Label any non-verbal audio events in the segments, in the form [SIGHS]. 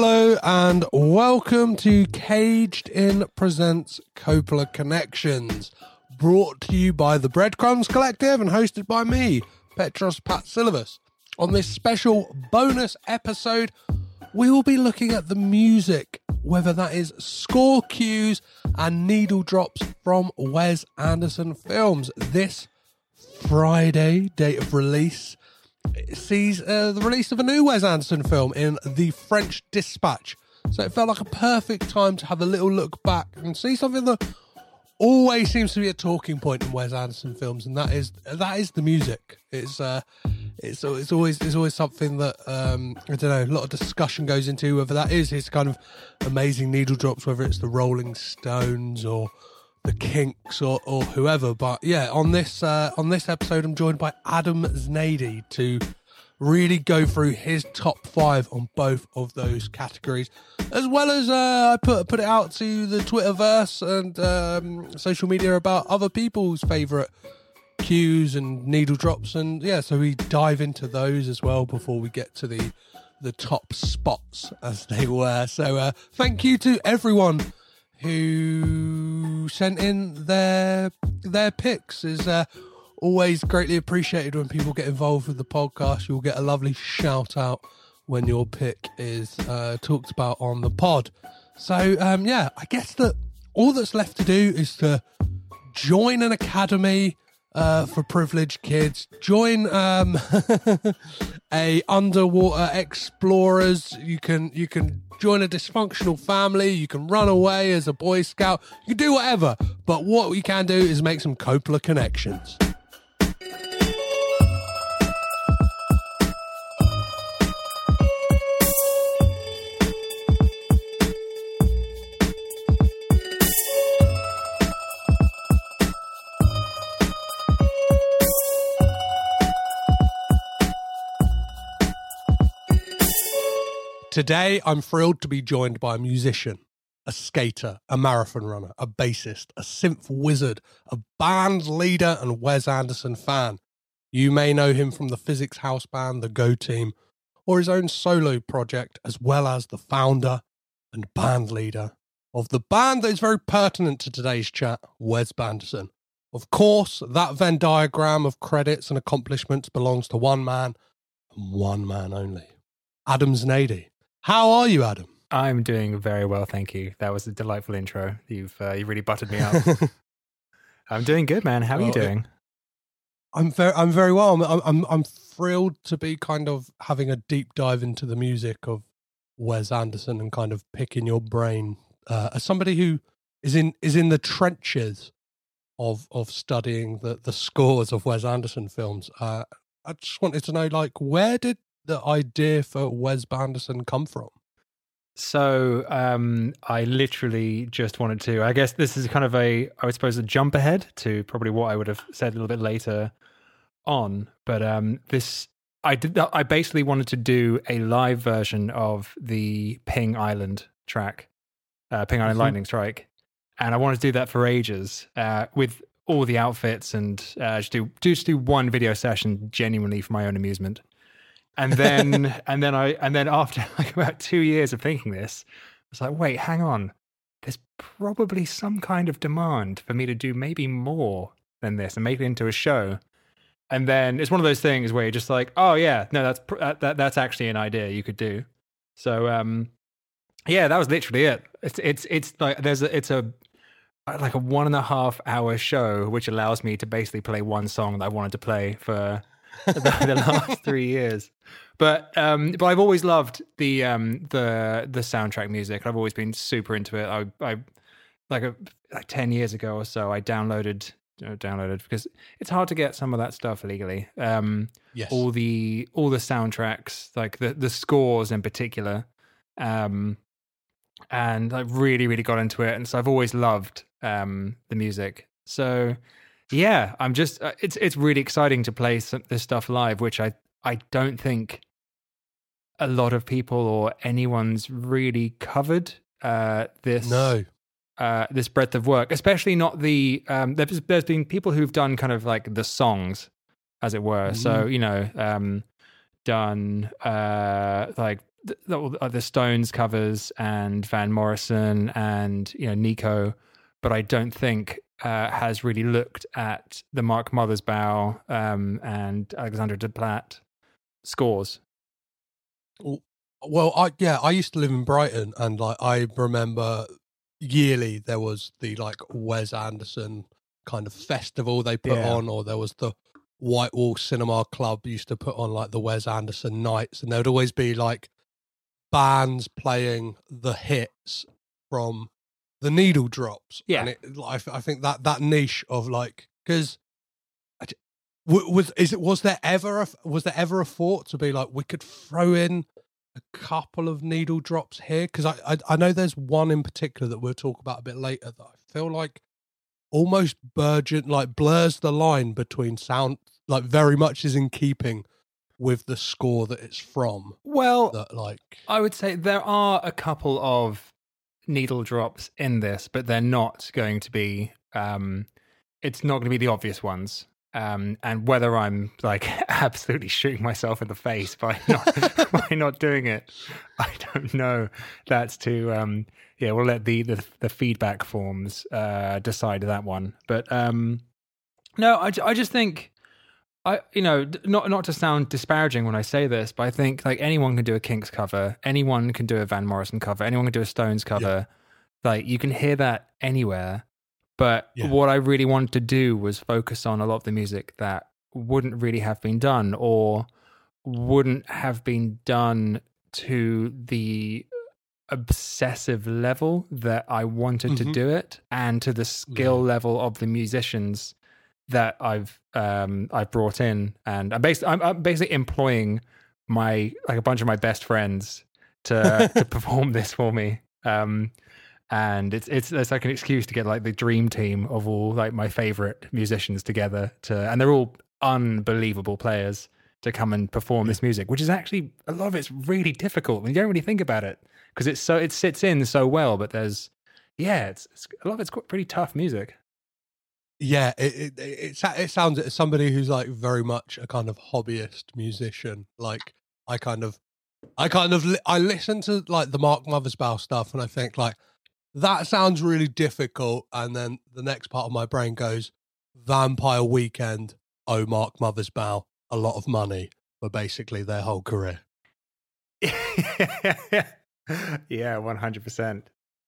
Hello and welcome to Caged In Presents Coppola Connections, brought to you by the Breadcrumbs Collective and hosted by me, Petros Patsilivas. On this special bonus episode, we will be looking at the music, whether that is score cues and needle drops from Wes Anderson films. This Friday, date of release, sees uh, the release of a new Wes Anderson film in The French Dispatch. So it felt like a perfect time to have a little look back and see something that always seems to be a talking point in Wes Anderson films, and that is that is the music. It's uh, it's it's always it's always something that um, I don't know. A lot of discussion goes into whether that is his kind of amazing needle drops, whether it's the Rolling Stones or the Kinks or, or whoever. But yeah, on this uh, on this episode, I'm joined by Adam Znady to really go through his top five on both of those categories, as well as uh, I put put it out to the Twitterverse and um, social media about other people's favourite cues and needle drops, and yeah, so we dive into those as well before we get to the the top spots as they were. So uh, thank you to everyone who sent in their their picks is uh, always greatly appreciated when people get involved with the podcast. You'll get a lovely shout out when your pick is uh, talked about on the pod. So um, yeah, I guess that all that's left to do is to join an academy uh, for privileged kids. Join um, [LAUGHS] a underwater explorers. You can you can join a dysfunctional family. You can run away as a boy scout. You can do whatever. But what we can do is make some Coppola connections. Today, I'm thrilled to be joined by a musician, a skater, a marathon runner, a bassist, a synth wizard, a band leader, and Wes Anderson fan. You may know him from the Physics House band, the Go Team, or his own solo project, as well as the founder and band leader of the band that is very pertinent to today's chat, Wes Anderson. Of course, that Venn diagram of credits and accomplishments belongs to one man and one man only. Adam Znady. How are you, Adam? I'm doing very well, thank you. That was a delightful intro. You've uh, you really buttered me up. [LAUGHS] I'm doing good, man. How are you doing? I'm very I'm very well. I'm, I'm I'm thrilled to be kind of having a deep dive into the music of Wes Anderson and kind of picking your brain uh, as somebody who is in is in the trenches of of studying the the scores of Wes Anderson films. Uh, I just wanted to know, like, where did the idea for Wes Banderson come from? So um, I literally just wanted to. I guess this is kind of a, I suppose, a jump ahead to probably what I would have said a little bit later on. But um, this I did. that- I basically wanted to do a live version of the Ping Island track, uh, Ping Island Mhm. Lightning Strike, and I wanted to do that for ages uh, with all the outfits and uh, just do just do one video session genuinely for my own amusement. And then and then I and then after [LAUGHS] like about two years of thinking this, I was like, wait, hang on. There's probably some kind of demand for me to do maybe more than this and make it into a show. And then it's one of those things where you're just like, oh yeah, no, that's that that's actually an idea you could do. So um, yeah, that was literally it. It's it's it's like there's a it's a like a one and a half hour show which allows me to basically play one song that I wanted to play for [LAUGHS] the, the last [LAUGHS] three years. But um, but I've always loved the um the the soundtrack music. I've always been super into it. I I like a like ten years ago or so. I downloaded uh, downloaded because it's hard to get some of that stuff legally. Um, Yes. all the all the soundtracks, like the the scores in particular, um, and I really really got into it, and so I've always loved um the music. So yeah, I'm just uh, it's it's really exciting to play some, this stuff live, which I I don't think a lot of people or anyone's really covered uh this no. uh, this breadth of work, especially not the. Um, there's, there's been people who've done kind of like the songs, as it were. So you know, um, done uh, like the, the, the Stones covers and Van Morrison and you know Nico, but I don't think uh, has really looked at the Mark Mothersbaugh um, and Alexander Desplat scores. Well, I yeah, I used to live in Brighton, and like I remember yearly there was the like Wes Anderson kind of festival they put Yeah. on, or there was the Whitewall Cinema Club used to put on like the Wes Anderson nights, and there'd always be like bands playing the hits from the Needle Drops. Yeah. and it, I, I think that that niche of like because. Was is it was there ever a was there ever a thought to be like we could throw in a couple of needle drops here because I, I I know there's one in particular that we'll talk about a bit later that I feel like almost burgeon like blurs the line between sound like very much is in keeping with the score that it's from Well, that like I would say there are a couple of needle drops in this, but they're not going to be. Um, it's not going to be the obvious ones. Um, and whether I'm like [LAUGHS] absolutely shooting myself in the face by not [LAUGHS] by not doing it, I don't know. That's to um, yeah, we'll let the the, the feedback forms uh, decide that one. But um, no, I, I just think I you know not not to sound disparaging when I say this, but I think like anyone can do a Kinks cover, anyone can do a Van Morrison cover, anyone can do a Stones cover. Like you can hear that anywhere. But Yeah. what I really wanted to do was focus on a lot of the music that wouldn't really have been done or wouldn't have been done to the obsessive level that I wanted to Mhm. do it and to the skill level of the musicians that I've um I've brought in and I'm basically I'm, I'm basically employing my like a bunch of my best friends to [LAUGHS] to perform this for me. Um and it's it's it's like an excuse to get like the dream team of all like my favorite musicians together to and they're all unbelievable players to come and perform this music which is actually a lot of it's really difficult and you don't really think about it because it's so it sits in so well but there's yeah it's, it's a lot of it's pretty tough music yeah it it, it it sounds as somebody who's like very much a kind of hobbyist musician like I kind of I kind of li- I listen to like the Mark Mothersbaugh stuff and I think like that sounds really difficult and then the next part of my brain goes Vampire Weekend oh Mark Mothersbaugh a lot of money for basically their whole career. [LAUGHS] Yeah 100%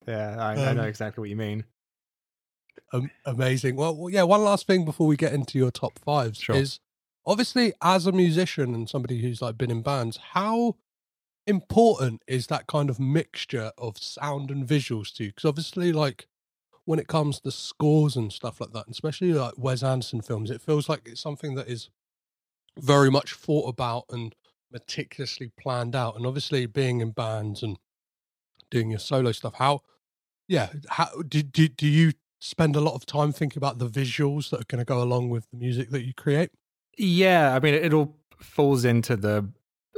yeah I, I know Um, exactly what you mean um, amazing. Well, well, yeah. One last thing before we get into your top fives Sure. is obviously as a musician and somebody who's like been in bands, how important is that kind of mixture of sound and visuals to you? Because obviously, like when it comes to scores and stuff like that, especially like Wes Anderson films, it feels like it's something that is very much thought about and meticulously planned out. And obviously, being in bands and doing your solo stuff, how yeah, how do do, do you spend a lot of time thinking about the visuals that are going to go along with the music that you create? Yeah, I mean, it all falls into the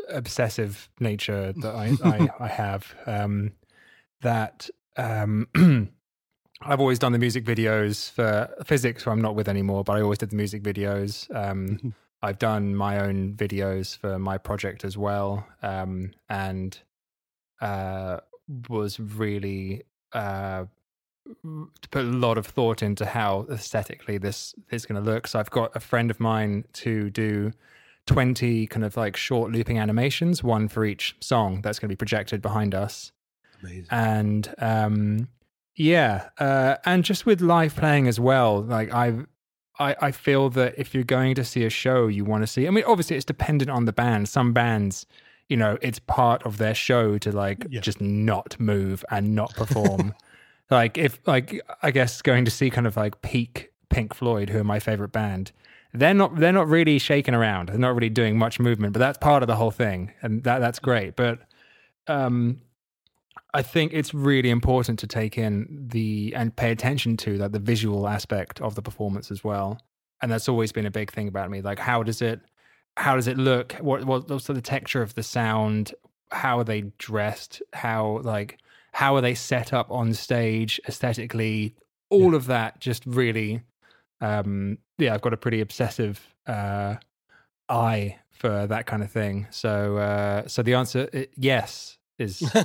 obsessive nature that I I, [LAUGHS] I have. Um, that um, [CLEARS THROAT] I've always done the music videos for physics, who I'm not with anymore, but I always did the music videos. Um, I've done my own videos for my project as well, um, and uh, was really uh, to put a lot of thought into how aesthetically this is going to look. So I've got a friend of mine to do 20 kind of like short looping animations, one for each song that's going to be projected behind us. Amazing. And um, yeah, uh, and just with live playing as well, like I've. I, I feel that if you're going to see a show, you want to see. I mean, obviously, it's dependent on the band. Some bands, you know, it's part of their show to like Yeah. just not move and not perform. [LAUGHS] like if like I guess going to see kind of like peak Pink Floyd, who are my favorite band, they're not they're not really shaking around. They're not really doing much movement, but that's part of the whole thing, and that that's great. But um, I think it's really important to take in the and pay attention to that the visual aspect of the performance as well. And that's always been a big thing about me. Like how does it how does it look? What what what's the texture of the sound? How are they dressed? How like how are they set up on stage aesthetically? All of that just really um yeah, I've got a pretty obsessive uh eye for that kind of thing. So uh so the answer i- yes is [LAUGHS] [LAUGHS]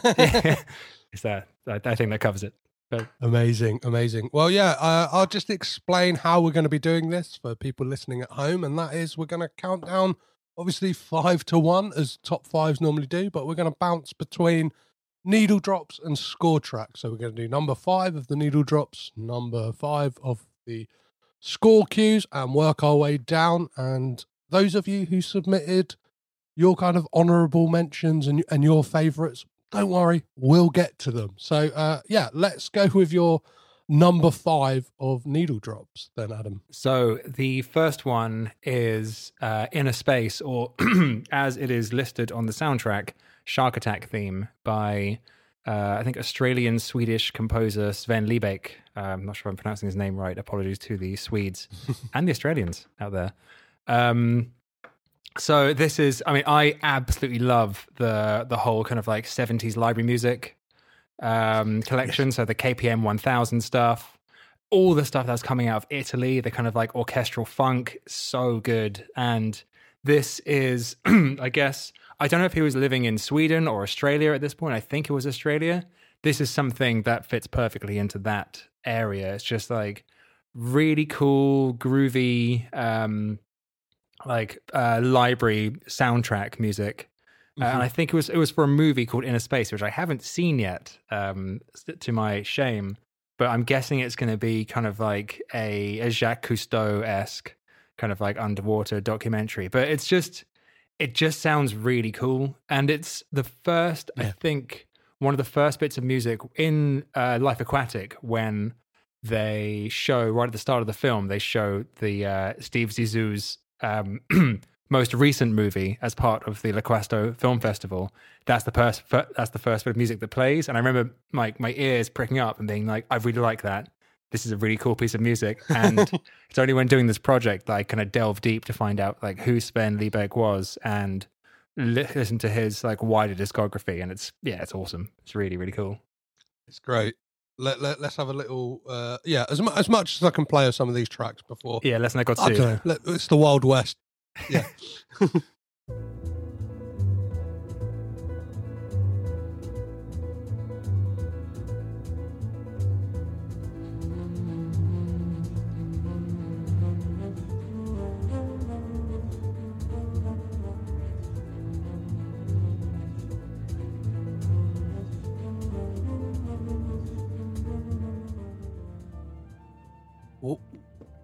is that I, I think that covers it. But Amazing, amazing. Well, yeah, uh, I'll just explain how we're going to be doing this for people listening at home, and that is we're going to count down, obviously five to one as top fives normally do, but we're going to bounce between needle drops and score tracks. So we're going to do number five of the needle drops, number five of the score cues, and work our way down. And those of you who submitted your kind of honourable mentions and and your favourites, don't worry, we'll get to them. So uh, yeah, let's go [LAUGHS] with your number five of needle drops, then, Adam. So the first one is uh, Inner Space, or [CLEARS THROAT] as it is listed on the soundtrack, Shark Attack theme by uh, I think Australian Swedish composer Sven Libaek. Uh, I'm not sure if I'm pronouncing his name right. Apologies to the Swedes [LAUGHS] and the Australians out there. Um, so this is, I mean, I absolutely love the the whole kind of like 70s library music um, collection. So the KPM 1000 stuff, all the stuff that's coming out of Italy, the kind of like orchestral funk, so good. And this is, [CLEARS THROAT] I guess, I don't know if he was living in Sweden or Australia at this point. I think it was Australia. This is something that fits perfectly into that area. It's just like really cool, groovy, um, like uh, library soundtrack music. Uh, and I think it was it was for a movie called Inner Space, which I haven't seen yet, um, to my shame. But I'm guessing it's going to be kind of like a, a Jacques Cousteau esque kind of like underwater documentary. But it's just it just sounds really cool, and it's the first I think one of the first bits of music in uh, Life Aquatic when they show right at the start of the film they show the uh, Steve Zissou's um, [CLEARS THROAT] most recent movie as part of the Loquasto Film Festival. That's the first. That's the first bit of music that plays, and I remember like my ears pricking up and being like, "I really like that. This is a really cool piece of music." And [LAUGHS] it's only when doing this project that I kind of delve deep to find out like who Sven Libaek was and li- listen to his like wider discography. And it's yeah, it's awesome. It's really really cool. It's great. Let, let, let's have a little, uh, yeah, as, mu- as much as I can play of some of these tracks before. Yeah, let's not go I don't know. Let, it's the Wild West. Yeah. [LAUGHS]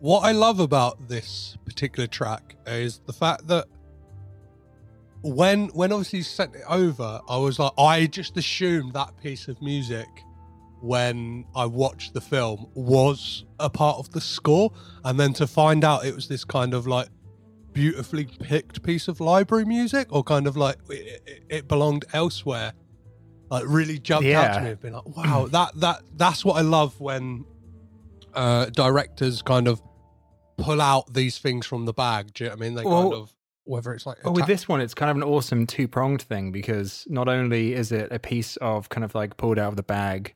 what I love about this particular track is the fact that when when obviously you sent it over, I was like, I just assumed that piece of music when I watched the film was a part of the score, and then to find out it was this kind of like beautifully picked piece of library music, or kind of like it, it, it belonged elsewhere, like really jumped out to me. and been like, wow, that that that's what I love when uh, directors kind of pull out these things from the bag. Do you know what I mean? They kind of whether it's like Well, with this one, it's kind of an awesome two pronged thing because not only is it a piece of kind of like pulled out of the bag,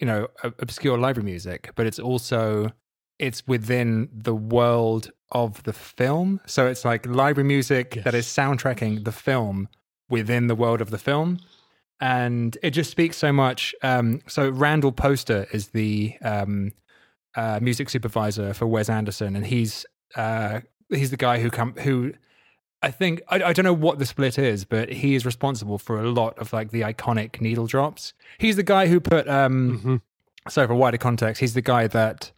you know, obscure library music, but it's also it's within the world of the film. So it's like library music that is soundtracking the film within the world of the film. And it just speaks so much. Um, so Randall Poster is the um, uh, music supervisor for Wes Anderson, and he's uh, he's the guy who come who I think I, I don't know what the split is, but he is responsible for a lot of like the iconic needle drops. He's the guy who put um Mhm. so for wider context, he's the guy that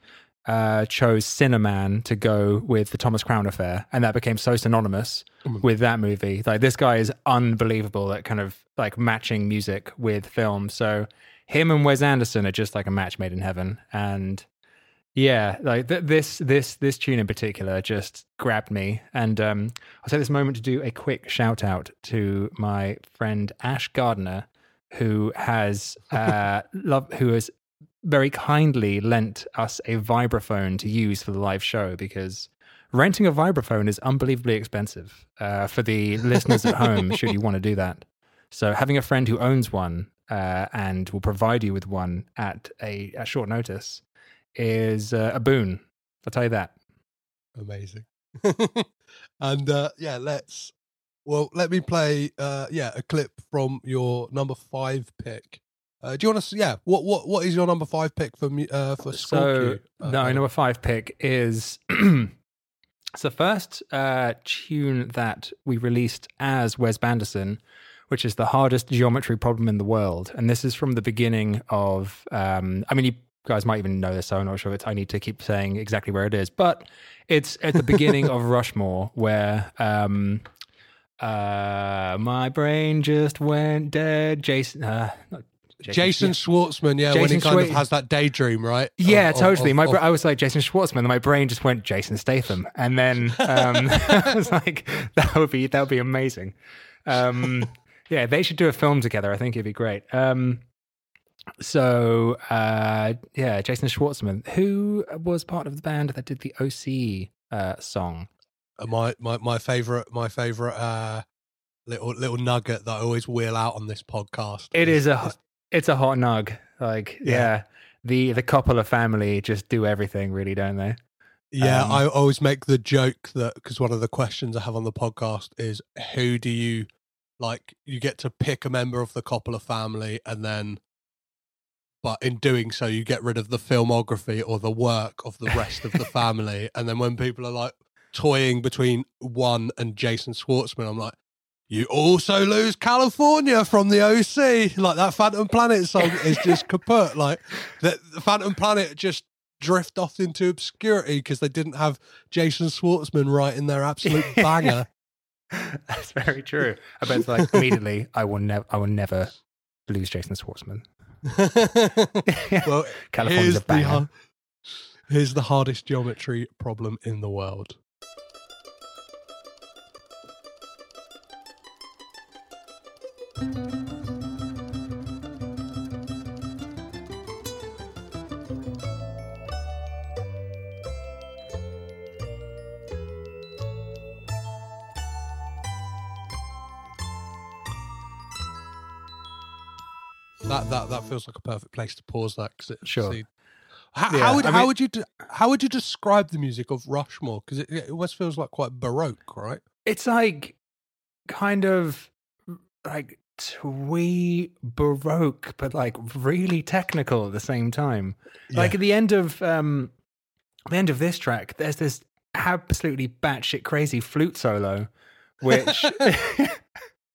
uh chose Sinnerman to go with the Thomas Crown affair, and that became so synonymous with that movie. Like this guy is unbelievable at kind of like matching music with film. So him and Wes Anderson are just like a match made in heaven, and yeah, like th- this this this tune in particular just grabbed me, and um, I'll take this moment to do a quick shout out to my friend Ash Gardner, who has uh, [LAUGHS] love who has very kindly lent us a vibraphone to use for the live show because renting a vibraphone is unbelievably expensive uh, for the listeners at home. Should you want to do that, so having a friend who owns one uh, and will provide you with one at a, a short notice is uh, a boon. I'll tell you that. amazing. [LAUGHS] and uh, yeah, let's. Well, let me play. Uh, yeah, a clip from your number five pick. Uh, do you want to? Yeah, what what what is your number five pick for me? Uh, for So, Scorpio? Uh, no, number five pick is [CLEARS THROAT] it's the first uh, tune that we released as Wes Banderson, which is the hardest geometry problem in the world. And this is from the beginning of, um, I mean, you guys might even know this, so I'm not sure if it's, I need to keep saying exactly where it is, but it's at the beginning of Rushmore where. Um, uh, my brain just went dead. Jason, uh, not Jason Schwartzman. Yeah, when he Jason kind of has that daydream, right? Yeah, of- totally. of- my of- I was like Jason Schwartzman, and my brain just went Jason Statham, and then um, [LAUGHS] I was like, that would be that would be amazing. Um, [LAUGHS] yeah, they should do a film together. I think it'd be great. Um, so uh, yeah, Jason Schwartzman, who was part of the band that did the OC uh, song. Uh, my my my favorite my favorite uh little little nugget that I always wheel out on this podcast. It is a it's a hot nug. Like yeah. Yeah. the the Coppola family just do everything, really, don't they? Yeah, Um, I always make the joke that because one of the questions I have on the podcast is who do you like? You get to pick a member of the Coppola family, and then, but in doing so, you get rid of the filmography or the work of the rest of the [LAUGHS] family. And then when people are like toying between one and Jason Schwartzman, I'm like. You also lose California from the OC. Like that Phantom Planet song is just [LAUGHS] kaput. Like the, the Phantom Planet just drift off into obscurity because they didn't have Jason Schwartzman writing their absolute banger. [LAUGHS] That's very true. I bet it's like immediately, I will never, I will never lose Jason Schwartzman. [LAUGHS] well, California's here's a the, banger. har- here's the hardest geometry problem in the world. That that that feels like a perfect place to pause that because it Sure. see- How, Yeah, how would I how would you de- how would you describe the music of Rushmore? Because it, it always feels like quite baroque, right? It's like kind of like twee baroque, but like really technical at the same time. Like at the end of um the end of this track, there's this absolutely batshit crazy flute solo, which [LAUGHS]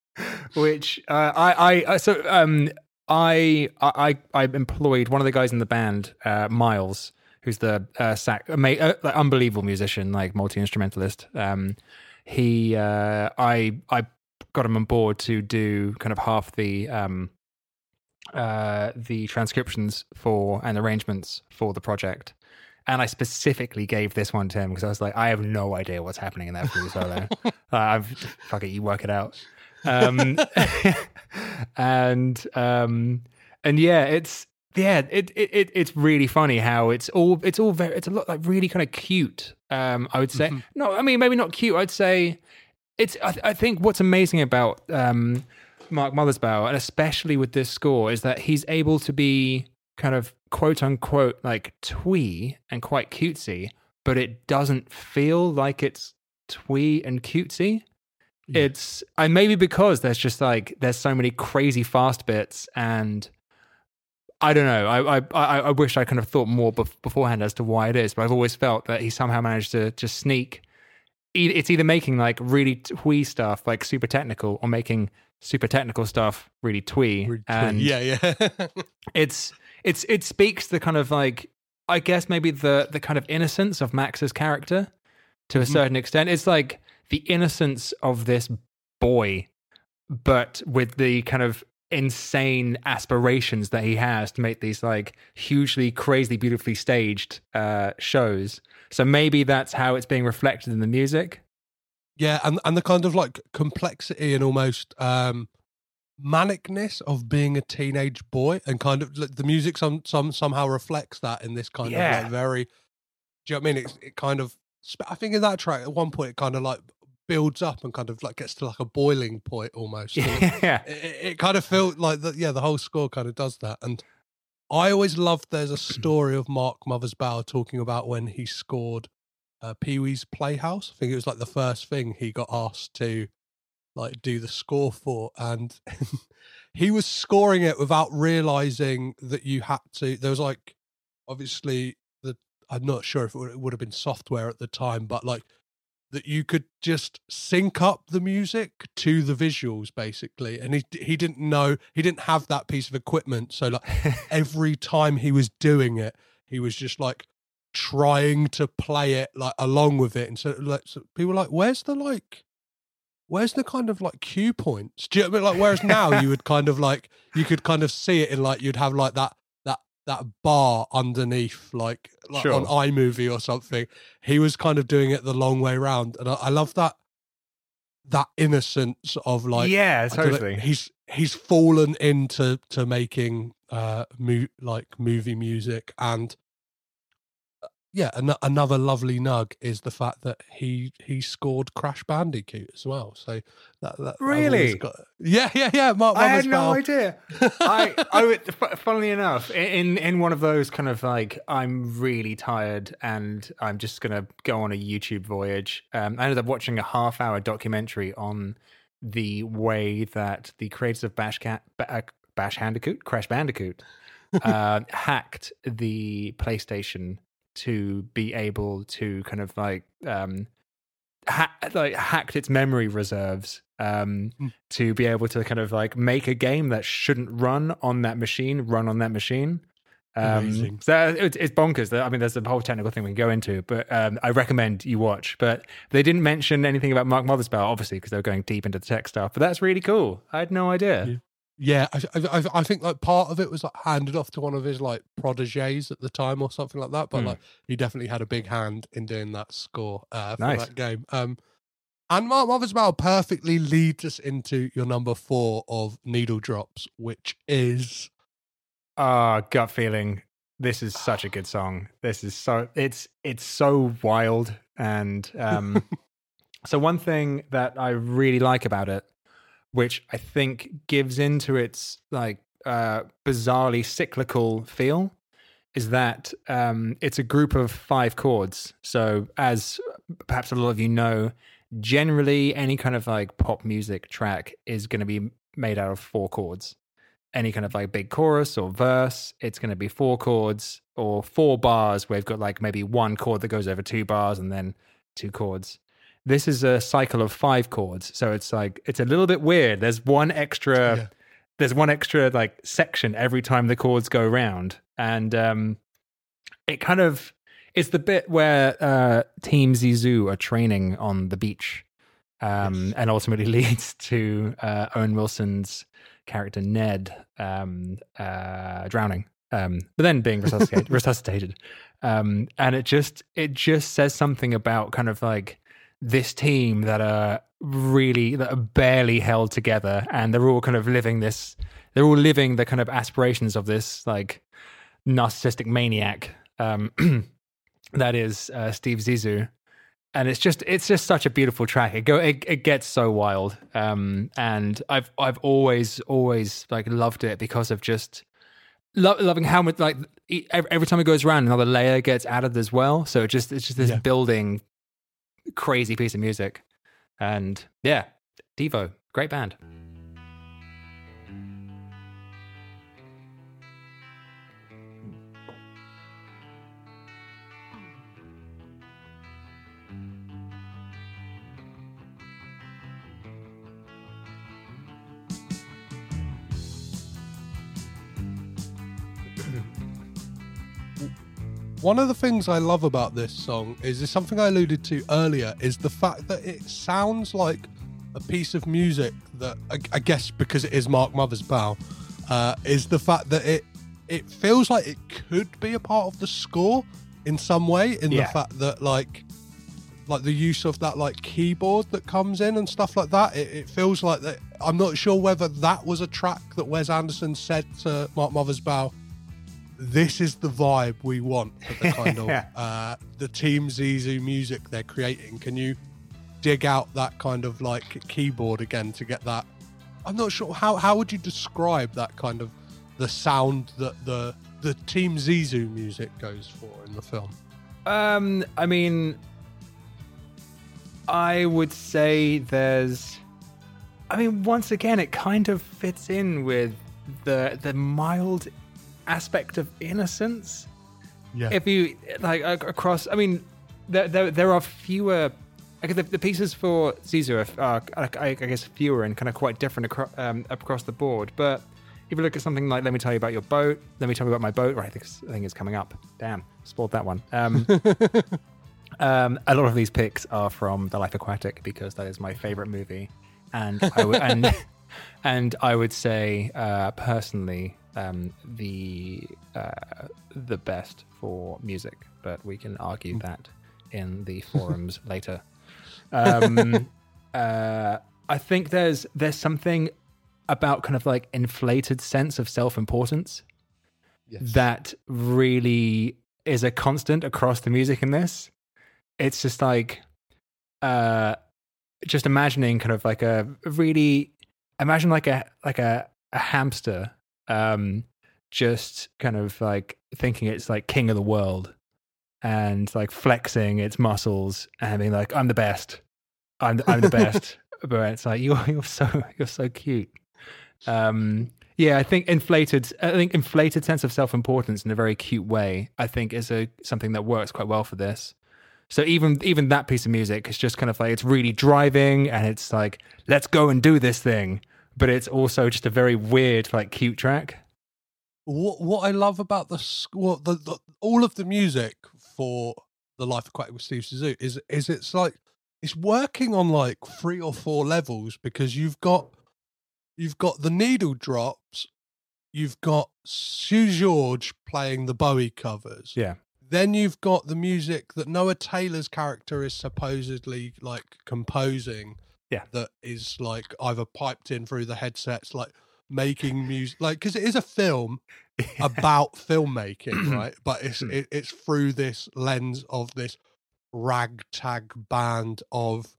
[LAUGHS] which uh, I, I I so um I I I employed one of the guys in the band, uh, Miles, who's the uh, uh, unbelievable musician, like multi instrumentalist. Um, he uh, I I got him on board to do kind of half the um uh the transcriptions for and arrangements for the project. And I specifically gave this one to him because I was like, I have no idea what's happening in that flute solo. uh, I've fuck it, you work it out. Um, [LAUGHS] and um, and yeah, it's yeah, it, it it it's really funny how it's all it's all very it's a lot like really kind of cute. Um, I would say no, I mean maybe not cute. I'd say it's I, th- I think what's amazing about um, Mark Mothersbaugh, and especially with this score, is that he's able to be kind of quote unquote like twee and quite cutesy, but it doesn't feel like it's twee and cutesy. It's and maybe because there's just like there's so many crazy fast bits and I don't know. I I I, wish I kind of thought more bef- beforehand as to why it is, but I've always felt that he somehow managed to just sneak. It's either making like really twee stuff, like super technical, or making super technical stuff really twee. And yeah, yeah. [LAUGHS] it's it's it speaks the kind of like I guess maybe the the kind of innocence of Max's character to a mm. certain extent. It's like the innocence of this boy, but with the kind of insane aspirations that he has to make these like hugely crazy beautifully staged uh shows so maybe that's how it's being reflected in the music Yeah, and and the kind of like complexity and almost um manicness of being a teenage boy, and kind of like, the music some some somehow reflects that in this kind Yeah. of like very. Do you know what I mean? It's it kind of. I think in that track at one point it kind of like builds up and kind of like gets to like a boiling point almost. yeah it, [LAUGHS] it, it kind of felt like that. Yeah, the whole score kind of does that, and I always loved. There's a [CLEARS THROAT] story of Mark Mothersbaugh talking about when he scored uh, Pee Wee's Playhouse. I think it was like the first thing he got asked to like do the score for, and [LAUGHS] he was scoring it without realizing that you had to. There was like obviously the I'm not sure if it would, it would have been software at the time, but like that you could just sync up the music to the visuals basically. And he he didn't know he didn't have that piece of equipment. So like [LAUGHS] every time he was doing it he was just like trying to play it like along with it. And so like so people were like where's the like where's the kind of like cue points? Do you know what I mean? like whereas now you would kind of like you could kind of see it in like you'd have like that that bar underneath like, like Sure. on iMovie or something he was kind of doing it the long way round and I, I love that that innocence of like yeah I don't know, totally he's he's fallen into to making uh mo- like movie music and yeah an- another lovely nug is the fact that he he scored crash bandicoot as well so that, that Really? got, yeah yeah yeah Mark I had no idea. [LAUGHS] I, I would, funnily enough, in in one of those kind of like I'm really tired and I'm just gonna go on a YouTube voyage. Um, I ended up watching a half hour documentary on the way that the creators of Bash Cat, uh, Bash Bandicoot, Crash Bandicoot, [LAUGHS] uh, hacked the PlayStation to be able to kind of like um, ha- like hacked its memory reserves um, Mm. to be able to kind of like make a game that shouldn't run on that machine run on that machine. Um, Amazing. so it's, it's bonkers. I mean, there's a whole technical thing we can go into, but um, I recommend you watch. But they didn't mention anything about Mark Mothersbaugh, obviously, because they were going deep into the tech stuff. But that's really cool. I had no idea. yeah I, I I- I think like part of it was like handed off to one of his like proteges at the time or something like that but Hmm. like he definitely had a big hand in doing that score uh for Nice. that game um and Mark Mothersbaugh perfectly leads us into your number four of Needle Drops, which is Ah, gut feeling. This is such a good song. This is so it's it's so wild and um [LAUGHS] so one thing that I really like about it, which I think gives into its like uh bizarrely cyclical feel, is that um it's a group of five chords. So as perhaps a lot of you know, generally any kind of like pop music track is going to be made out of four chords any kind of like big chorus or verse, it's going to be four chords or four bars where you've got like maybe one chord that goes over two bars and then two chords. This is a cycle of five chords. So it's like, it's a little bit weird. There's one extra, Yeah. there's one extra like section every time the chords go round. And um, it kind of, it's the bit where uh, Team Zissou are training on the beach um, Yes. and ultimately [LAUGHS] leads to uh, Owen Wilson's character Ned um, uh, drowning, um, but then being resuscitated. [LAUGHS] resuscitated. Um, and it just it just says something about kind of like this team that are really that are barely held together, and they're all kind of living this. They're all living the kind of aspirations of this like narcissistic maniac um, [CLEARS THROAT] that is uh, Steve Zissou. and it's just it's just such a beautiful track. It go it, it gets so wild, um, and I've I've always always like loved it because of just lo- loving how much like every time it goes around, another layer gets added as well. So it just it's just this Yeah. building crazy piece of music, and yeah, Devo, great band. One of the things I love about this song is, is something I alluded to earlier is the fact that it sounds like a piece of music that I, I guess because it is Mark Mothersbaugh, uh, is the fact that it it feels like it could be a part of the score in some way in Yeah. the fact that like like the use of that like keyboard that comes in and stuff like that it, it feels like that i'm not sure whether that was a track that wes anderson said to mark mothersbaugh this is the vibe we want for the kind of [LAUGHS] uh, the team zissou music they're creating. Can you dig out that kind of like keyboard again to get that? I'm not sure how how would you describe that kind of the sound that the the team zissou music goes for in the film? Um, I mean, I would say there's. I mean, once again, it kind of fits in with the the mild aspect of innocence. yeah If you like across, I mean, there there, there are fewer. Like the, the pieces for Caesar are, are I, I guess, fewer and kind of quite different across, um, across the board. But if you look at something like "Let me tell you about your boat," "Let me tell you about my boat," right? I think, I think it's coming up. Damn, spoiled that one. Um, [LAUGHS] um, a lot of these picks are from The Life Aquatic because that is my favorite movie, and I would and [LAUGHS] and I would say uh, personally um, the uh, the best for music, but we can argue that in the forums [LAUGHS] later. Um, uh, I think there's there's something about kind of like inflated sense of self importance that really is a constant across the music in this. It's just like uh just imagining kind of like a really imagine like a like a, a hamster um just kind of like thinking it's like king of the world and like flexing its muscles and being like I'm the best. I'm the, I'm the best. [LAUGHS] but it's like you're you're so you're so cute. Um yeah, I think inflated. I think inflated sense of self-importance in a very cute way. I think is a something that works quite well for this. So even even that piece of music is just kind of like it's really driving and it's like let's go and do this thing, but it's also just a very weird like cute track. what what I love about the sc- what the, the all of the music for the Life Aquatic with Steve Zissou is is it's like it's working on like three or four levels because you've got you've got the needle drops, you've got Seu Jorge playing the Bowie covers, Yeah, then you've got the music that Noah Taylor's character is supposedly like composing. Yeah. That is like either piped in through the headsets, like making music, like because it is a film [LAUGHS] about filmmaking, [CLEARS THROAT] right? But it's it, it's through this lens of this ragtag band of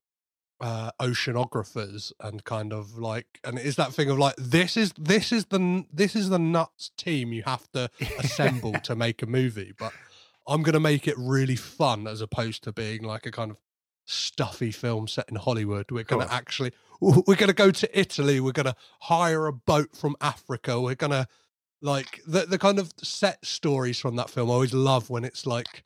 uh oceanographers and kind of like and it is that thing of like this is this is the this is the nuts team you have to assemble [LAUGHS] to make a movie but i'm going to make it really fun as opposed to being like a kind of stuffy film set in hollywood. We're going to actually we're going to go to italy. We're going to hire a boat from africa. We're going to like the the kind of set stories from that film i always love when it's like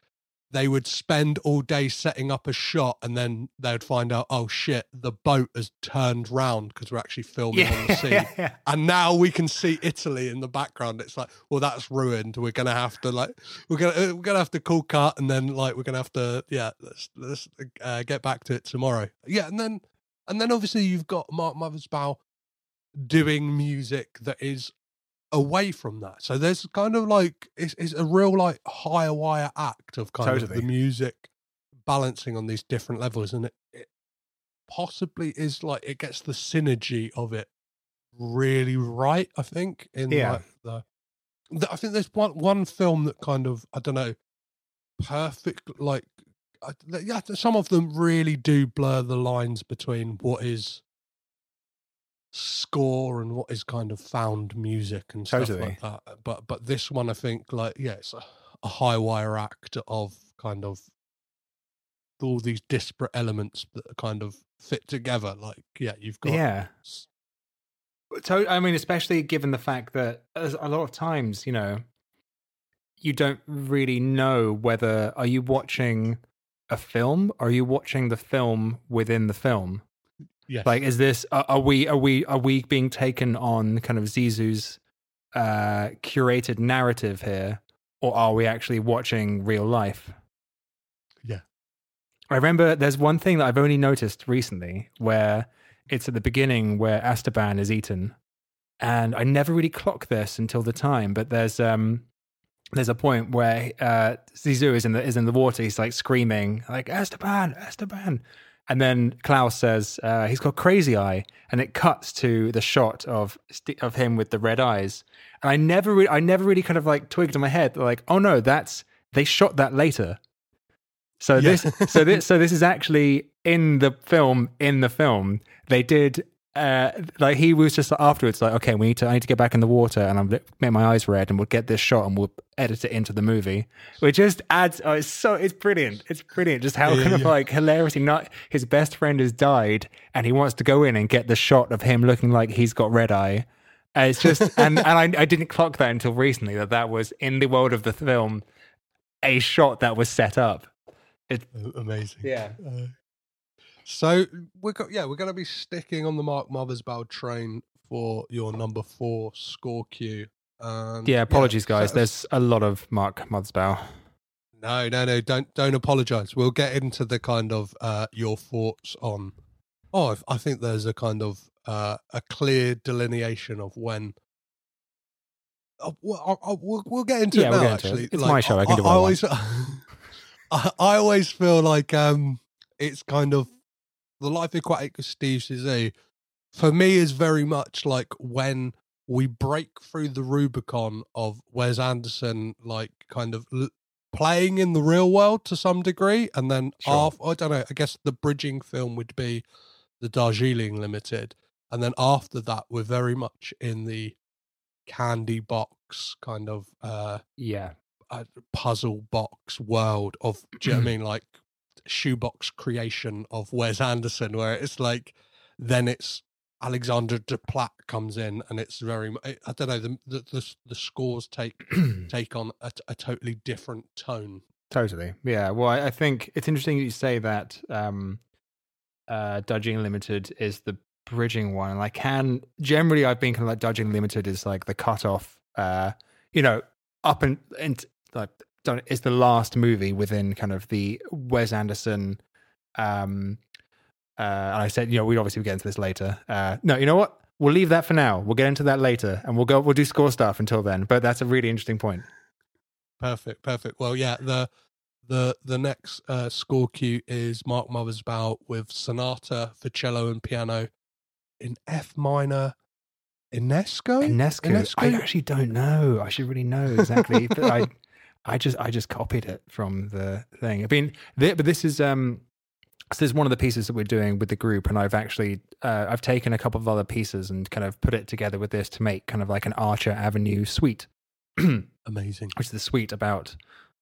they would spend all day setting up a shot and then they would find out oh shit the boat has turned round because we're actually filming on the sea [LAUGHS] yeah. and now we can see Italy in the background. It's like, well, that's ruined. We're gonna have to like, we're gonna we're gonna have to call cut, and then like we're gonna have to yeah, let's let's uh, get back to it tomorrow. Yeah, and then and then obviously you've got Mark Mothersbaugh doing music that is away from that. So there's kind of like it's, it's a real like higher wire act of kind of the music balancing on these different levels, and it, it possibly is like it gets the synergy of it really right. I think in Yeah. like the, the I think there's one one film that kind of I don't know perfect like I- yeah, some of them really do blur the lines between what is score and what is kind of found music and stuff Totally. like that. But but this one, I think, like yeah, it's a, a high wire act of kind of all these disparate elements that kind of fit together. Like yeah, you've got Yeah. So I mean, especially given the fact that as a lot of times, you know, you don't really know whether are you watching a film or are you watching the film within the film. Yes, Like, is this are, we are we are we being taken on kind of Zissou's uh, curated narrative here, or are we actually watching real life? Yeah. I remember there's one thing that I've only noticed recently where it's at the beginning where Esteban is eaten, and I never really clocked this until the time. But there's um there's a point where uh Zizou is in the is in the water. He's like screaming like Esteban, Esteban, and then Klaus says uh, he's got crazy eye, and it cuts to the shot of of him with the red eyes. And I never, re- I never really kind of like twigged in my head like, oh no, that's they shot that later. So Yeah. this, so this, so this is actually in the film. In the film, they did. Uh, like he was just afterwards, like, okay, we need to, I need to get back in the water, and I'm make my eyes red, and we'll get this shot, and we'll edit it into the movie, which just adds. Oh, it's so, it's brilliant, it's brilliant, just how Yeah, kind of like hilarity. Not his best friend has died, and he wants to go in and get the shot of him looking like he's got red eye. Uh, it's just, and [LAUGHS] and I, I didn't clock that until recently that that was in the world of the film, a shot that was set up. it's Amazing. Yeah. Uh, so we're go- yeah, we're going to be sticking on the Mark Mothersbaugh train for your number four score cue. Um, yeah, apologies, guys. so- There's a lot of Mark Mothersbaugh. no, no, no. Don't don't apologize. We'll get into the kind of uh, your thoughts on. Oh, I- I think there's a kind of uh, a clear delineation of when. Oh, well, we'll, we'll get into Yeah, it we'll now. it. actually, It's my show, I can do what I always, [LAUGHS] I, I always feel like um, it's kind of the life aquatic of Steve Zissou. For me, is very much like when we break through the Rubicon of Wes Anderson, like kind of l- playing in the real world to some degree, and then Sure. af- I don't know. I guess the bridging film would be the Darjeeling Limited, and then after that, we're very much in the candy box kind of uh, Yeah. uh puzzle box world of. Do you know what I [CLEARS THROAT] mean? Like shoebox creation of Wes Anderson, where it's like then it's Alexander Desplat comes in, and it's very. I don't know. The the the, the scores take [CLEARS THROAT] take on a, a totally different tone. Totally. Yeah. Well, I, I think it's interesting that you say that um, uh, Darjeeling Limited is the bridging one. And I can generally, I've been kind of like Darjeeling Limited is like the cutoff, uh, you know, up and, and like, done- is the last movie within kind of the Wes Anderson. Um, uh, and I said, you know, we'd obviously get into this later. Uh, no, you know what? We'll leave that for now. We'll get into that later, and we'll go. We'll do score stuff until then. But that's a really interesting point. Perfect, perfect. Well, yeah, the the the next uh, score cue is Mark Mothersbaugh with Sonata for cello and piano in F minor. Inesco. Inesco. I actually don't know. I should really know exactly. but I, [LAUGHS] [LAUGHS] I just, I just copied it from the thing. I mean, but this is, um, so this is one of the pieces that we're doing with the group, and I've actually, uh, I've taken a couple of other pieces and kind of put it together with this to make kind of like an Archer Avenue suite, [CLEARS THROAT] Amazing. which is the suite about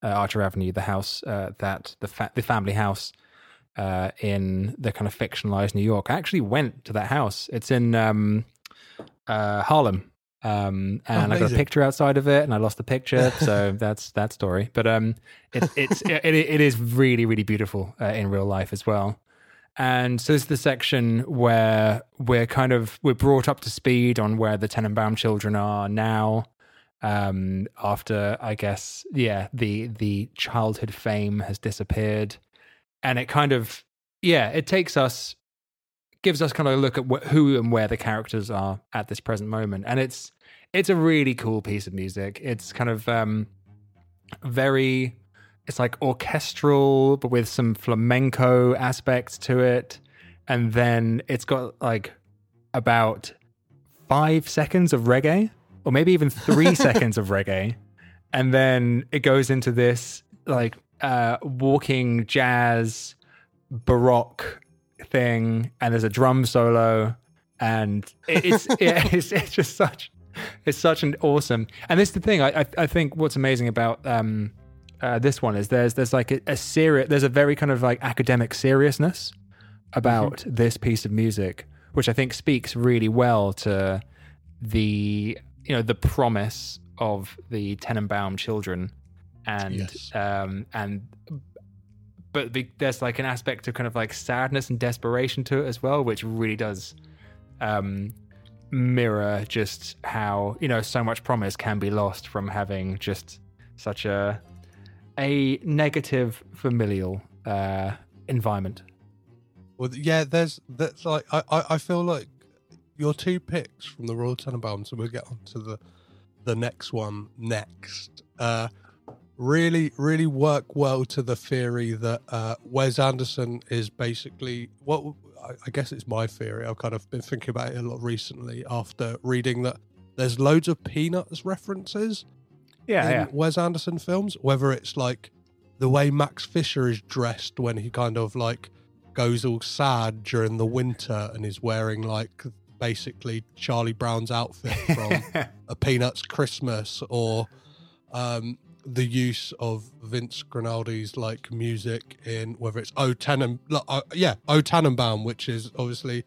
uh, Archer Avenue, the house uh, that the fa- the family house uh, in the kind of fictionalized New York. I actually went to that house. It's in um, uh, Harlem. Um, and I got a picture outside of it, and I lost the picture, [LAUGHS] so that's that story. But um, it, it's it, it is really really beautiful uh, in real life as well. And so this is the section where we're kind of we're brought up to speed on where the Tenenbaum children are now. Um, after I guess yeah, the the childhood fame has disappeared, and it kind of yeah, it takes us gives us kind of a look at wh- who and where the characters are at this present moment, and it's it's a really cool piece of music. It's kind of um, very it's like orchestral but with some flamenco aspects to it. And then it's got like about five seconds of reggae or maybe even three [LAUGHS] seconds of reggae. And then it goes into this like uh, walking jazz baroque thing, and there's a drum solo, and it's, [LAUGHS] yeah, it's it's just such it's such an awesome. And this is the thing. I I, I think what's amazing about um uh, this one is there's there's like a, a serious there's a very kind of like academic seriousness about this piece of music, which I think speaks really well to the you know the promise of the Tenenbaum children, and Yes. um and but the, there's like an aspect of kind of like sadness and desperation to it as well, which really does um mirror just how you know so much promise can be lost from having just such a a negative familial uh environment. Well, yeah, there's that's like I, I, feel like your two picks from the Royal Tenenbaums, and we'll get on to the the next one next. Uh, really, really work well to the theory that uh, Wes Anderson is basically what I, guess it's my theory. I've kind of been thinking about it a lot recently after reading that there's loads of Peanuts references Yeah, in yeah. Wes Anderson films, whether it's like the way Max Fisher is dressed when he kind of like goes all sad during the winter and is wearing like basically Charlie Brown's outfit from [LAUGHS] a Peanuts Christmas or um, the use of Vince Guaraldi's like music in whether it's O Tenen, uh, yeah, O Tannenbaum, which is obviously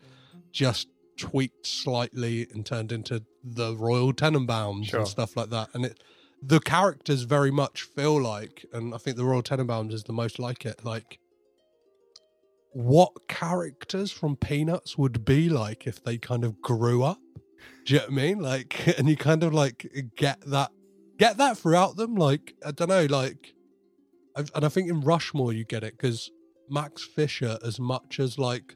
just tweaked slightly and turned into the Royal Tenenbaums Sure. and stuff like that. And it, the characters very much feel like, and I think the Royal Tenenbaums is the most like it, like what characters from Peanuts would be like if they kind of grew up. Do you know what I mean? Like, [LAUGHS] and you kind of like get that, get that throughout them. Like, I don't know, like, I've- and I think in Rushmore you get it because Max Fisher, as much as like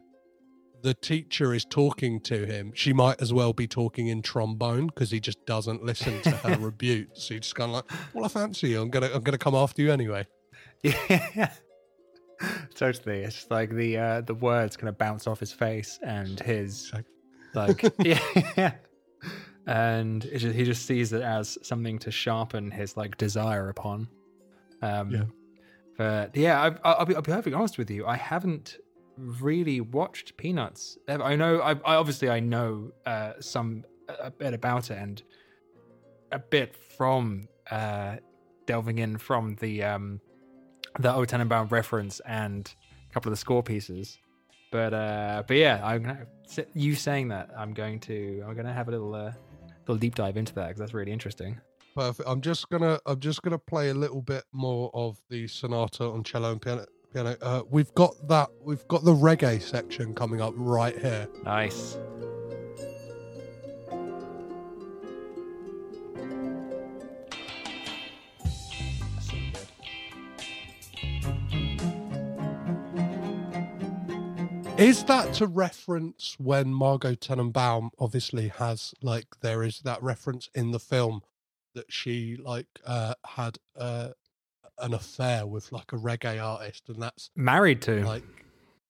the teacher is talking to him, she might as well be talking in trombone because he just doesn't listen to her [LAUGHS] rebukes. So he's just kind of like, "Well, I fancy you. I'm gonna, I'm gonna come after you anyway." [LAUGHS] Yeah. totally. It's just like the uh the words kind of bounce off his face and his like [LAUGHS] yeah. And just, he just sees it as something to sharpen his like desire upon. Um Yeah. But yeah, I, I'll, I'll be I'll be perfectly honest with you. I haven't really watched Peanuts. ever. I know. I, I obviously I know uh, some a bit about it and a bit from uh, delving in from the um, the O Tenenbaum reference and a couple of the score pieces. But uh, but yeah, I'm gonna, you saying that I'm going to I'm gonna have a little uh, little deep dive into that because that's really interesting. Perfect. I'm just gonna I'm just gonna play a little bit more of the sonata on cello and piano. Piano. Uh, we've got that. We've got the reggae section coming up right here. Nice. Is that to reference when Margot Tenenbaum obviously has like there is that reference in the film that she like uh had uh an affair with like a reggae artist and that's Married to. like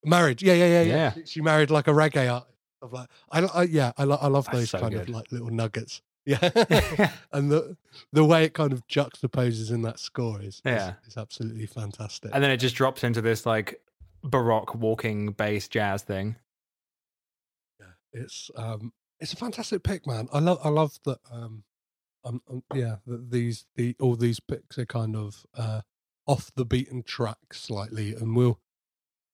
married yeah yeah yeah yeah, Yeah. She, she married like a reggae artist of like I, I yeah I, I love those so kind of like little nuggets yeah [LAUGHS] [LAUGHS] and the the way it kind of juxtaposes in that score is is- Yeah. is, absolutely fantastic and then it just drops into this like baroque walking bass jazz thing. Yeah, it's um it's a fantastic pick man i love i love that um um, yeah these the all these picks are kind of uh off the beaten track slightly and we'll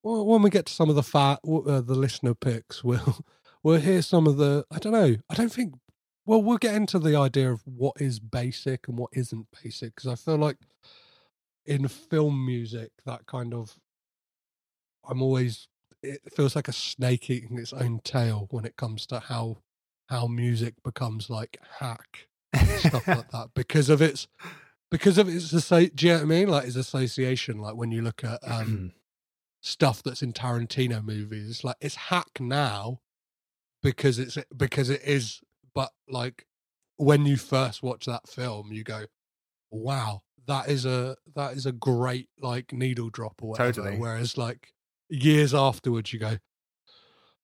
well, when we get to some of the fat uh, the listener picks [LAUGHS] we'll we'll hear some of the i don't know i don't think well we'll get into the idea of what is basic and what isn't basic because i feel like in film music that kind of i'm always it feels like a snake eating its own tail when it comes to how how music becomes like hack and stuff like [LAUGHS] that because of its because of its do you know what I mean like its association like when you look at um stuff that's in Tarantino movies it's like it's hack now because it's because it is but like when you first watch that film you go wow that is a that is a great like needle drop or whatever Totally. whereas like years afterwards you go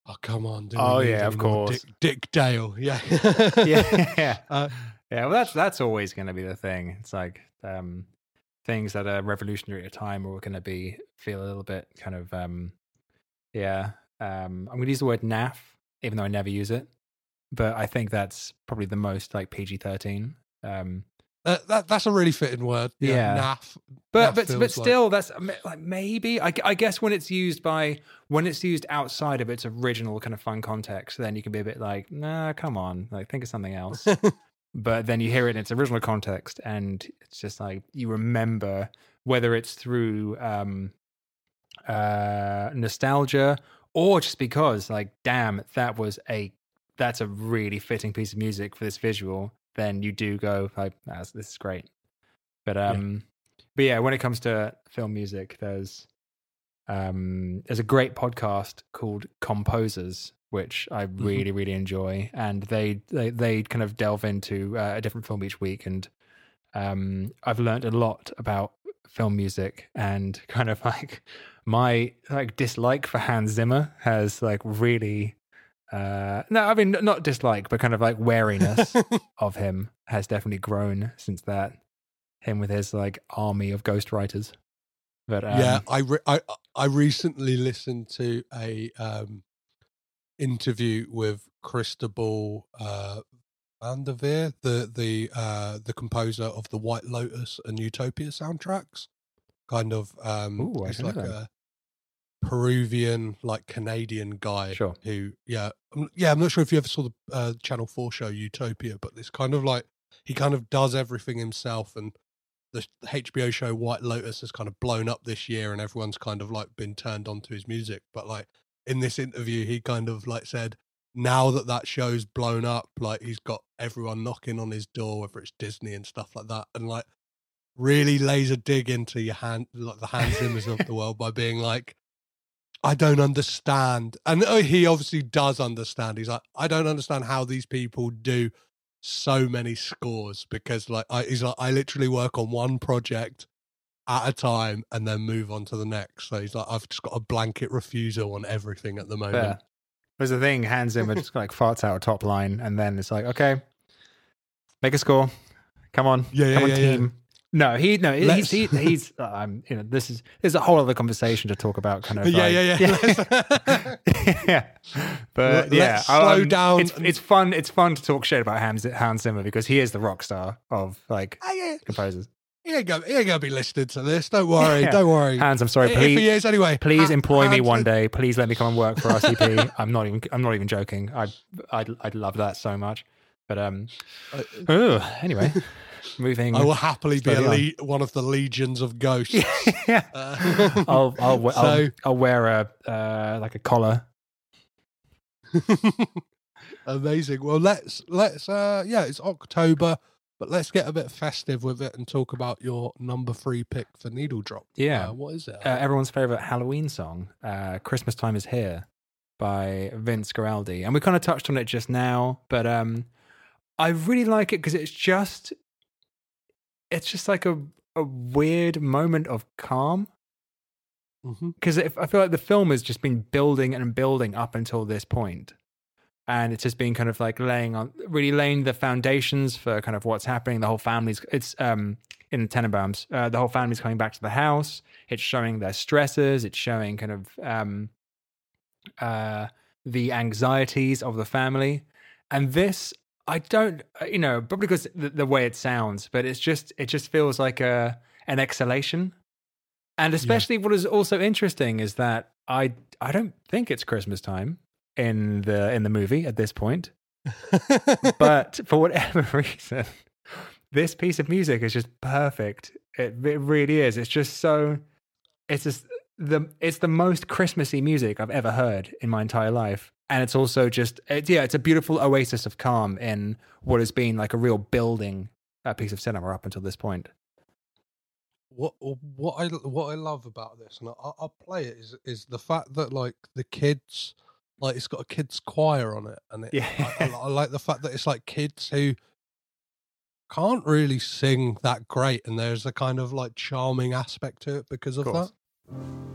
oh come on Oh, yeah, of course. Dick, Dick Dale [LAUGHS] yeah yeah. [LAUGHS] uh, Yeah, well, that's that's always going to be the thing. It's like, um, things that are revolutionary at a time are going to be feel a little bit kind of um yeah um i'm going to use the word naff even though i never use it but i think that's probably the most like pg-13 um Uh, that that's a really fitting word. Yeah. naff. but naff but but like- still that's like maybe I, I guess when it's used by when it's used outside of its original kind of fun context then you can be a bit like nah come on like think of something else [LAUGHS] but then you hear it in its original context and it's just like you remember whether it's through um uh nostalgia or just because like damn that was a that's a really fitting piece of music for this visual then you do go like "Ah, this is great. But um but yeah when it comes to film music there's um there's a great podcast called composers which i really really enjoy. And they they, they kind of delve into uh, a different film each week. And um i've learned a lot about film music and [LAUGHS] kind of like my like dislike for hans zimmer has like really uh no i mean not dislike but kind of like wariness [LAUGHS] of him has definitely grown since that. Him with his like army of ghostwriters. But um, yeah, I, re- I I recently listened to a um, interview with Cristobal uh, Van der Veer, the the uh, the composer of the White Lotus and Utopia soundtracks. Kind of, um, Ooh, I he's don't like a Peruvian, like Canadian guy. Sure. Who, yeah, I'm, yeah. I'm not sure if you ever saw the uh, Channel Four show Utopia, but this kind of like he kind of does everything himself and the HBO show White Lotus has kind of blown up this year and everyone's kind of like been turned on to his music. But like in this interview, he kind of like said, now that that show's blown up, like he's got everyone knocking on his door, whether it's Disney and stuff like that, and like really lays a dig into your hand, like the Hans Zimmers of the world by being like, I don't understand. And uh, he obviously does understand. He's like, I don't understand how these people do so many scores because like I, he's like, I literally work on one project at a time and then move on to the next. So he's like, I've just got a blanket refusal on everything at the moment. fair. there's the thing hans zimmer just like farts out a top line and then it's like okay make a score come on Yeah, yeah, come on yeah, yeah. No he no he's he, [LAUGHS] he's uh, i'm you know this is this is a whole other conversation to talk about kind of Yeah, like- yeah, yeah. [LAUGHS] [LAUGHS] yeah, but Let- yeah, slow I'm- down It's, it's fun. It's fun to talk shit about Hans, Hans Zimmer because he is the rock star of like Ah, yeah. composers. He ain't gonna, he ain't gonna be listening to this. Don't worry. Yeah. Don't worry. Hans, I'm sorry. If Please, he is anyway. please Ha- employ me one day. Please let me come and work for RCP. I'm not even. I'm not even joking. I, I'd, I'd love that so much. But um, ugh, anyway, moving. I will happily be le- one of the legions of ghosts. [LAUGHS] yeah. Uh, [LAUGHS] I'll, I'll, we- [LAUGHS] I'll, I'll wear a uh, like a collar. Amazing. Well, let's let's uh yeah, it's October, but let's get a bit festive with it and talk about your number three pick for Needle Drop. Yeah. Uh, what is it? uh, everyone's favorite Halloween song, uh, "Christmas Time Is Here" by Vince Guaraldi, and we kind of touched on it just now, but um, I really like it because it's just, it's just like a a weird moment of calm because I feel like the film has just been building and building up until this point, and it's just been kind of like laying on, really laying the foundations for kind of what's happening. The whole family's it's um in Tenenbaums, uh, the whole family's coming back to the house. It's showing their stresses. It's showing kind of um uh the anxieties of the family, and this. I don't, uh, you know, probably because the, the way it sounds, but it's just, it just feels like a an exhalation and especially what is also interesting is that I I don't think it's Christmas time in the in the movie at this point. but [LAUGHS] for whatever [LAUGHS] reason, this piece of music is just perfect. It, it really is. It's just so it's just the it's the most Christmassy music I've ever heard in my entire life. And it's also just it, yeah, it's a beautiful oasis of calm in what has been like a real building uh, piece of cinema up until this point. what what I what I love about this, and I, I'll play it, is is the fact that like the kids, like it's got a kids choir on it, and it, Yeah. I, I, I like the fact that it's like kids who can't really sing that great, and there's a kind of like charming aspect to it because of, course. that.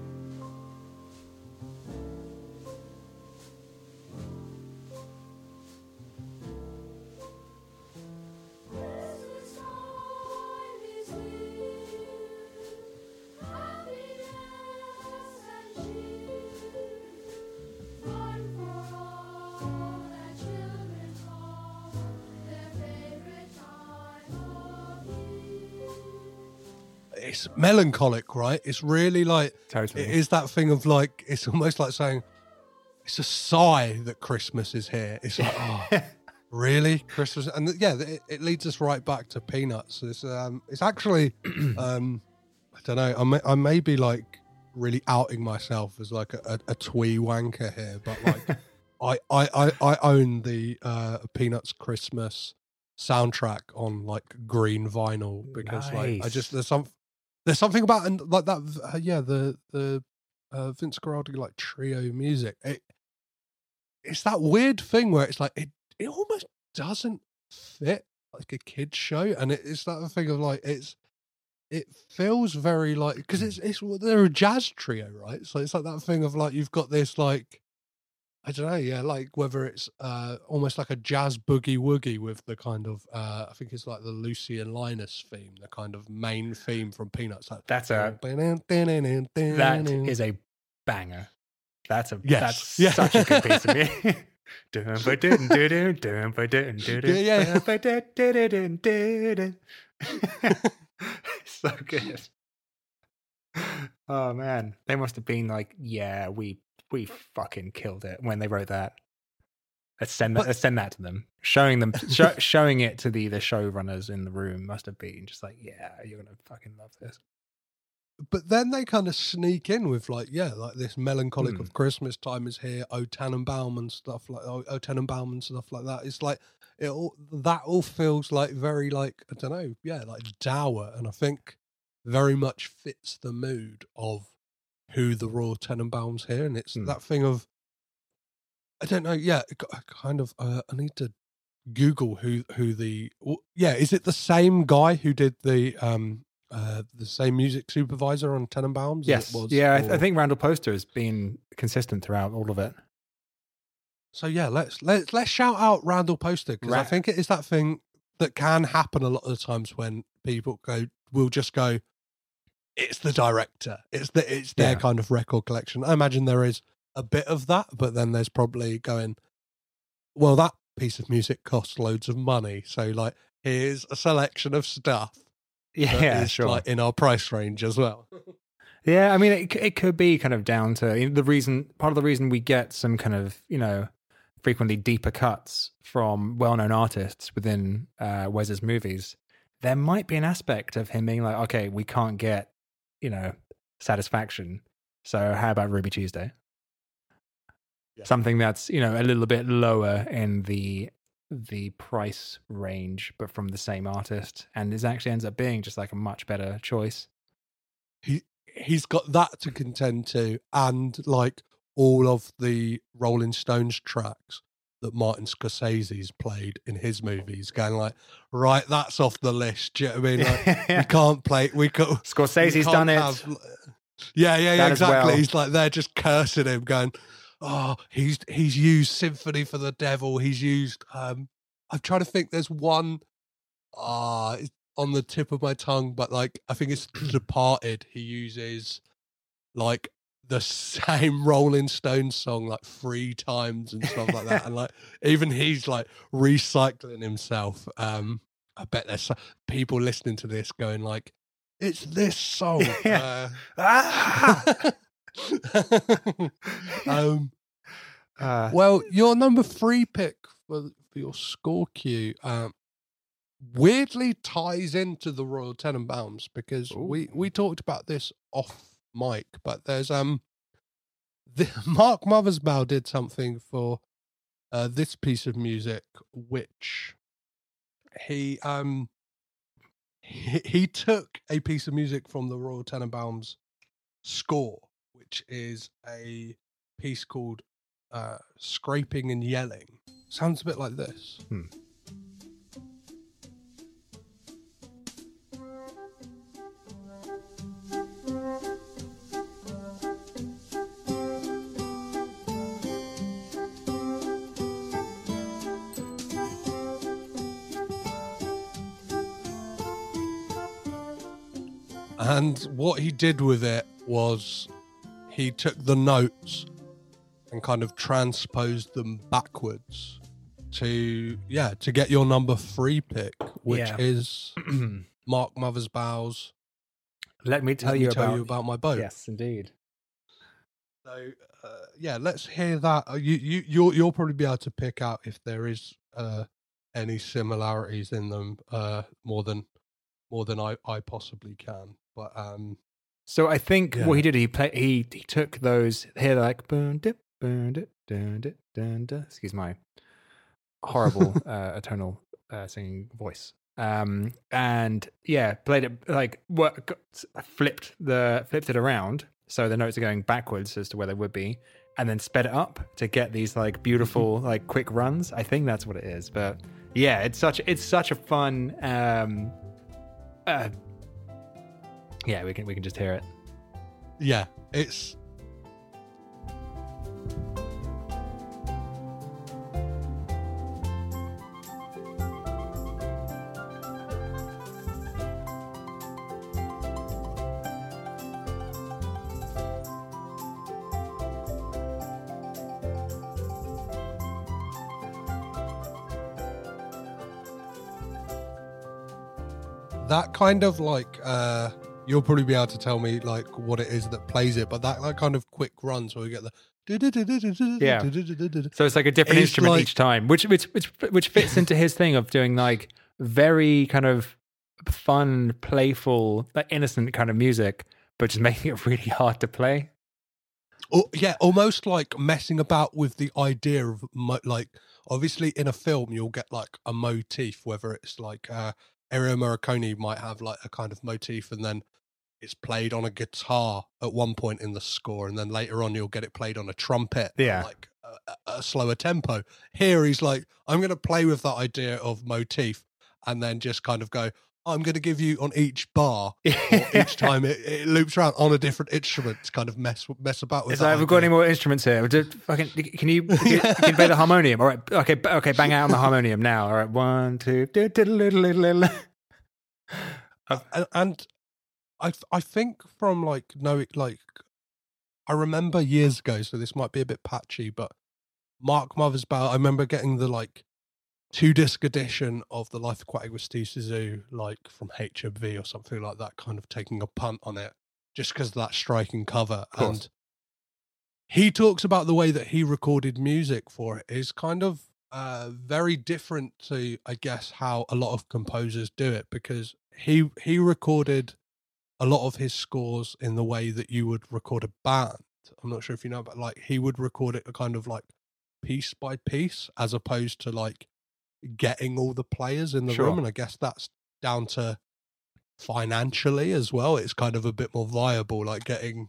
It's melancholic, right? It's really like Totally. it is that thing of like it's almost like saying it's a sigh that Christmas is here. It's like [LAUGHS] oh, really Christmas, and yeah, it, it leads us right back to Peanuts. It's um, it's actually [CLEARS THROAT] um, I don't know. I may, I may be like really outing myself as like a, a, a twee wanker here, but like [LAUGHS] I, I, I, I own the uh, Peanuts Christmas soundtrack on like green vinyl because like I just there's some there's something about and like that uh, yeah the the uh, Vince Guaraldi like trio music it it's that weird thing where it's like it it almost doesn't fit like a kids show and it, it's that thing of like it's it feels very like because it's it's they're a jazz trio right? So it's like that thing of like you've got this like I don't know, yeah, like whether it's uh almost like a jazz boogie woogie with the kind of uh I think it's like the Lucy and Linus theme, the kind of main theme from Peanuts. Like, That's a that is a banger. That's a Yes. that's Yeah. such a good piece of [LAUGHS] music. [LAUGHS] Yeah, yeah. [LAUGHS] so good. Oh man, they must have been like, yeah, we we fucking killed it when they wrote that. Let's send that. But- let's send that to them. Showing them, [LAUGHS] show, showing it to the the showrunners in the room must have been just like, yeah, you're gonna fucking love this. but then they kind of sneak in with like yeah like this melancholic Hmm. of christmas time is here o tannenbaum and stuff like o tannenbaum and stuff like that it's like it all that all feels like very like i don't know yeah like dour and i think very much fits the mood of who the royal tenenbaums here and it's Hmm. that thing of i don't know yeah it got- I kind of uh, i need to google who who the yeah is it the same guy who did the um uh, the same music supervisor on Tenenbaums? Yes, was yeah, I, th- I think Randall Poster has been consistent throughout all of it. So yeah, let's let's let's shout out Randall Poster because I think it is that thing that can happen a lot of the times when people go will just go, it's the director, it's the it's their Yeah. kind of record collection. I imagine there is a bit of that, but then there's probably going, well, that piece of music costs loads of money, so like here's a selection of stuff. Yeah, sure. like in our price range as well. [LAUGHS] Yeah, I mean, it, it could be kind of down to you know, the reason, part of the reason we get some kind of, you know, frequently deeper cuts from well known artists within uh, Wes's movies. There might be an aspect of him being like, okay, we can't get, you know, satisfaction. So how about Ruby Tuesday? Yeah. Something that's, you know, a little bit lower in the the price range, but from the same artist. And this actually ends up being just like a much better choice. he he's got that to contend to and like all of the Rolling Stones tracks that Martin Scorsese's played in his movies going like right that's off the list do you know what I mean like we [LAUGHS] can't play we we Scorsese's can't done it. yeah yeah yeah exactly well. he's like they're just cursing him going oh he's he's used Sympathy for the Devil he's used um I'm trying to think there's one ah it's on the tip of my tongue but like I think it's [CLEARS THROAT] Departed he uses like the same [LAUGHS] Rolling Stones song like three times and stuff like that and like even he's like recycling himself um I bet there's people listening to this going like it's this song [LAUGHS] Yeah. uh, [LAUGHS] um Uh, well, your number three pick for, for your score cue um, weirdly ties into the Royal Tenenbaums because we, we talked about this off mic, but there's um [LAUGHS] the, Mark Mothersbaugh did something for uh, this piece of music, which he um he, he took a piece of music from the Royal Tenenbaums score, which is a piece called uh, scraping and yelling. Sounds a bit like this. Hmm. And what he did with it was he took the notes and kind of transposed them backwards to yeah to get your number three pick, which Yeah. is [CLEARS THROAT] Mark Mothersbaugh's Let me tell let you me tell about you about my boat. Yes, indeed. So uh, yeah, let's hear that. Uh, You you you'll you'll probably be able to pick out if there is uh, any similarities in them uh, more than more than I I possibly can. But um, So I think Yeah. what he did, he play, he he took those here like boom dip boom dip dun dip dun dun. Excuse my horrible [LAUGHS] uh, atonal uh, singing voice. Um, and yeah, played it like what flipped the flipped it around so the notes are going backwards as to where they would be, and then sped it up to get these like beautiful like quick runs. I think that's what it is. But yeah, it's such it's such a fun. Um, uh, yeah, we can we can just hear it. yeah, it's that kind of like uh you'll probably be able to tell me like what it is that plays it but that, that kind of quick runs where we get the Yeah. [LAUGHS] So it's like a different It's instrument like- each time, which which which which fits into his thing of doing like very kind of fun, playful, like innocent kind of music, but just [LAUGHS] making it really hard to play. Oh, yeah, almost like messing about with the idea of mo- like obviously in a film you'll get like a motif, whether it's like uh Ennio Morricone might have like a kind of motif and then it's played on a guitar at one point in the score and then later on you'll get it played on a trumpet Yeah. like a, a- slower tempo. Here he's like I'm going to play with that idea of motif and then just kind of go I'm going to give you on each bar [LAUGHS] each time it, it loops around on a different instrument to kind of mess mess about with It's that we've got any more instruments here? Just fucking, can you [LAUGHS] can you, can play the harmonium? All right, okay, okay, bang out on the [LAUGHS] harmonium now. All right, one, two, and, and I I think from like no like I remember years ago, so this might be a bit patchy, but Mark Mothersbaugh, I remember getting the like two disc edition of The Life Aquatic with Steve Zissou, like from HMV or something like that, kind of taking a punt on it just because of that striking cover. And he talks about the way that he recorded music for it is kind of uh, very different to, I guess, how a lot of composers do it because he he recorded a lot of his scores in the way that you would record a band. I'm not sure if you know, but like he would record it a kind of like piece by piece as opposed to like getting all the players in the Sure. room. And I guess that's down to financially as well. It's kind of a bit more viable, like getting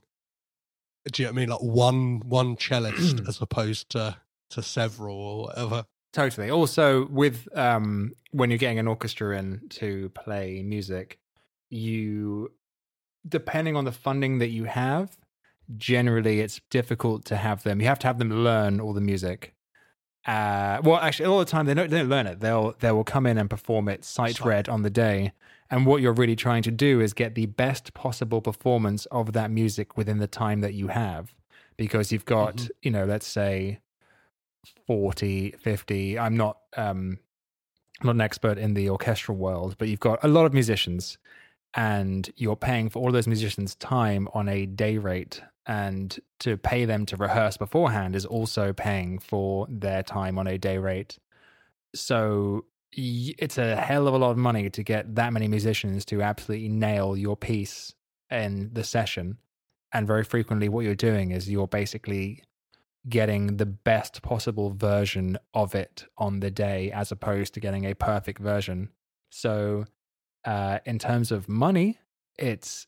do you know what I mean? Like one one cellist [CLEARS THROAT] as opposed to to several or whatever. Totally. Also, with um, when you're getting an orchestra in to play music, you, depending on the funding that you have, generally it's difficult to have them. You have to have them learn all the music. Uh, well, actually, all the time they don't, they don't learn it. They'll they will come in and perform it sight read on the day. And what you're really trying to do is get the best possible performance of that music within the time that you have, because you've got Mhm. you know, let's say 40 50 i'm not um I'm not an expert in the orchestral world but you've got a lot of musicians and you're paying for all those musicians time on a day rate and to pay them to rehearse beforehand is also paying for their time on a day rate so it's a hell of a lot of money to get that many musicians to absolutely nail your piece in the session and very frequently what you're doing is you're basically getting the best possible version of it on the day as opposed to getting a perfect version. So, uh, in terms of money, it's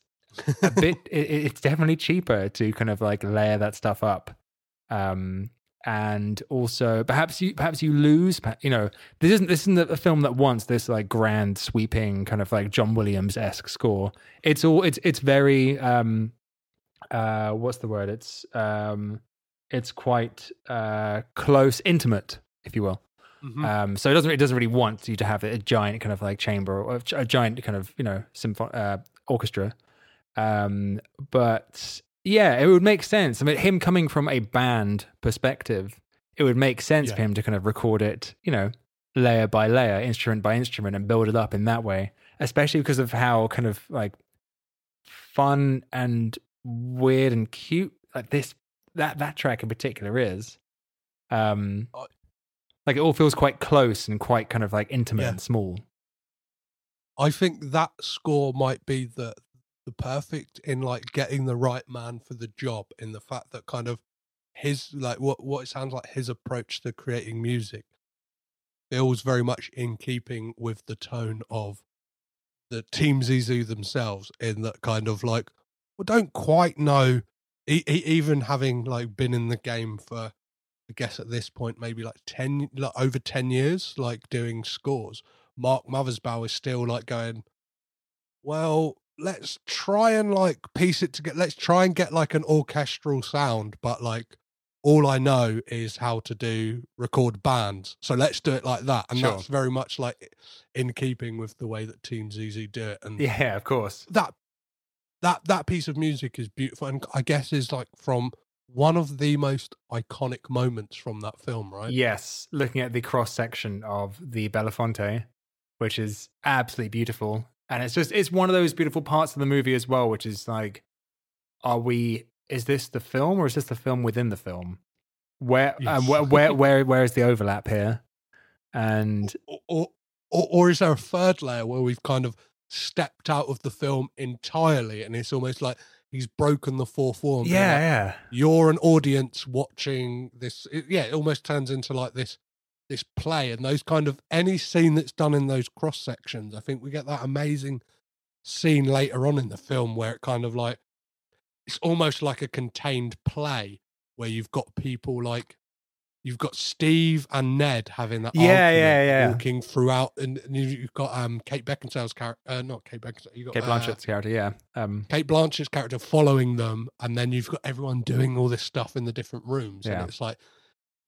a [LAUGHS] bit, it, it's definitely cheaper to kind of like layer that stuff up. Um, and also perhaps you perhaps you lose you know this isn't this isn't a film that wants this like grand sweeping kind of like john williams esque score it's all it's it's very um uh what's the word it's um it's quite uh close intimate if you will Mhm. um so it doesn't it doesn't really want you to have a giant kind of like chamber or a, giant kind of you know symphon uh orchestra um but yeah it would make sense i mean him coming from a band perspective it would make sense Yeah. for him to kind of record it you know layer by layer instrument by instrument and build it up in that way especially because of how kind of like fun and weird and cute like this that that track in particular is. Um, I- like it all feels quite close and quite kind of like intimate Yeah. and small. I think that score might be the the perfect in like getting the right man for the job in the fact that kind of his like what what it sounds like his approach to creating music feels very much in keeping with the tone of the team Zissou themselves in that kind of like well don't quite know e- e- even having like been in the game for I guess at this point maybe like 10 like over 10 years like doing scores Mark Mothersbaugh is still like going, well, let's try and like piece it together. Let's try and get like an orchestral sound, but like all I know is how to do record bands. So let's do it like that. And Sure. that's very much like in keeping with the way that Team Zissou do it. And Yeah, of course. that that that piece of music is beautiful and I guess is like from one of the most iconic moments from that film, right? Yes, looking at the cross section of the Belafonte, which is absolutely beautiful, and it's just it's one of those beautiful parts of the movie as well, which is like, are we? Is this the film or is this the film within the film? Where Yes. and where, where where where is the overlap here? And or, or, or, or is there a third layer where we've kind of stepped out of the film entirely and it's almost like he's broken the fourth wall yeah, like, yeah, you're an audience watching this. It, yeah it almost turns into like this this play and those kind of any scene that's done in those cross sections i think we get that amazing scene later on in the film where it kind of like it's almost like a contained play where you've got people like you've got Steve and Ned having that Yeah, yeah, yeah. walking throughout and, and you- you've got um Kate Beckinsale's character uh, not Kate Beckinsale you got Cate uh, Blanchett's character, yeah, um, Cate Blanchett's character following them, and then you've got everyone doing all this stuff in the different rooms, Yeah. and it's like,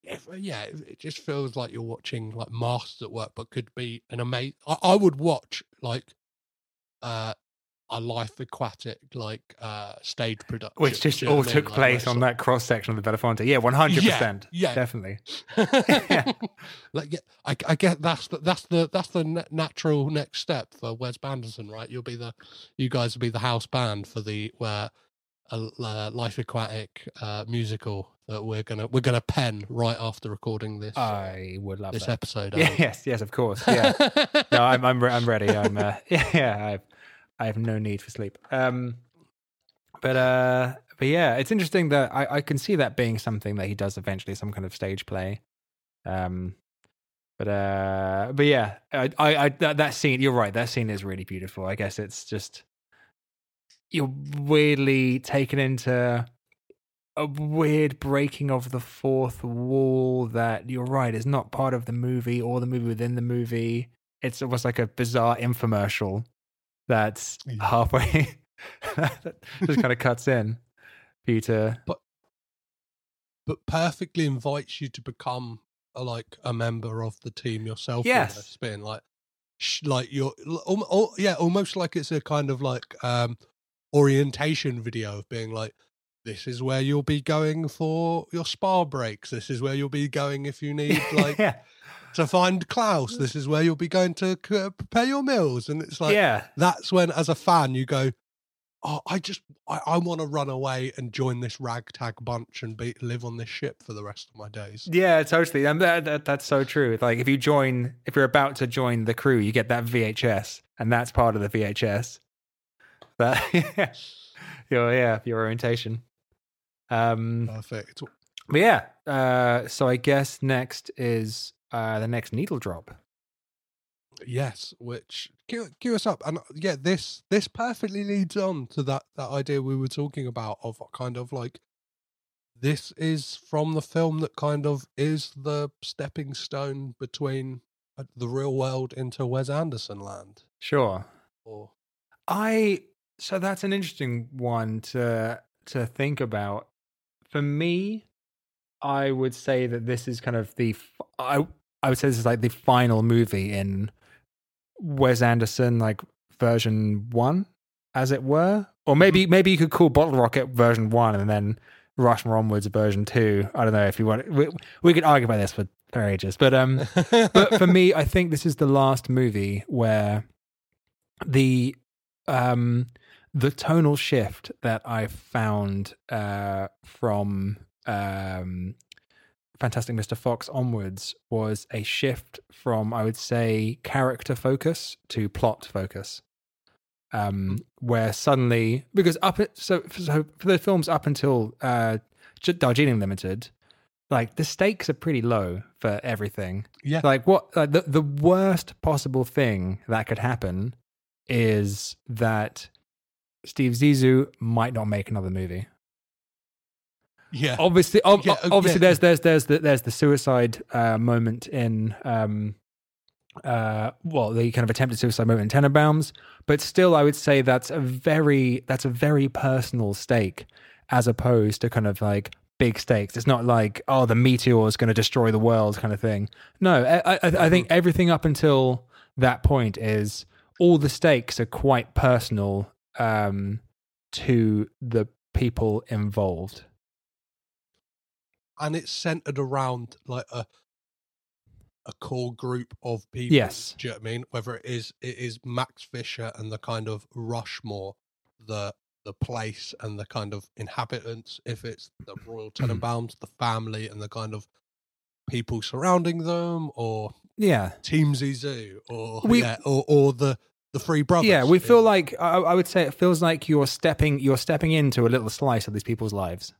if, yeah, it it just feels like you're watching like masters at work, but could be an amazing. I, I would watch like uh, a life aquatic like uh, stage production, which just do you know all what I mean? took Like, place on that cross section of the Belafonte. Yeah, one hundred percent. yeah. definitely. [LAUGHS] like yeah, I, I get that's the that's the that's the natural next step for Wes Banderson, right? You'll be the you guys will be the house band for the uh, uh, uh, Life Aquatic uh, musical that we're gonna we're gonna pen right after recording this uh, I would love this that. episode. Yeah, [LAUGHS] yes, yes, of course. Yeah. no, I'm I'm re- I'm ready. I'm uh, [LAUGHS] yeah, I've I have no need for sleep. Um, but uh, but yeah, it's interesting that I I can see that being something that he does eventually, some kind of stage play. Um, but uh, but yeah, I I, I that, that scene. You're right. That scene is really beautiful. I guess it's just you're weirdly taken into a weird breaking of the fourth wall that you're right is not part of the movie or the movie within the movie. It's almost like a bizarre infomercial that's Yeah. halfway that [LAUGHS] just kind of cuts in for you to but perfectly invites you to become a, like a member of the team yourself. Yes. being like, sh- like you're, al- al- yeah, almost like it's a kind of like um orientation video of being like, this is where you'll be going for your spa breaks. This is where you'll be going if you [LAUGHS] need like yeah to find Klaus. This is where you'll be going to prepare your meals, and it's like yeah that's when, as a fan, you go, "Oh, I just, I, I want to run away and join this ragtag bunch and be live on this ship for the rest of my days." yeah totally and that, that, that's so true like if you join if you're about to join the crew you get that vhs and that's part of the vhs [LAUGHS] that yeah your yeah your orientation um Perfect. But yeah, uh, so I guess next is uh, the next needle drop. Yes, which cue, cue us up, and uh, yeah, this this perfectly leads on to that that idea we were talking about of kind of like this is from the film that kind of is the stepping stone between uh, the real world into Wes Anderson land. Sure. Or I so that's an interesting one to to think about. For me, I would say that this is kind of the I I would say this is like the final movie in Wes Anderson like version 1 as it were. Or maybe maybe you could call Bottle Rocket version 1 and then Rushmore onwards version 2. I don't know if you want we, we could argue about this for, for ages. But um but for me, I think this is the last movie where the um the tonal shift that I found uh, from um, Fantastic Mr. Fox onwards was a shift from, I would say, character focus to plot focus. Um, where suddenly, because up so, so for the films up until uh, Darjeeling Limited, like the stakes are pretty low for everything. Yeah. Like what like the the worst possible thing that could happen is that Steve Zissou might not make another movie. Yeah. Obviously, ob- Yeah, uh, obviously, yeah. there's there's there's the, there's the suicide uh, moment in um, uh, well, the kind of attempted suicide moment in Tenenbaums, but still, I would say that's a very that's a very personal stake as opposed to kind of like big stakes. It's not like oh, the meteor is going to destroy the world kind of thing. No, I, I, I think everything up until that point is all the stakes are quite personal um, to the people involved. And it's centered around like a a core group of people. Yes. Do you know what I mean? Whether it is it is Max Fisher and the kind of Rushmore, the the place and the kind of inhabitants, if it's the Royal Mm-hmm. Tenenbaums, the family and the kind of people surrounding them, or Yeah, Team Zissou, or We- yeah, or or the the three brothers. Yeah, we feel like I, I would say it feels like you're stepping you're stepping into a little slice of these people's lives,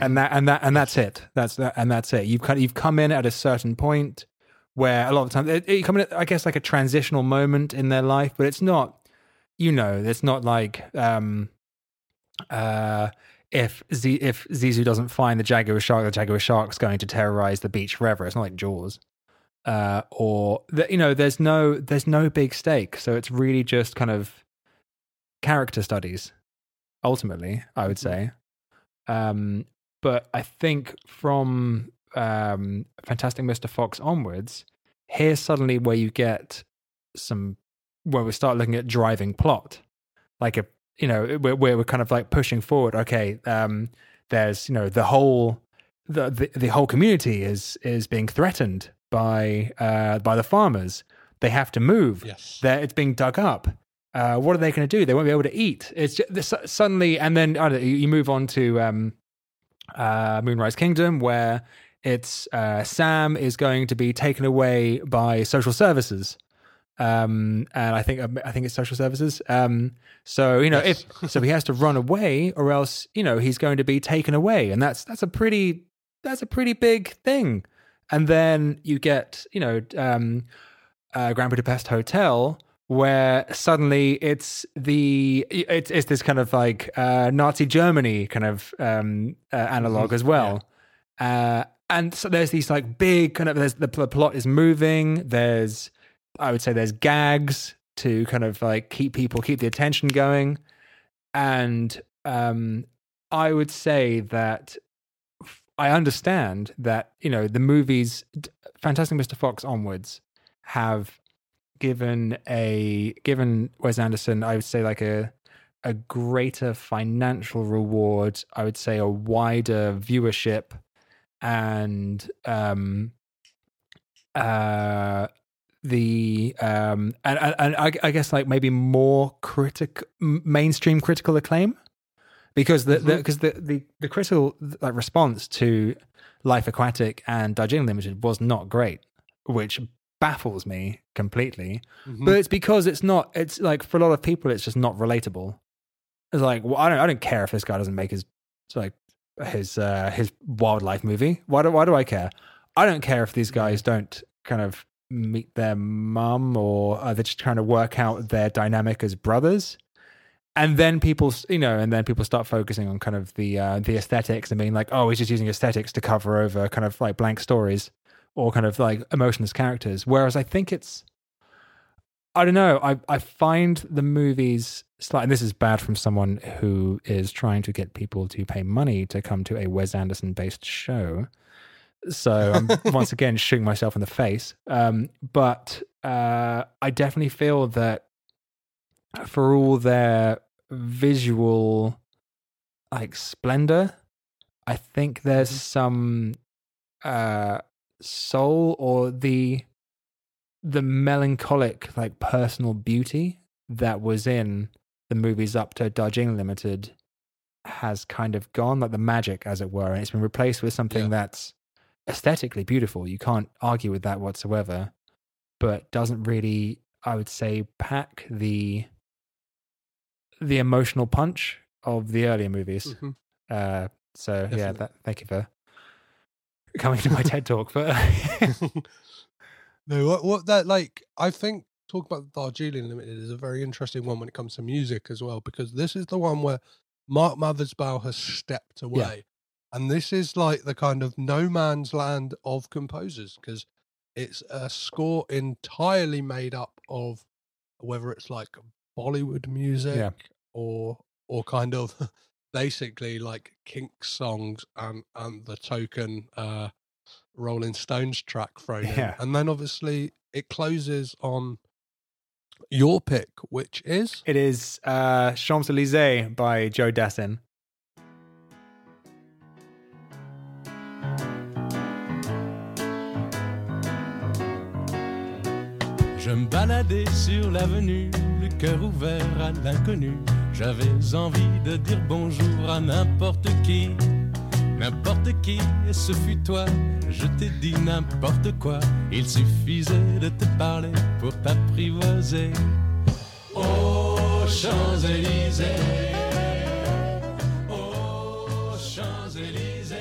and that and that and that's it. That's that and that's it. You've kind of, you've come in at a certain point where a lot of times it, it, you come in at I guess like a transitional moment in their life, but it's not. You know, it's not like um, uh, if Z, if Zissou doesn't find the jaguar shark, the jaguar shark's going to terrorize the beach forever. It's not like Jaws uh, or that you know there's no there's no big stake so it's really just kind of character studies ultimately i would say um but i think from um fantastic mr fox onwards here's suddenly where you get some where we start looking at driving plot like a you know where, where we're kind of like pushing forward okay um there's you know the whole the, the the whole community is is being threatened by uh by the farmers. They have to move. Yes. They're, it's being dug up. Uh what are they going to do? They won't be able to eat. It's just, this, suddenly and then I don't know, you, you move on to um uh moonrise kingdom where it's uh sam is going to be taken away by social services. Um and i think i think it's social services. Um so you know Yes. if so he has to run away or else you know he's going to be taken away. And that's that's a pretty that's a pretty big thing. And then you get you know um uh, grand budapest hotel where suddenly it's the it's it's this kind of like uh nazi germany kind of um uh, analog as well. Uh and so there's these like big kind of there's the, the plot is moving. There's i would say there's gags to kind of like keep people keep the attention going. And um i would say that I understand that you know the movies fantastic mr fox onwards have given a given wes anderson i would say like a a greater financial reward i would say a wider viewership and um uh the um and and, and I, I guess like maybe more critic mainstream critical acclaim? Because the because the, the the critical like response to life aquatic and Darjeeling limited was not great which baffles me completely. But it's because it's not it's like for a lot of people it's just not relatable. It's like well, i don't i don't care if this guy doesn't make his like his uh his wildlife movie. Why do why do i care? I don't care if these guys don't kind of meet their mum or are they just trying to work out their dynamic as brothers. And then people you know and then people start focusing on kind of the uh the aesthetics and being like oh he's just using aesthetics to cover over kind of like blank stories or kind of like emotionless characters whereas i think it's I don't know. I, I find the movies slightly. And this is bad from someone who is trying to get people to pay money to come to a Wes Anderson based show. So I'm [LAUGHS] once again shooting myself in the face. Um, but uh, I definitely feel that for all their visual like splendor, I think there's some uh, soul or the the melancholic like personal beauty that was in the movies up to Darjeeling Limited has kind of gone, like the magic, as it were, and it's been replaced with something Yeah. that's aesthetically beautiful. You can't argue with that whatsoever, but doesn't really, I would say, pack the the emotional punch of the earlier movies. Mhm. Uh, so yeah, that, thank you for coming to my TED talk. But [LAUGHS] No, what, what that like? I think talk about the Darjeeling Limited is a very interesting one when it comes to music as well, because this is the one where Mark Mothersbaugh has stepped away, and this is like the kind of no man's land of composers because it's a score entirely made up of whether it's like Bollywood music or or kind of [LAUGHS] basically like kink songs and and the token uh Rolling Stones track [LAUGHS] thrown in. And then obviously it closes on your pick, which is it is uh, Champs Elysees by Joe Dassin. Je me baladais sur l'avenue, le cœur ouvert à l'inconnu. J'avais envie de dire bonjour à n'importe qui, n'importe qui, et ce fut toi. Je t'ai dit n'importe quoi, il suffisait de te parler pour t'apprivoiser. Aux Champs-Élysées, aux Champs-Élysées,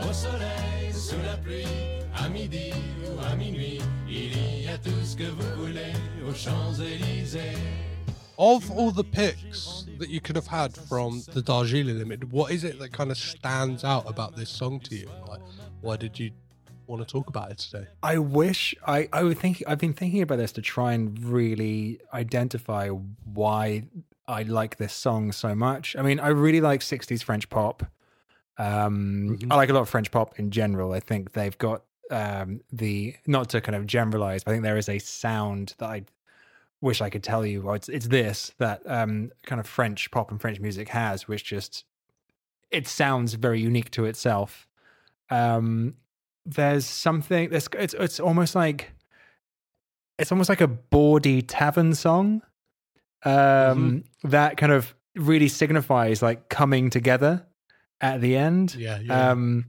au soleil, sous la pluie, à midi ou à minuit, il y a tout ce que vous voulez aux Champs-Élysées. Of all the picks that you could have had from the Darjeeling Limited, what is it that kind of stands out about this song to you? Like, why did you want to talk about it today? I wish I I would think I've been thinking about this to try and really identify why I like this song so much. I mean, I really like 60s French pop. Um I like a lot of French pop in general. I think they've got um the not to kind of generalize, but I think there is a sound that I wish I could tell you. Well, it's it's this that um kind of French pop and French music has, which just it sounds very unique to itself. Um there's something there's it's it's almost like it's almost like a bawdy tavern song um that kind of really signifies like coming together at the end Yeah, yeah. um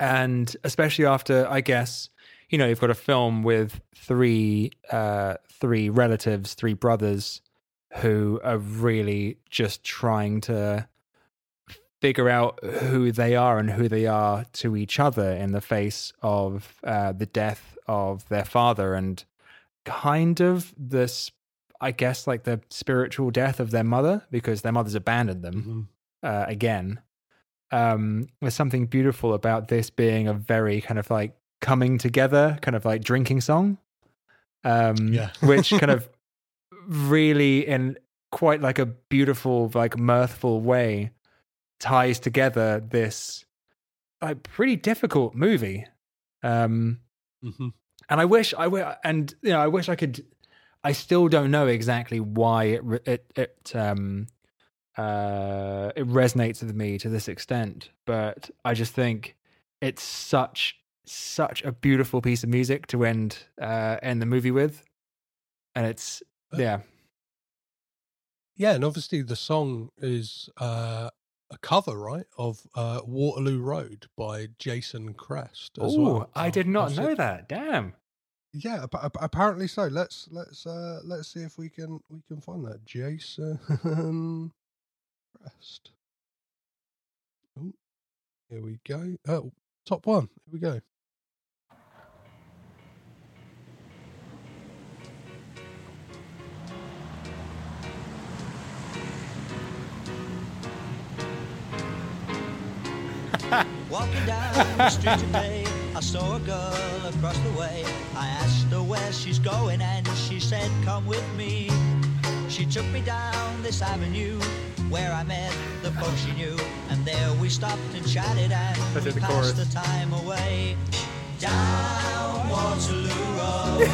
and especially after i guess you know you've got a film with three uh three relatives three brothers who are really just trying to figure out who they are and who they are to each other in the face of uh, the death of their father and kind of this i guess like the spiritual death of their mother because their mother's abandoned them uh, again. Um there's something beautiful about this being a very kind of like coming together kind of like drinking song um Yeah. [LAUGHS] which kind of [LAUGHS] really in quite like a beautiful like mirthful way ties together this like pretty difficult movie um Mhm. and i wish i wi- and you know i wish i could i still don't know exactly why it it it um uh it resonates with me to this extent but i just think it's such such a beautiful piece of music to end uh end the movie with and it's Uh, yeah Yeah, and obviously the song is uh, a cover, right, of uh, Waterloo Road by Jason Crest. As oh well. i did not know that damn Yeah, ap- ap- apparently so. Let's let's uh, let's see if we can we can find that Jason Crest. Oh, here we go. Oh, top one. Here we go. Walking down the street today, I saw a girl across the way. I asked her where she's going, and she said, Come with me. She took me down this avenue where I met the folks she knew, and there we stopped and chatted and That's we the passed chorus. the time away. Down Waterloo Road,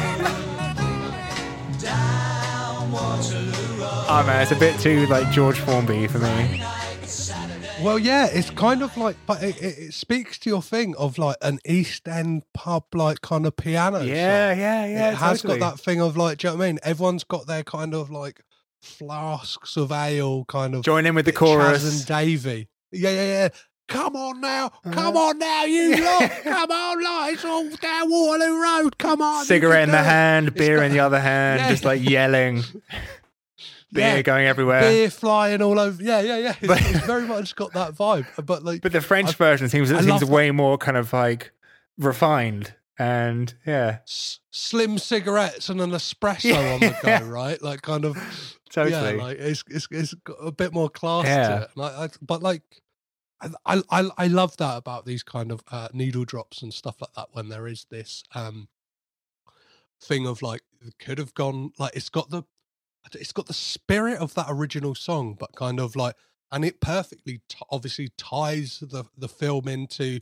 down Waterloo Road. oh man it's a bit too like george formby for me Well, yeah, it's kind of like, but it, it, it speaks to your thing of like an East End pub, like kind of piano. Yeah, song. yeah, yeah. it has totally. got that thing of like, do you know what I mean? Everyone's got their kind of like flasks of ale, kind of Join in with the chorus. and Davy. Yeah, yeah, yeah. Come on now, come uh-huh. on now, you [LAUGHS] lot. Come on, like it's all down Waterloo Road. Come on, Cigarette in the it. hand, beer got- in the other hand, [LAUGHS] Yeah. just like yelling. Beer Yeah. going everywhere. beer flying all over. Yeah, yeah, yeah. It's, But- it's very much got that vibe. But like, But the French I- version seems I seems love that. way more kind of like refined and yeah, s- slim cigarettes and an espresso on the go, [LAUGHS] right? Like kind of Totally. Yeah, like it's it's it's got a bit more class Yeah. to it. And I, but like, I, I I love that about these kind of uh, needle drops and stuff like that. When there is this um thing of like, it could have gone like it's got the it's got the spirit of that original song, but kind of like, and it perfectly t- obviously ties the the film into.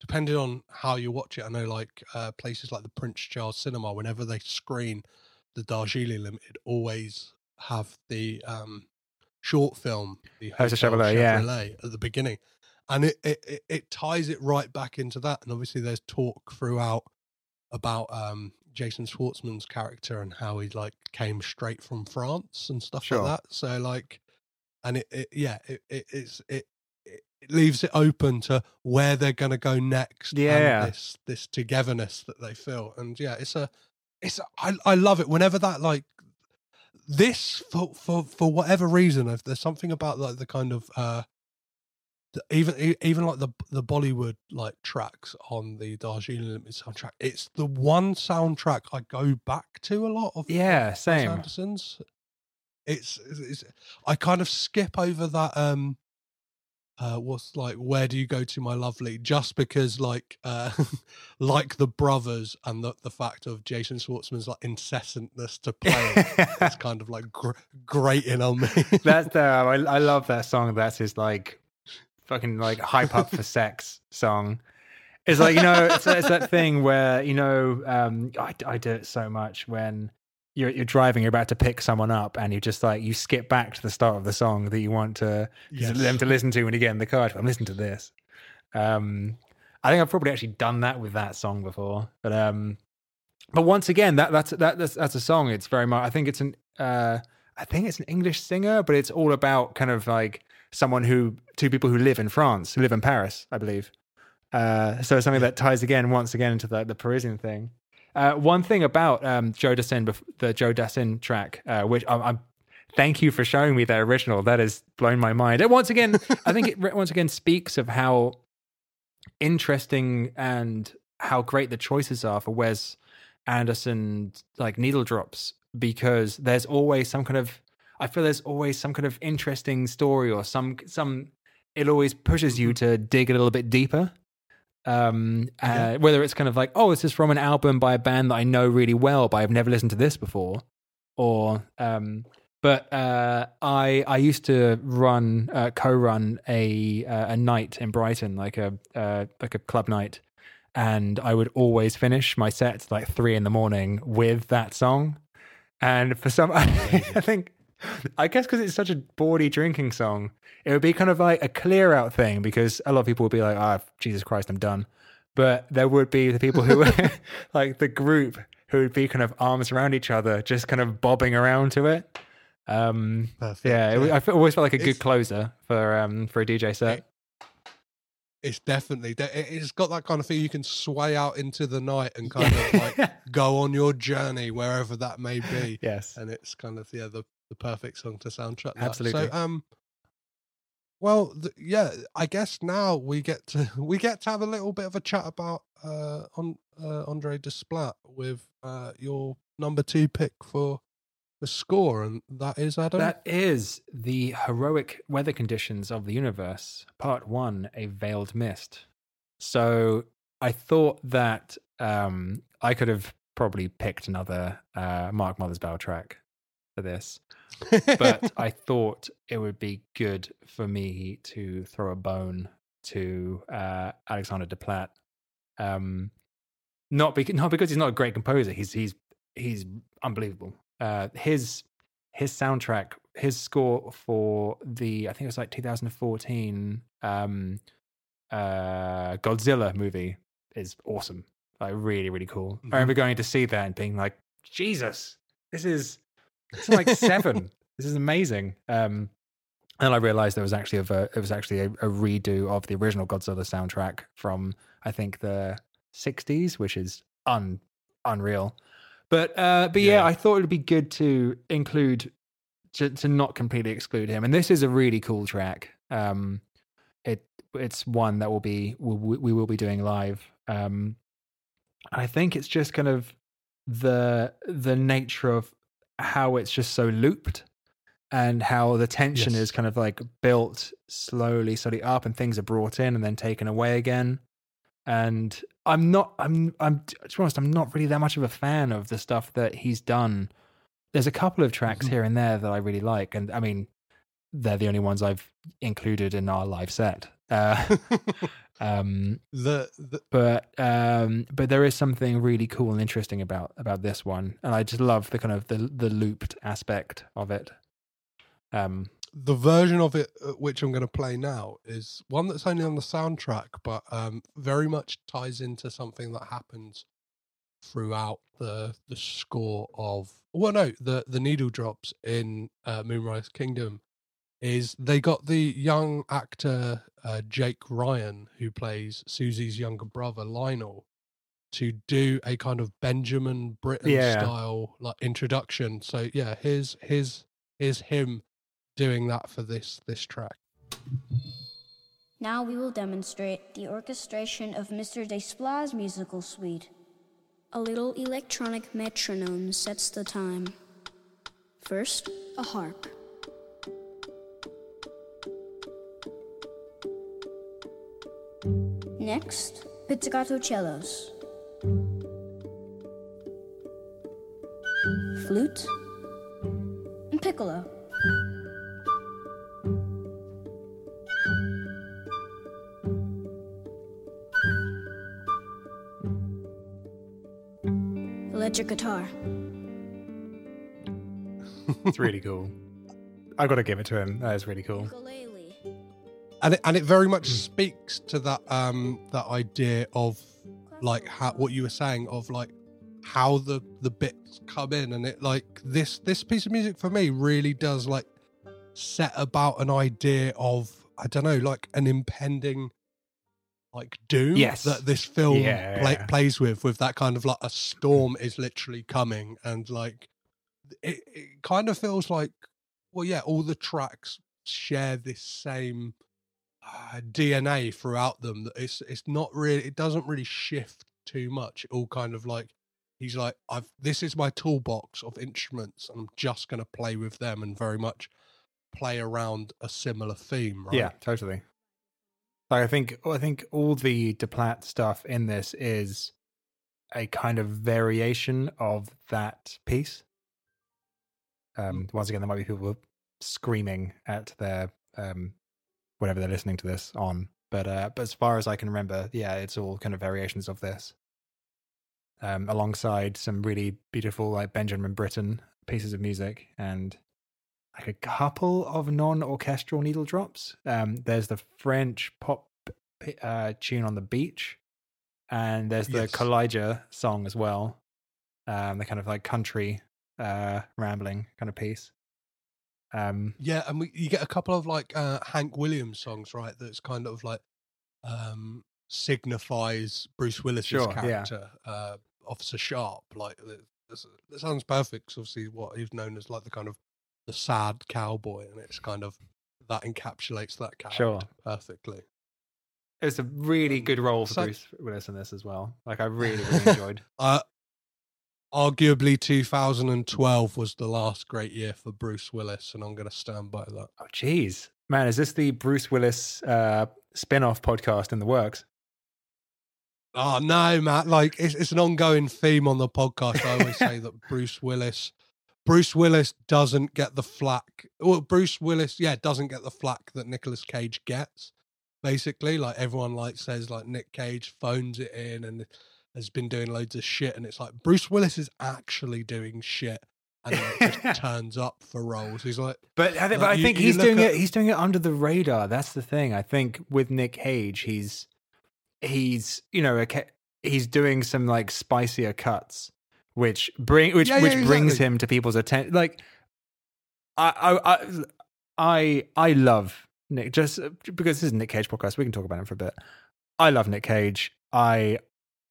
Depending on how you watch it, I know like uh, places like the Prince Charles Cinema, whenever they screen the Darjeeling Limited, always have the um, short film, the Hotel Hotel Chevalier, yeah. At the beginning, and it, it it it ties it right back into that. And obviously, there's talk throughout about um, Jason Schwartzman's character and how he like came straight from France and stuff Sure. like that. So like, and it, it yeah, it, it it's it. It leaves it open to where they're going to go next. and Yeah. this this togetherness that they feel, and yeah, it's a, it's a, I I love it. Whenever that like this for for for whatever reason, if there's something about like the kind of uh even even like the the Bollywood like tracks on the Darjeeling Limited soundtrack, it's the one soundtrack I go back to a lot of. Yeah, same. Anderson's. It's, it's, it's I kind of skip over that um uh what's like where do you go to my lovely just because like uh [LAUGHS] like the brothers and the the fact of Jason Schwartzman's like incessantness to play it's [LAUGHS] kind of like gr- grating on me. That's the [LAUGHS] I, I love that song. That's his like fucking like hype up for sex song. It's like you know, it's, it's that thing where you know, um, I, I do it so much when you're you're driving, you're about to pick someone up, and you just like you skip back to the start of the song that you want to Yes. them to listen to when you get in the car. I'm listening to this. Um, I think I've probably actually done that with that song before, but um, but once again, that that's that that's, that's a song. It's very much. I think it's an uh, I think it's an English singer, but it's all about kind of like someone who two people who live in France, who live in Paris, I believe. Uh, so something that ties again once again into the the Parisian thing. Uh, one thing about um, Joe Dassin, the Joe Dassin track, uh, which I'm, I'm thank you for showing me the original. That has blown my mind. And once again, I think it once again speaks of how interesting and how great the choices are for Wes Anderson like needle drops because there's always some kind of I feel there's always some kind of interesting story or some some it always pushes you to dig a little bit deeper. Um, uh, whether it's kind of like, oh, this is from an album by a band that I know really well, but I've never listened to this before, or um, but uh, I I used to run uh, co-run a uh, a night in Brighton, like a uh, like a club night, and I would always finish my sets like three in the morning with that song. And for some, [LAUGHS] I think, I guess because it's such a bawdy drinking song, it would be kind of like a clear out thing because a lot of people would be like, "Ah, Jesus Christ, I'm done." But there would be the people who, were [LAUGHS] [LAUGHS] like the group, who would be kind of arms around each other, just kind of bobbing around to it. Um, Perfect, yeah, it. I feel, always felt like a good closer for um for a DJ set. it's definitely it- it's got that kind of thing you can sway out into the night and kind of like [LAUGHS] go on your journey wherever that may be Yes. and it's kind of yeah the, the perfect song to soundtrack that. Absolutely. so um well th- yeah i guess now we get to [LAUGHS] we get to have a little bit of a chat about uh on uh, andre desplat with uh your number two pick for the score and that is adam That is the heroic weather conditions of the universe, part one, a veiled mist. So I thought that um, I could have probably picked another uh, Mark Mothersbaugh track for this, but [LAUGHS] I thought it would be good for me to throw a bone to uh, Alexander Desplat. Um, not because not because he's not a great composer. He's he's he's unbelievable. Uh, his his soundtrack his score for the I think it was like 2014 um, uh, Godzilla movie is awesome. Like really, really cool. I remember going to see that and being like, Jesus, this is is like seven. this is amazing. Um, and I realized there was actually a ver- it was actually a, a redo of the original Godzilla soundtrack from I think the 60s, which is un unreal. But uh, but yeah, Yeah. I thought it would be good to include to, to not completely exclude him. And this is a really cool track. Um, it it's one that will be we, we will be doing live. Um, I think it's just kind of the the nature of how it's just so looped and how the tension Yes. is kind of like built slowly, slowly up, and things are brought in and then taken away again. And I'm not, I'm, I'm, to be honest, I'm not really that much of a fan of the stuff that he's done. There's a couple of tracks Mhm. here and there that I really like, and I mean, they're the only ones I've included in our live set. Uh, [LAUGHS] [LAUGHS] um, the, the but um but there is something really cool and interesting about about this one. And i just love the kind of the the looped aspect of it. Um the version of it uh, which I'm going to play now is one that's only on the soundtrack, but um, very much ties into something that happens throughout the the score of well, no, the the needle drops in uh, Moonrise Kingdom is they got the young actor uh, Jake Ryan who plays Susie's younger brother Lionel to do a kind of Benjamin Britten Yeah. style like introduction. So yeah, here's here's here's him doing that for this this track. Now we will demonstrate the orchestration of Mr. Desplat's musical suite. A little electronic metronome sets the time. First, a harp. Next, pizzicato cellos. Flute and piccolo. Electric guitar. [LAUGHS] it's really cool i gotta give it to him that is really cool. And it, and it very much speaks to that um that idea of like how what you were saying of like how the the bits come in and it like this this piece of music for me really does like set about an idea of i don't know like an impending like doom Yes. that this film Yeah. play, plays with with that kind of like a storm is literally coming and like it, it kind of feels like well yeah all the tracks share this same uh, DNA throughout them. That it's it's not really it doesn't really shift too much. It all kind of like he's like I've this is my toolbox of instruments and I'm just going to play with them and very much play around a similar theme. Right? yeah totally like i think i think all the Desplat stuff in this is a kind of variation of that piece um once again there might be people screaming at their um whatever they're listening to this on. But uh but as far as i can remember yeah it's all kind of variations of this. Um alongside some really beautiful like benjamin britten pieces of music and like a couple of non-orchestral needle drops. Um there's the french pop uh tune on the beach and there's the Yes. Kaw-Liga song as well. Um the kind of like country uh rambling kind of piece um Yeah, and we, you get a couple of like uh, Hank Williams songs, right? That's kind of like um, signifies Bruce Willis's Sure, yeah. character, uh, Officer Sharp. Like that- sounds perfect. 'cause obviously, what he's known as like the kind of the sad cowboy, and it's kind of that encapsulates that character Sure. perfectly. it was a really good role for So- Bruce Willis in this as well like I [LAUGHS] really really enjoyed Uh, arguably, 2012 was the last great year for Bruce Willis, and I'm going to stand by that. oh jeez man is this the Bruce Willis uh spin-off podcast in the works Oh no, Matt! Like it's, it's an ongoing theme on the podcast. I always say that [LAUGHS] Bruce Willis, Bruce Willis doesn't get the flack. Well, Bruce Willis, yeah, doesn't get the flack that Nicolas Cage gets. Basically, like everyone like says, like Nick Cage phones it in and has been doing loads of shit, and it's like Bruce Willis is actually doing shit and then just [LAUGHS] turns up for roles. He's like, But I think, but Like, I think you he's doing at- it. He's doing it under the radar. That's the thing. I think with Nick Cage, he's he's you know a he's doing some like spicier cuts, which bring which Yeah, yeah, which brings him to people's attention. Like I I I I, I love Nick just uh, because this is Nick Cage podcast. We can talk about him for a bit. I love Nick Cage. I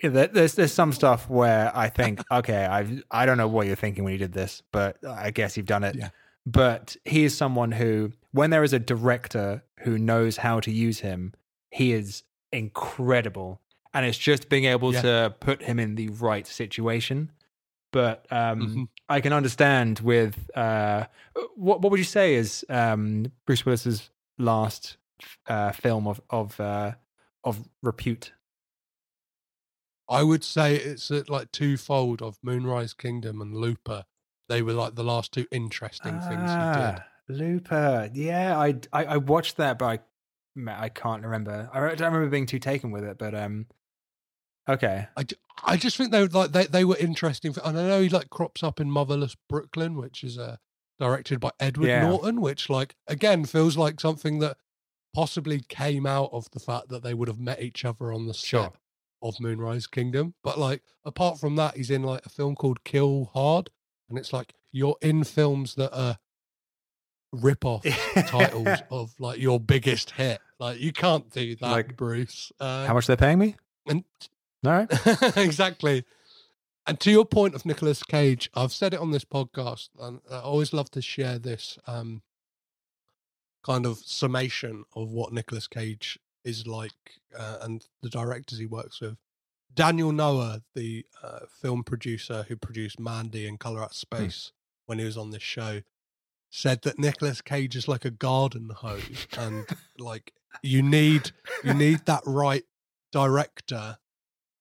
there's there's some stuff where I think okay I I don't know what you're thinking when you did this, but I guess you've done it Yeah. but he is someone who, when there is a director who knows how to use him, he is incredible. And it's just being able Yeah. to put him in the right situation. But um, Mhm. I can understand with uh, what what would you say is um, Bruce Willis's last uh, film of of uh, of repute? I would say it's uh, like twofold of Moonrise Kingdom and Looper. They were like the last two interesting things he did. Ah, Looper. Yeah, I, I I watched that, but I I can't remember. I don't remember being too taken with it, but um, okay. I, I just think they were like they, they were interesting. And I know he like crops up in Motherless Brooklyn, which is uh, directed by Edward Yeah. Norton, which like again feels like something that possibly came out of the fact that they would have met each other on the set Sure. Of Moonrise Kingdom. But like apart from that, he's in like a film called Kill Hard, and it's like you're in films that are rip off titles [LAUGHS] of like your biggest hit. Like you can't do that, Like, Bruce. Uh, How much they're paying me? and No. [LAUGHS] exactly. And to your point of Nicolas Cage, I've said it on this podcast, and I always love to share this um, kind of summation of what Nicolas Cage is like uh, and the directors he works with. Daniel Noah, the uh, film producer who produced Mandy and Color Out Space, when he was on this show, said that Nicolas Cage is like a garden hose, and like you need you need that right director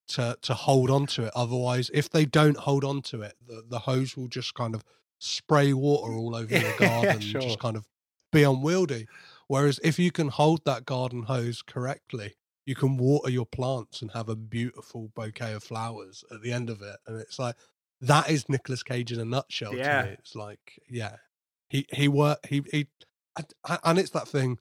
to to hold on to it. Otherwise, if they don't hold on to it, the, the hose will just kind of spray water all over your [LAUGHS] Yeah, garden and sure. just kind of be unwieldy. Whereas if you can hold that garden hose correctly, you can water your plants and have a beautiful bouquet of flowers at the end of it. And it's like that is Nicolas Cage in a nutshell Yeah. to me. It's like, yeah. He he work he he and- it's that thing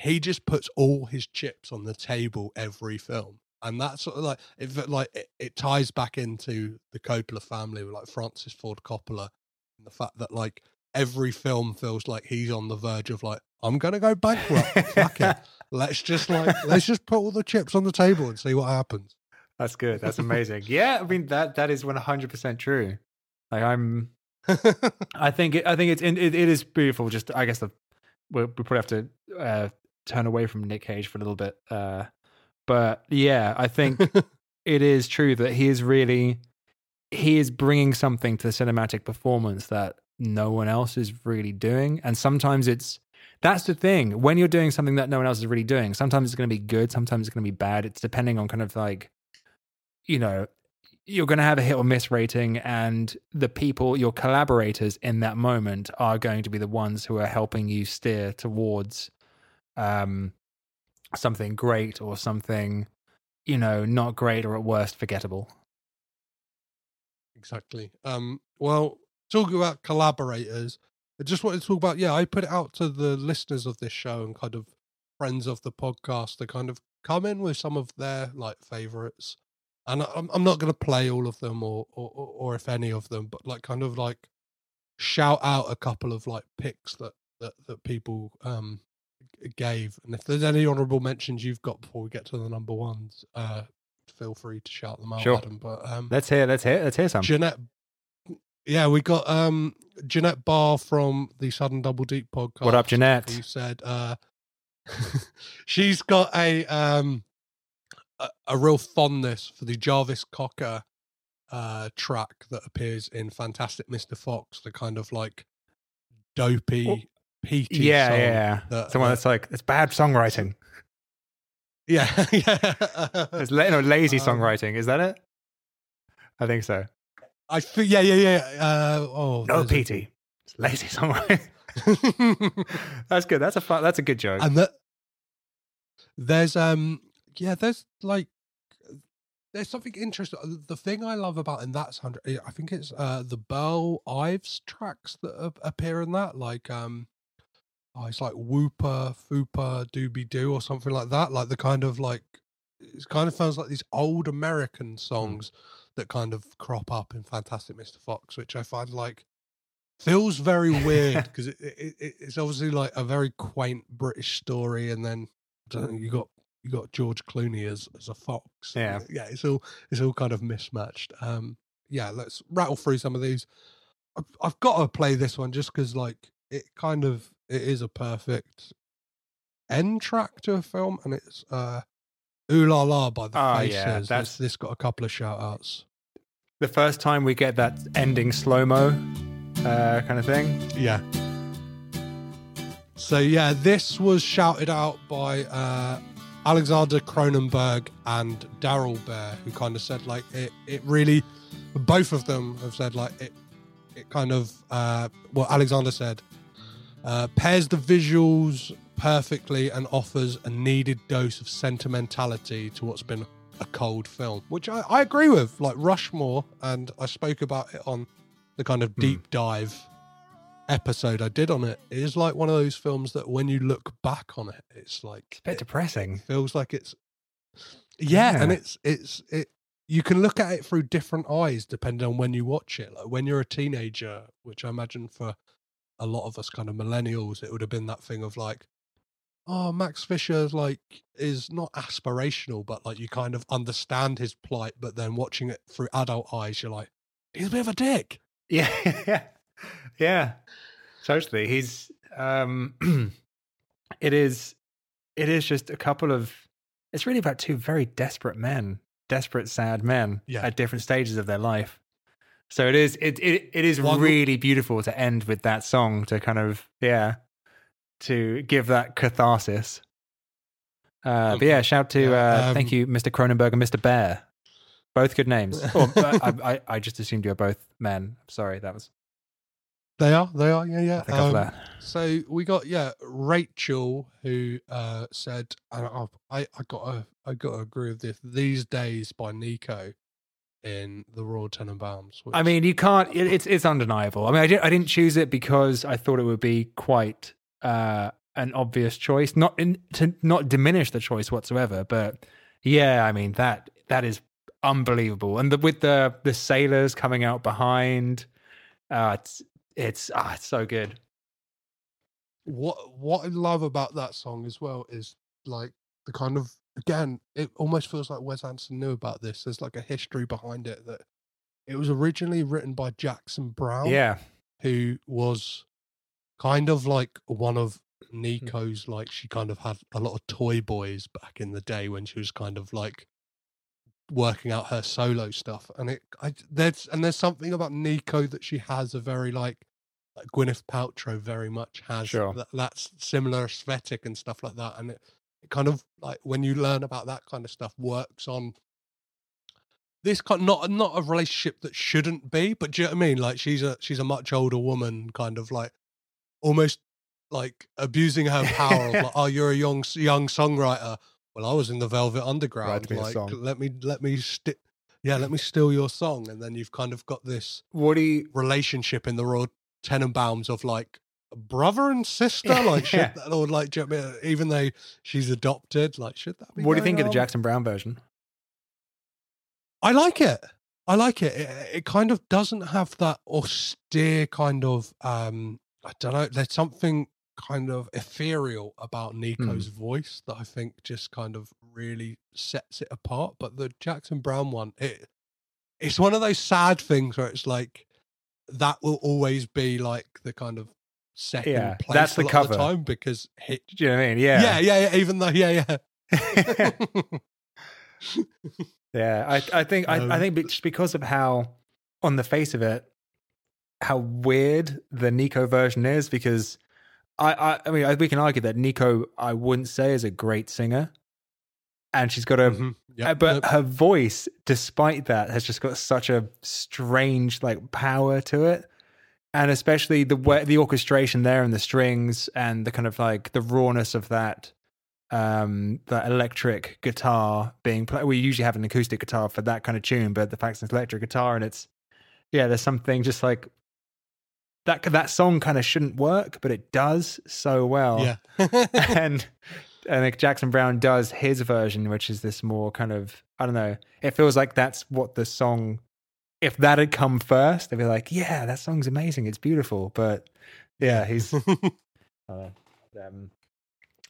he just puts all his chips on the table every film and that's sort of like if like it, it ties back into the Coppola family with like Francis Ford Coppola and the fact that like every film feels like he's on the verge of like I'm gonna go bankrupt fuck it [LAUGHS] let's just like let's just put all the chips on the table and see what happens That's good. That's amazing. yeah, I mean that that is one hundred percent true. Like I'm, [LAUGHS] I think it, I think it's it, it is beautiful. Just I guess the we we probably have to uh, turn away from Nick Cage for a little bit. Uh, but yeah, I think [LAUGHS] it is true that he is really he is bringing something to the cinematic performance that no one else is really doing, and sometimes it's. That's the thing. When you're doing something that no one else is really doing, sometimes it's going to be good, sometimes it's going to be bad. It's depending on kind of like you know, you're going to have a hit or miss rating, and the people, your collaborators in that moment, are going to be the ones who are helping you steer towards um, something great or something, you know, not great or at worst forgettable. Exactly. Um, well, talking about collaborators, I just wanted to talk about, yeah, I put it out to the listeners of this show and kind of friends of the podcast to kind of come in with some of their like favorites. And I'm, I'm not going to play all of them or, or, or or if any of them, but like kind of like shout out a couple of like picks that, that, that people um, gave. And if there's any honorable mentions you've got before we get to the number ones, uh, feel free to shout them out, Sure. Adam. But um, Let's hear, let's hear, let's hear some. Jeanette. Yeah, we got um Jeanette Barr from the Sudden Double Deep podcast. What up, Jeanette? Who said uh [LAUGHS] she's got a um a, a real fondness for the Jarvis Cocker uh track that appears in Fantastic Mr. Fox, the kind of like dopey Petey yeah, song yeah, yeah. that- Someone that- that's like, it's bad songwriting. yeah, [LAUGHS] yeah. It's la- no, lazy Um, songwriting. Is that it? I think so. I feel, yeah, yeah, yeah. Uh, oh, No, there's a- It's lazy songwriting. [LAUGHS] that's good. That's a fun, that's a good joke. and that there's um yeah there's like there's something interesting. uh, The thing I love about in that soundtrack, I think it's uh, the Burl Ives tracks that ap- appear in that, like um, oh, it's like Whooper, Fooper, Doobie Doo, or something like that. Like the kind of like it kind of sounds like these old American songs that kind of crop up in Fantastic Mr. Fox, which I find like feels very weird [LAUGHS] because it, it, it, it's obviously like a very quaint British story, and then know, you got you got George Clooney as as a fox. Yeah. yeah, it's all it's all kind of mismatched. Um, yeah, let's rattle through some of these. I've, I've got to play this one just because like it kind of it is a perfect end track to a film, and it's uh, "Ooh La La" by the Oh, Faces. yeah, This- this got a couple of shout outs. The first time we get that ending slow mo uh, kind of thing. Yeah. So yeah, this was shouted out by uh, Alexander Cronenberg and Daryl Bear, who kind of said like it. It really, both of them have said like it. It kind of uh, what Alexander said uh, pairs the visuals perfectly and offers a needed dose of sentimentality to what's been a cold film, which I, I agree with. Like Rushmore, and I spoke about it on the kind of hmm. deep dive episode I did on it. It is like one of those films that when you look back on it, it's like A bit depressing. feels like it's yeah, and it's it's it you can look at it through different eyes depending on when you watch it like when you're a teenager which i imagine for a lot of us kind of millennials it would have been that thing of like oh max fisher like is not aspirational but like you kind of understand his plight but then watching it through adult eyes you're like he's a bit of a dick Yeah, yeah, [LAUGHS] yeah. Totally. He's um [CLEARS THROAT] it is it is just a couple of it's really about two very desperate men, desperate sad men Yeah. at different stages of their life. So it is it it, it is One- really beautiful to end with that song to kind of yeah to give that catharsis. Uh, but yeah, shout to Yeah, uh, thank um, you, Mr. Cronenberg and Mr. Bear. Both good names. [LAUGHS] Oh, I, I, I just assumed you were both men. Sorry, that was they are they are yeah yeah I think Um, that. So we got yeah Rachel who uh said and I I I got to I got to agree with this these days by Nico in the Royal Tenenbaums. I mean, you can't. It, it's it's undeniable. I mean, I didn't I didn't choose it because I thought it would be quite uh, an obvious choice. Not in, to not diminish the choice whatsoever, but yeah, I mean that that is unbelievable. And the, with the the sailors coming out behind, uh, it's it's ah, it's so good. what what I love about that song as well is like the kind of again it almost feels like Wes Anderson knew about this. There's like a history behind it that it was originally written by Jackson Browne. Yeah, who was kind of like one of hmm. Nico's like she kind of had a lot of toy boys back in the day when she was kind of like working out her solo stuff and it I there's and there's something about Nico that she has a very like like Gwyneth Paltrow very much has Sure. that, that's similar aesthetic and stuff like that and it, it kind of like when you learn about that kind of stuff works on this kind not not a relationship that shouldn't be, but do you know what I mean? Like she's a she's a much older woman, kind of like almost like abusing her power of like, [LAUGHS] oh, you're a young young songwriter. Well, I was in the Velvet Underground. me Like, let me let me sti- yeah, let me steal your song, and then you've kind of got this Woody relationship in the Royal Tenenbaums of like brother and sister, [LAUGHS] like should that, or like you know what I mean? even though she's adopted, like should that be? What do you think of the? Jackson Browne version? I like it. I like it. it. It kind of doesn't have that austere kind of um I don't know, there's something kind of ethereal about Nico's voice that I think just kind of really sets it apart. But the Jackson Browne one, it it's one of those sad things where it's like that will always be like the kind of second Yeah, place that's the cover. time because it, Do you know what I mean? yeah. yeah, yeah, even though yeah, yeah. [LAUGHS] Yeah, I I think I, I Um, think just because of how on the face of it, how weird the Nico version is. Because I I, I mean I, we can argue that Nico I wouldn't say is a great singer, and she's got a Mhm. Yep, uh, but yep. her voice, despite that, has just got such a strange like power to it, and especially the way the orchestration there and the strings and the kind of like the rawness of that um, that electric guitar being played. We usually have an acoustic guitar for that kind of tune, but the fact it's an electric guitar and it's yeah, there's something just like that. That song kind of shouldn't work, but it does so well. Yeah. [LAUGHS] [LAUGHS] and think Jackson Browne does his version, which is this more kind of I don't know. It feels like that's what the song. If that had come first, they'd be like, "Yeah, that song's amazing. It's beautiful." But yeah, he's. [LAUGHS] uh, um,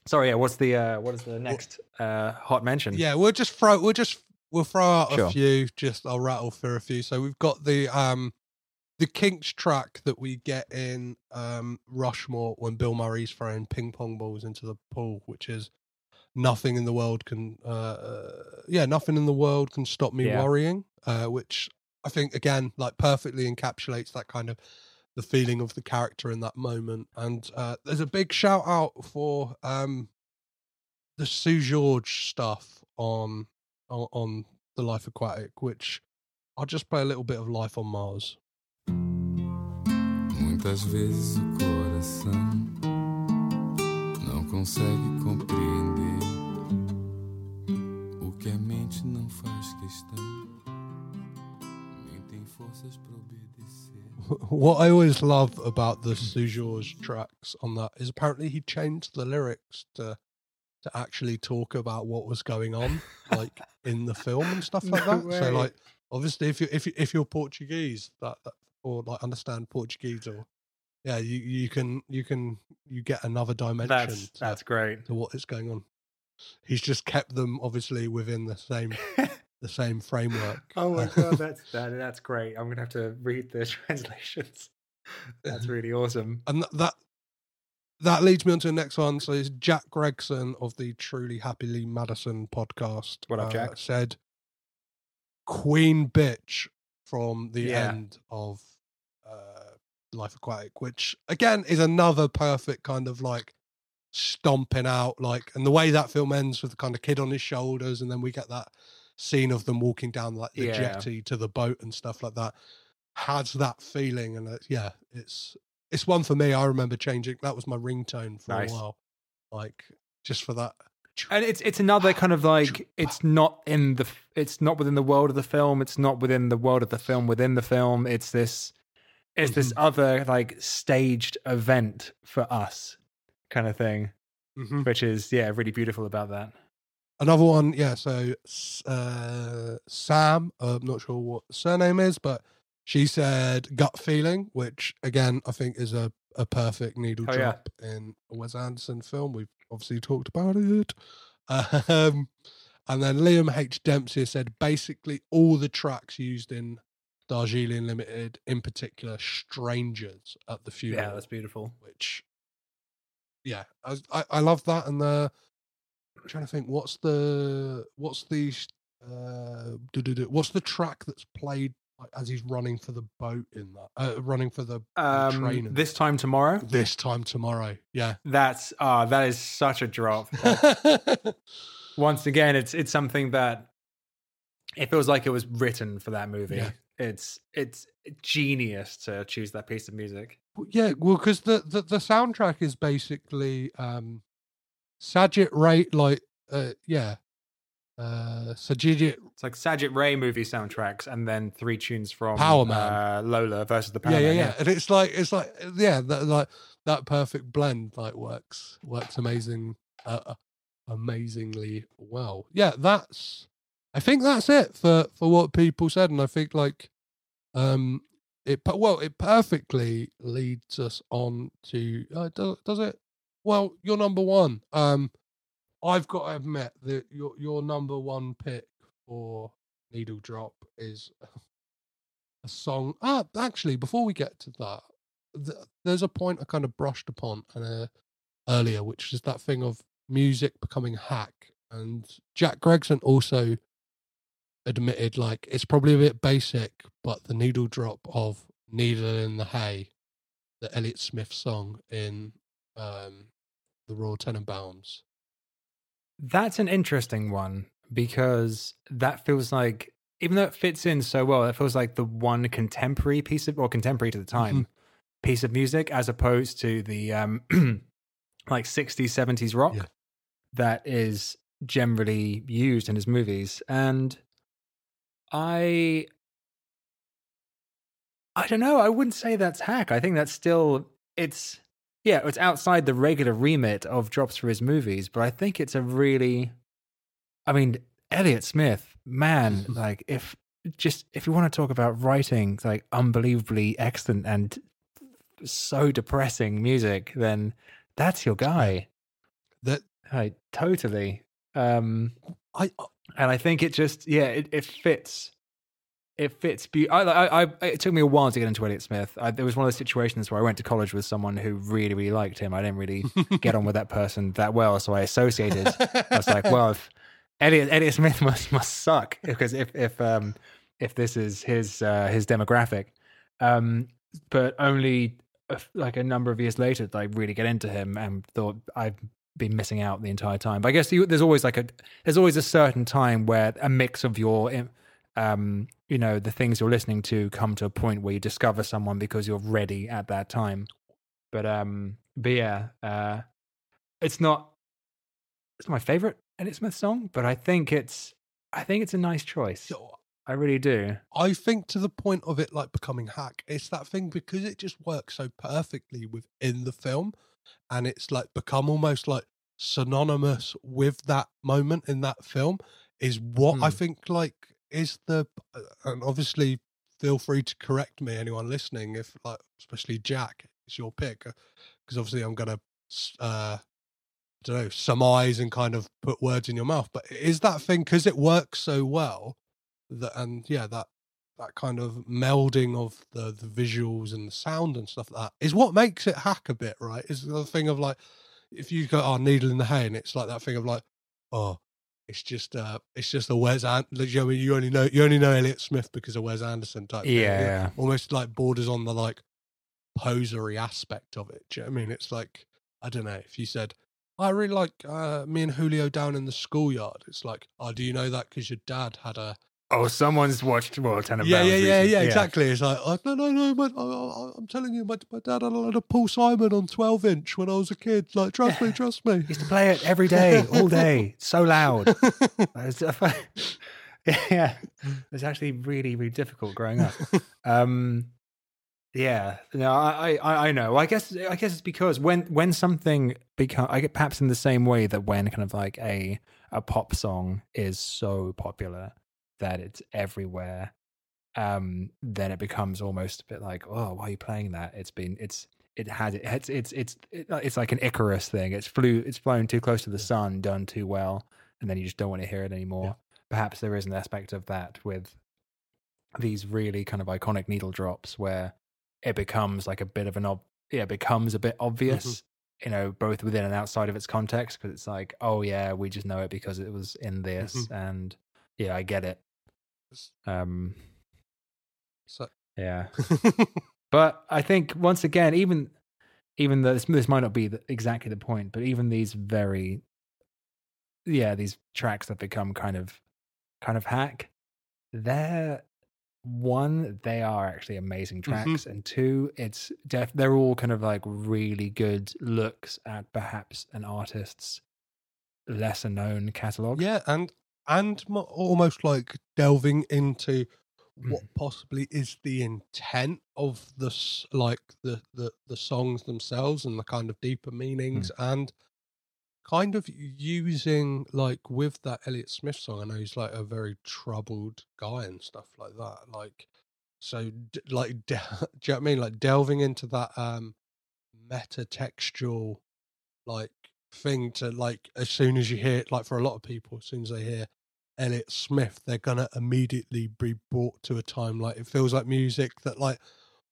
sorry, yeah. What's the uh, what is the next uh, hot mention? Yeah, we'll just throw we'll just we'll throw out Sure. a few. Just I'll rattle through a few. So we've got the um the Kinks track that we get in um Rushmore when Bill Murray's throwing ping pong balls into the pool, which is nothing in the world can uh, uh yeah nothing in the world can stop me Yeah. worrying. Uh, which I think again like perfectly encapsulates that kind of the feeling of the character in that moment. And uh, there's a big shout out for um the Seu Jorge stuff on on, on the Life Aquatic, which I'll just play a little bit of Life on Mars. Muitas vezes o coração não consegue compreender o que a mente não faz questão, nem tem forças para obedecer. What I always love about the Seu tracks on that is apparently he changed the lyrics to to actually talk about what was going on, like [LAUGHS] in the film and stuff like No that. So, like, obviously, if you if you, if you're Portuguese, that, that or like understand Portuguese, or yeah, you you can you can you get another dimension. that's to- that's great. to what is going on. He's just kept them obviously within the same [LAUGHS] the same framework. Oh my [LAUGHS] god, that's that, that's great. I'm gonna have to read the [LAUGHS] translations. That's really awesome. and that that leads me on to the next one. So it's Jack Gregson of the Truly Happily Madison podcast. What up, uh, Jack? Said Queen Bitch from the Yeah. end of Life Aquatic, which again is another perfect kind of like stomping out, like, and the way that film ends with the kind of kid on his shoulders, and then we get that scene of them walking down like the Yeah. jetty to the boat and stuff like that has that feeling and it's, yeah it's it's one for me i remember changing that was my ringtone for Nice. a while like just for that And it's it's another kind of [SNIFFS] like it's not in the it's not within the world of the film. It's not within the world of the film within the film. It's this it's this Mm-hmm. other like staged event for us kind of thing, Mhm. which is yeah really beautiful about that. another one yeah so uh sam uh, i'm not sure what surname is but she said gut feeling which again i think is a a perfect needle Oh, yeah. drop in a wes anderson film we've obviously talked about it [LAUGHS] um and then liam h dempsey said basically all the tracks used in darjeeling limited in particular strangers at the funeral Yeah, that's beautiful. which yeah I, I i love that and the i'm trying to think what's the what's the uh what's the track that's played like, as he's running for the boat in that uh, running for the, the train Um, in this time tomorrow. this time tomorrow yeah That's ah, that is such a drop. [LAUGHS] Once again, it's it's something that it feels like it was written for that movie. Yeah. It's it's genius to choose that piece of music. yeah well because the, the the soundtrack is basically um Satyajit Ray like uh yeah uh sajid It's like Satyajit Ray movie soundtracks, and then three tunes from Power Man. uh, Lola versus the Power yeah, yeah, Man, yeah, And it's like it's like yeah, that like that perfect blend like works works amazing, uh, uh, amazingly well. Yeah, that's. I think that's it for for what people said, and I think like, um, it well it perfectly leads us on to uh, does, does it? Well, you're number one. Um, I've got to admit that your your number one pick for Needle Drop is a song. Ah, actually, before we get to that, th- there's a point I kind of brushed upon uh, earlier, which is that thing of music becoming hack. And Jack Gregson also admitted, like, it's probably a bit basic, but the needle drop of Needle in the Hay, the Elliott Smith song in um, The Royal Tenenbaums. That's an interesting one because that feels like, even though it fits in so well, it feels like the one contemporary piece of, or contemporary to the time, Mm-hmm. piece of music as opposed to the um, [CLEARS THROAT] like 60s, 70s rock. Yeah. that is generally used in his movies, and I I don't know. I wouldn't say that's hack. I think that's still it's yeah, it's outside the regular remit of drops for his movies, but I think it's a really I mean, Elliott Smith, man, [LAUGHS] like if just if you want to talk about writing like unbelievably excellent and so depressing music, then that's your guy. That Like totally. Um I and I think it just yeah, it, it fits. It fits. Be- I, I, I, it took me a while to get into Elliott Smith. I, there was one of those situations where I went to college with someone who really, really liked him. I didn't really [LAUGHS] get on with that person that well, so I associated. I was like, well, if Elliott Elliott Smith [LAUGHS] must must suck because if if um if this is his uh, his demographic, um, but only like a number of years later did I really get into him and thought I've been missing out the entire time. But I guess you, there's always like a there's always a certain time where a mix of your um you know the things you're listening to come to a point where you discover someone because you're ready at that time. But um but yeah, uh it's not it's not my favorite Elliott Smith song, but I think it's I think it's a nice choice. I really do. I think to the point of it like becoming hack, it's that thing because it just works so perfectly within the film, and it's like become almost like synonymous with that moment in that film. Is what I Hmm. think like is the uh, and obviously feel free to correct me anyone listening if like especially Jack it's your pick because obviously I'm gonna uh I don't know surmise and kind of put words in your mouth but is that thing because it works so well that and yeah that that kind of melding of the the visuals and the sound and stuff like that is what makes it hack a bit right is the thing of like if you go oh needle in the hay and it's like that thing of like oh it's just uh it's just a Wes An- you know, you only know you only know Elliott Smith because of Wes Anderson type thing. Yeah, It yeah. almost like borders on the like posery aspect of it do you know what I mean it's like I don't know if you said I really like uh, me and Julio down in the schoolyard. It's like, oh, do you know that because your dad had a Oh, someone's watched Royal Tenenbaums. yeah, yeah, yeah, yeah, exactly. It's like, oh, no, no, no, but I, I, I'm telling you, my, my dad had a lot of Paul Simon on 12 inch when I was a kid. Like, trust me, trust me. He used to play it every day, all day, so loud. [LAUGHS] [LAUGHS] Yeah, it's actually really, really difficult growing up. Um, yeah, no, I, I, I know. I guess, I guess it's because when, when something become, I get perhaps in the same way that when kind of like a, a pop song is so popular that it's everywhere, um, then it becomes almost a bit like, oh, why are you playing that? It's been, it's, it has, it's, it's, it's, it's like an Icarus thing. It's flew, it's flown too close to the sun, done too well, and then you just don't want to hear it anymore. Perhaps there is an aspect of that with these really kind of iconic needle drops where it becomes like a bit of an ob- yeah, it becomes a bit obvious, you know, both within and outside of its context. Because it's like, oh yeah, we just know it because it was in this, and yeah, I get it. Um, So, yeah, [LAUGHS] but I think once again, even even though this, this might not be the, exactly the point, but even these very yeah, these tracks that become kind of kind of hack, they're one, they are actually amazing tracks, and two, it's def- they're all kind of like really good looks at perhaps an artist's lesser known catalog. yeah, and and mo- almost like delving into what Mm. possibly is the intent of this like the the the songs themselves and the kind of deeper meanings Mm. and kind of using like with that Elliott Smith song. I know he's like a very troubled guy and stuff like that. Like so, d- like [LAUGHS] do you know what I mean? Like delving into that um meta textual like thing to like as soon as you hear like for a lot of people as soon as they hear Elliott Smith they're gonna immediately be brought to a time like it feels like music that like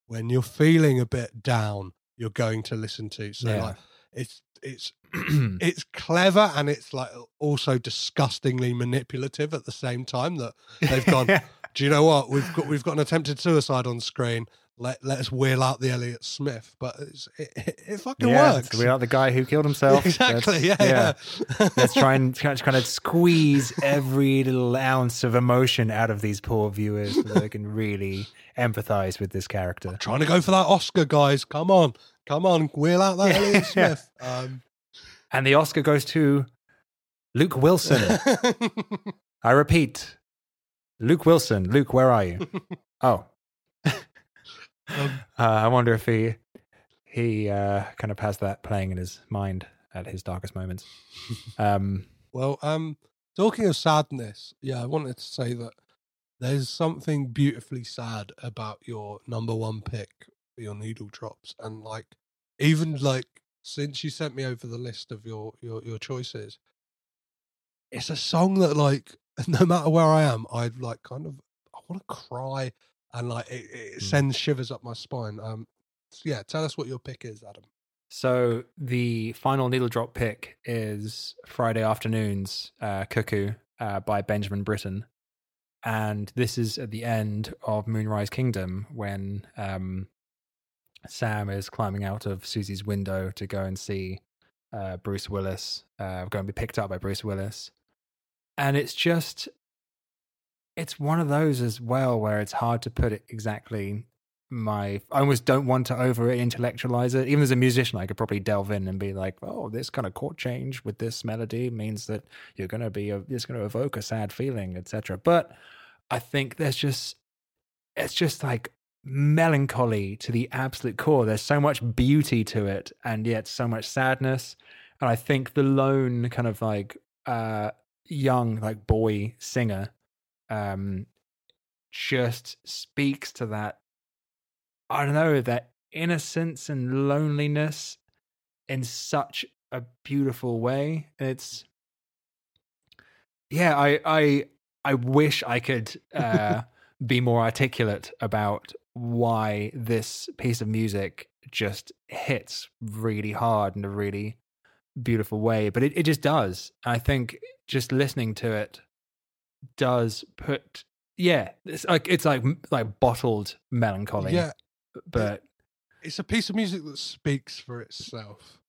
when you're feeling a bit down you're going to listen to. So Yeah. like it's it's [CLEARS THROAT] it's clever and it's like also disgustingly manipulative at the same time that they've gone [LAUGHS] do you know what? We've got we've got an attempted suicide on screen let let us wheel out the Elliott Smith but it's, it, it, it fucking yeah, works we are the guy who killed [LAUGHS] himself. Exactly, That's- yeah, yeah. Let's try and try, kind of [LAUGHS] squeeze every little ounce of emotion out of these poor viewers so that they can really empathize with this character. trying to go for that Oscar, guys. Come on, come on, wheel out that Yeah. Elliott Smith. Um, And the Oscar goes to Luke Wilson. [LAUGHS] I repeat, Luke Wilson. Luke, where are you? oh, uh, I wonder if he he uh, kind of has that playing in his mind at his darkest moments. [LAUGHS] Um, Well, um, talking of sadness, yeah, I wanted to say that there's something beautifully sad about your number one pick your needle drops, and like even like since you sent me over the list of your your your choices, it's a song that like [LAUGHS] no matter where I am, I'd like kind of I want to cry, and like it, it Mm. sends shivers up my spine. Um, yeah, tell us what your pick is, Adam. So the final needle drop pick is Friday Afternoons uh, Cuckoo uh, by Benjamin Britten. And this is at the end of Moonrise Kingdom when um, Sam is climbing out of Suzy's window to go and see uh, Bruce Willis, uh, going to be picked up by Bruce Willis. And it's just, it's one of those as well where it's hard to put it exactly my I almost don't want to over intellectualize it. Even as a musician, I could probably delve in and be like, "Oh, this kind of chord change with this melody means that you're going to be a, it's going to evoke a sad feeling, etc." But I think there's just it's just like melancholy to the absolute core. There's so much beauty to it, and yet so much sadness. And I think the lone kind of like uh young like boy singer um just speaks to that I don't know, that innocence and loneliness in such a beautiful way. It's yeah, I I I wish I could uh [LAUGHS] be more articulate about why this piece of music just hits really hard in a really beautiful way. But it, it just does. I think just listening to it does put yeah, it's like it's like like bottled melancholy Yeah, but it's a piece of music that speaks for itself.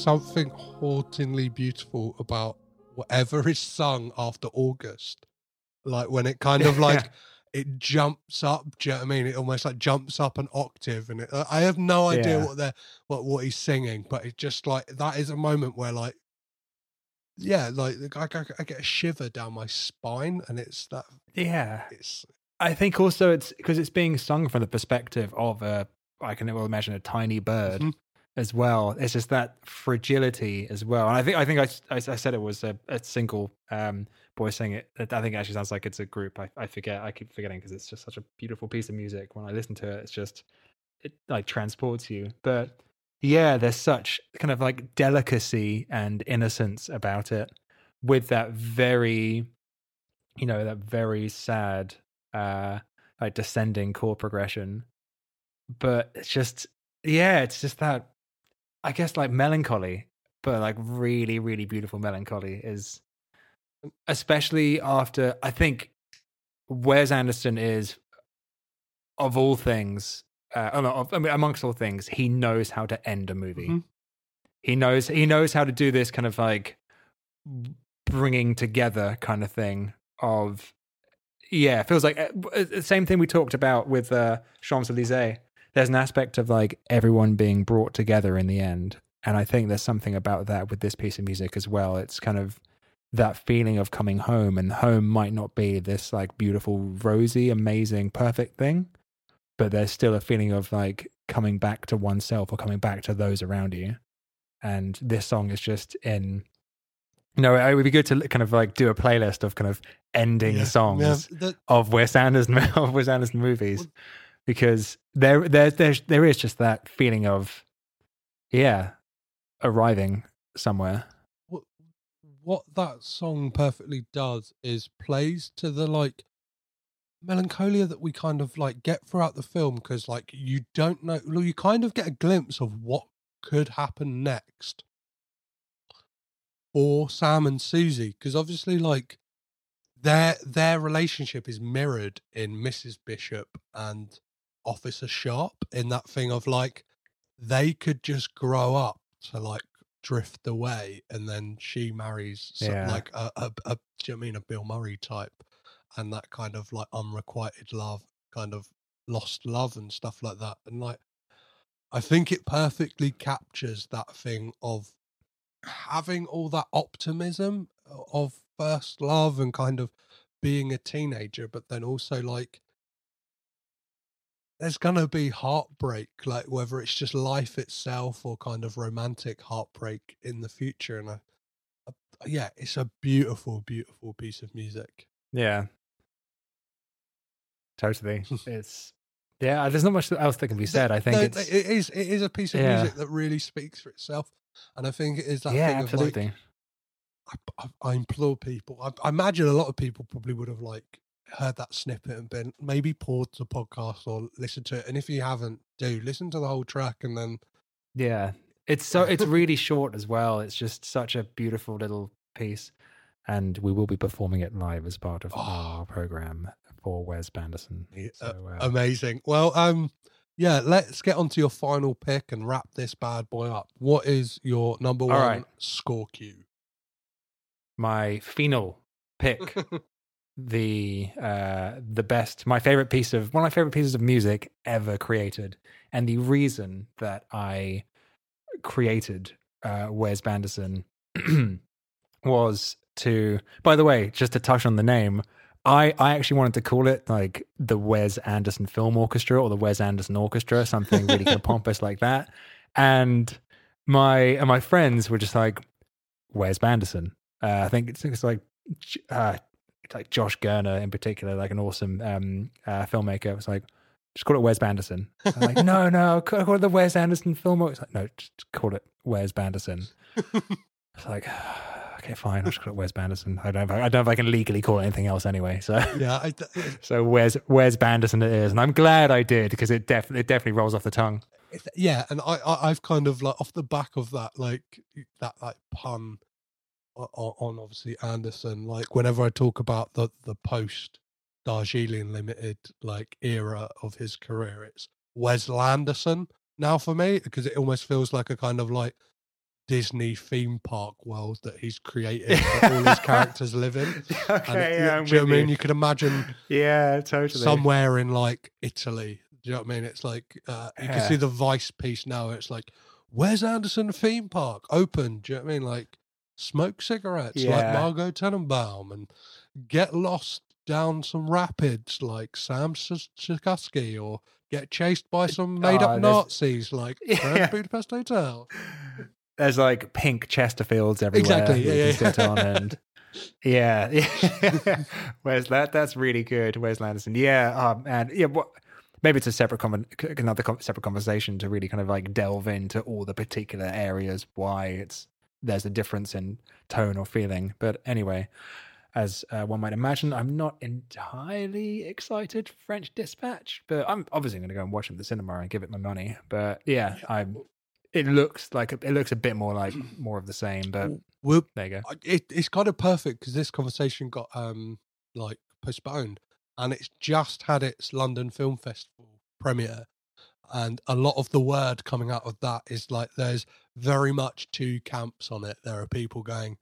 Something hauntingly beautiful about whatever [LAUGHS] is sung after August. Like when it kind of [LAUGHS] like it jumps up. Do you know what I mean? It almost like jumps up an octave, and it, I have no idea Yeah. what they're what what he's singing, but it's just like that is a moment where like, yeah, like I, I, I get a shiver down my spine, and it's that yeah, it's I think also it's because it's being sung from the perspective of a I can well imagine a tiny bird Mhm. As well. It's just that fragility as well. And I think I think I I, I said it was a, a single um, boy saying it. I think it actually sounds like it's a group. I, I forget. I keep forgetting because it's just such a beautiful piece of music. When I listen to it, it's just it like transports you. But yeah, there's such kind of like delicacy and innocence about it, with that very, you know, that very sad, uh, like descending chord progression. But it's just, yeah, it's just that, I guess, like melancholy, but like really, really beautiful melancholy is, especially after I think Wes Anderson is, of all things, uh, oh, no, of- I mean, amongst all things, he knows how to end a movie. Mhm. He knows he knows how to do this kind of like bringing together kind of thing of yeah, it feels like uh, uh, the same thing we talked about with uh, Champs Elysees. There's an aspect of like everyone being brought together in the end, and I think there's something about that with this piece of music as well. It's kind of that feeling of coming home, and home might not be this like beautiful, rosy, amazing, perfect thing, but there's still a feeling of like coming back to oneself or coming back to those around you. And this song is just in. No, it would be good to kind of like do a playlist of kind of ending Yeah, songs yeah, that- of Wes Anderson [LAUGHS] of Wes Anderson movies because there there there there is just that feeling of yeah arriving somewhere. what what that song perfectly does is plays to the like melancholia that we kind of like get throughout the film because like you don't know you kind of get a glimpse of what could happen next for Sam and Suzy because obviously like their their relationship is mirrored in Mrs. Bishop and Officer Sharp in that thing of like they could just grow up to like drift away and then she marries some, Yeah. like a, a, a do you know I mean a Bill Murray type and that kind of like unrequited love kind of lost love and stuff like that and like I think it perfectly captures that thing of having all that optimism uh, of first love and kind of being a teenager, but then also like there's gonna be heartbreak, like whether it's just life itself or kind of romantic heartbreak in the future. And I, I, yeah, it's a beautiful, beautiful piece of music. Yeah. Totally. [LAUGHS] it's yeah. There's not much else that can be said. I think No, it's it is it is a piece of Yeah. music that really speaks for itself, and I think it is that yeah, thing of absolutely. like I, I, I implore people. I, I imagine a lot of people probably would have like heard that snippet and been maybe paused the podcast or listened to it. And if you haven't, do listen to the whole track and then Yeah. It's so it's really short as well. It's just such a beautiful little piece. And we will be performing it live as part of our program for Wes Banderson. Yeah, So, uh, amazing. Well, um, yeah, let's get on to your final pick and wrap this bad boy up. What is your number one right. score cue? my final pick, [LAUGHS] the uh, the best, my favorite piece of one of my favorite pieces of music ever created, and the reason that I created uh, Wes Banderson [CLEARS THROAT] was to. By the way, just to touch on the name. I, I actually wanted to call it like the Wes Anderson Film Orchestra or the Wes Anderson Orchestra, something really kind of [LAUGHS] pompous like that. And my and my friends were just like, Wes Banderson. Uh, I think it's, it's like uh, like Josh Gerner in particular, like an awesome um, uh, filmmaker. It's like just call it Wes Banderson. I'm like, [LAUGHS] no, no, call it the Wes Anderson film. It's like, no, just call it Wes Banderson. [LAUGHS] It's like, [SIGHS] okay, fine, I'll just call it Wes Banderson. I don't, know if I, I don't know if I can legally call it anything else anyway. So, [LAUGHS] Yeah, I, d- so Wes Wes Banderson it is, and I'm glad I did because it definitely it definitely rolls off the tongue. Yeah, and I, I I've kind of like off the back of that, like that like pun on, on obviously Anderson. Like whenever I talk about the the post Darjeeling Limited like era of his career, it's Wes Landerson now for me because it almost feels like a kind of like Disney theme park world that he's created that all his [LAUGHS] characters live in. And Okay, it- yeah, I'm do you know what I mean? you. Could imagine [LAUGHS] Yeah, totally. somewhere in like Italy. Do you know what I mean? It's like uh, you can see the Vice piece now. It's like, where's Anderson theme park open? Do you know what I mean? Like smoke cigarettes like Margot Tenenbaum and get lost down some rapids like Sam Shakusky or get chased by some made Oh, up there's- Nazis like [LAUGHS] Yeah. Budapest Hotel. There's like pink Chesterfields everywhere. Exactly, yeah, yeah, sit yeah. on and yeah, [LAUGHS] yeah. Where's that? That's really good. Where's Landerson? Yeah, um, and yeah. What? Maybe it's a separate con- another separate conversation to really kind of like delve into all the particular areas why it's there's a difference in tone or feeling. But anyway, as uh, one might imagine, I'm not entirely excited for French Dispatch, but I'm obviously going to go and watch it at the cinema and give it my money. But yeah, I'm. It looks like it looks a bit more like more of the same, but Well, there you go. It, it's kind of perfect because this conversation got um like postponed and it's just had its London Film Festival premiere. And a lot of the word coming out of that is like there's very much two camps on it. There are people going,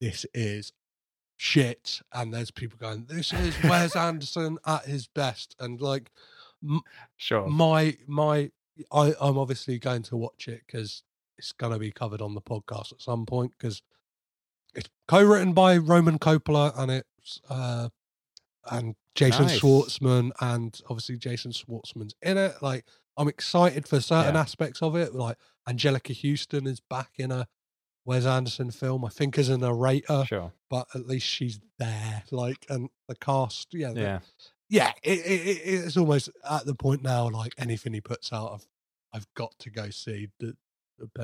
This is shit. And there's people going, This is Wes Anderson at his best. And like m- Sure. my my I, I'm obviously going to watch it because it's going to be covered on the podcast at some point because it's co-written by Roman Coppola and it's uh and Jason Nice. Schwartzman and obviously Jason Schwartzman's in it. Like I'm excited for certain Yeah. aspects of it. Like Anjelica Huston is back in a Wes Anderson film, I think as a narrator, Sure. but at least she's there. Like and the cast, yeah, the- Yeah. yeah, it, it, it, it's almost at the point now. Like anything he puts out, I've I've got to go see. The,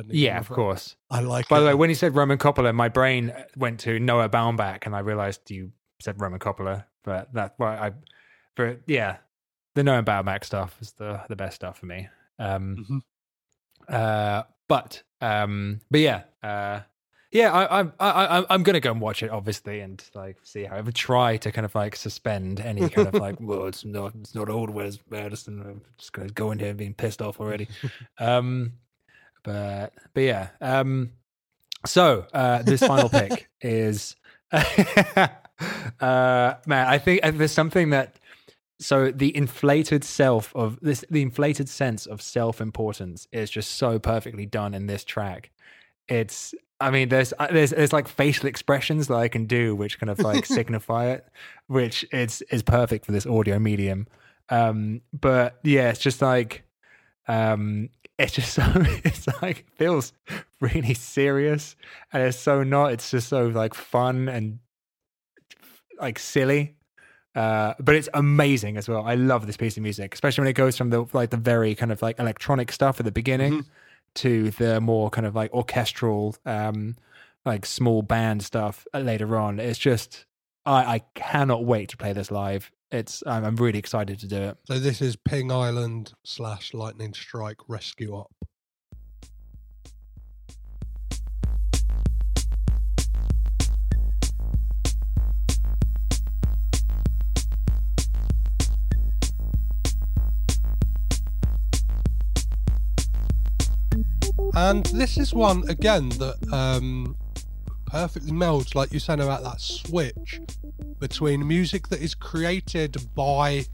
Yeah, of course. I like. By it. the way, when you said Roman Coppola, my brain uh, went to Noah Baumbach, and I realized you said Roman Coppola, but that's why I, for yeah, the Noah Baumbach stuff is the the best stuff for me. Um, uh, but um, but yeah, uh, yeah, I, I, I, I- I'm gonna go and watch it, obviously, and like see how I would try to kind of like suspend any kind of [LAUGHS] like, well, it's not, it's not old Wes Madison. I'm just gonna go in here and being pissed off already. um, but but yeah, um, so uh, this final pick [LAUGHS] is, [LAUGHS] [LAUGHS] uh, man, I think uh, there's something that. So the inflated self of this, the inflated sense of self-importance is just so perfectly done in this track. It's, I mean, there's uh, there's there's like facial expressions that I can do which kind of like [LAUGHS] signify it, which is is perfect for this audio medium. Um, but yeah, it's just like, um, it's just [LAUGHS] so it's like feels really serious, and it's so not. It's just so like fun and like silly. Uh, but it's amazing as well. I love this piece of music, especially when it goes from the like the very kind of like electronic stuff at the beginning to the more kind of like orchestral, um, like small band stuff later on. It's just I, I cannot wait to play this live. It's I'm, I'm really excited to do it. So this is Ping Island slash Lightning Strike Rescue Op. And this is one again that um, perfectly melds, like you said about that switch between music that is created by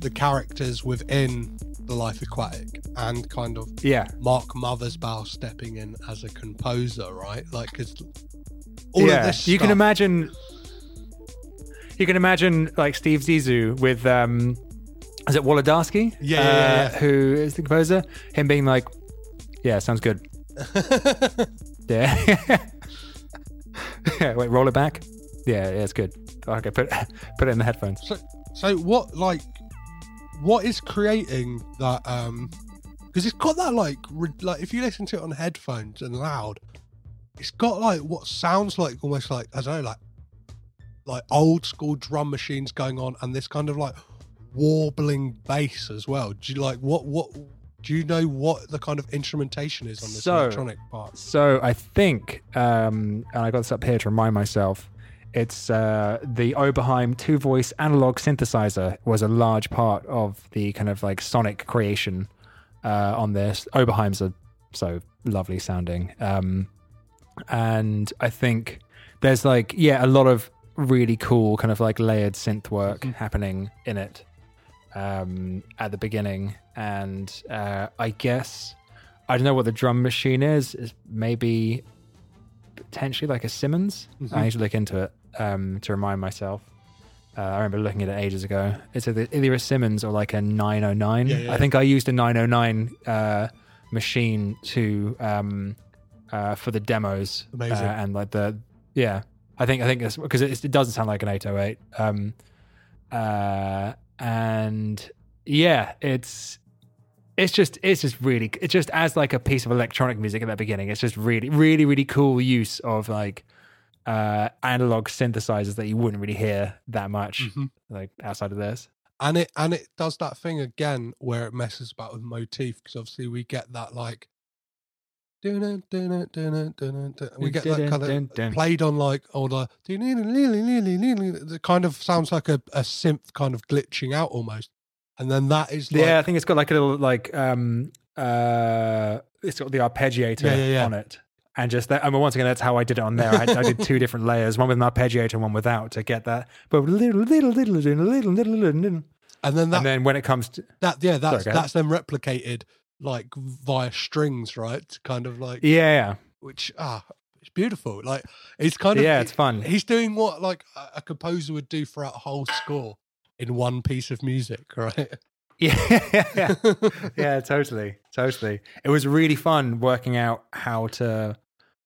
the characters within the Life Aquatic and kind of Yeah. Mark Mothersbaugh stepping in as a composer, right? Like, because all yeah, of this you can imagine. You can imagine like Steve Zissou with um, is it Wolodarsky? Yeah, yeah, yeah, yeah. Who is the composer? Him being like, yeah, sounds good. [LAUGHS] yeah. yeah. [LAUGHS] Wait, roll it back. Yeah, yeah, it's good. Okay, put [LAUGHS] put it in the headphones. So, so what like what is creating that? Um, because it's got that like re- like if you listen to it on headphones and loud, it's got like what sounds like almost like I don't know like like old school drum machines going on and this kind of like warbling bass as well. Do you like what what? Do you know what the kind of instrumentation is on this So- electronic part? So I think, um, and I got this up here to remind myself, it's uh, the Oberheim two voice analog synthesizer was a large part of the kind of like sonic creation uh, on this. Oberheims are so lovely sounding. Um, and I think there's like, yeah, a lot of really cool kind of like layered synth work happening in it um, at the beginning. And uh, I guess I don't know what the drum machine is. Is maybe potentially like a Simmons. I need to look into it um, to remind myself. Uh, I remember looking at it ages ago. It's either, a Simmons or like a 909. Yeah, yeah. I think I used a 909 uh, machine to um, uh, for the demos uh, and like the yeah. I think I think it's because it, it doesn't sound like an 808. Um, uh, and yeah, it's it's just it's just really it just as like a piece of electronic music at the beginning. It's just really really really cool use of like uh analog synthesizers that you wouldn't really hear that much Mhm. like outside of this. and it and it does that thing again where it messes about with motif because obviously we get that like we get that kind of played on like all the it kind of sounds like a, a synth kind of glitching out almost and then that is like yeah, I think it's got like a little like um uh it's got the arpeggiator Yeah, yeah, yeah. on it. And just that, I mean, once again, that's how I did it on there. I, I did two [LAUGHS] different layers, one with an arpeggiator and one without to get that. But little, little, little, little, little, little, little, little. and then that And then when it comes to, that yeah that's ahead. that's then replicated like via strings right kind of like yeah, yeah. which ah it's beautiful like it's kind of Yeah, it's fun. he's doing what like a, composer would do throughout a whole score in one piece of music right [LAUGHS] Yeah, yeah, [LAUGHS] yeah, totally, totally. It was really fun working out how to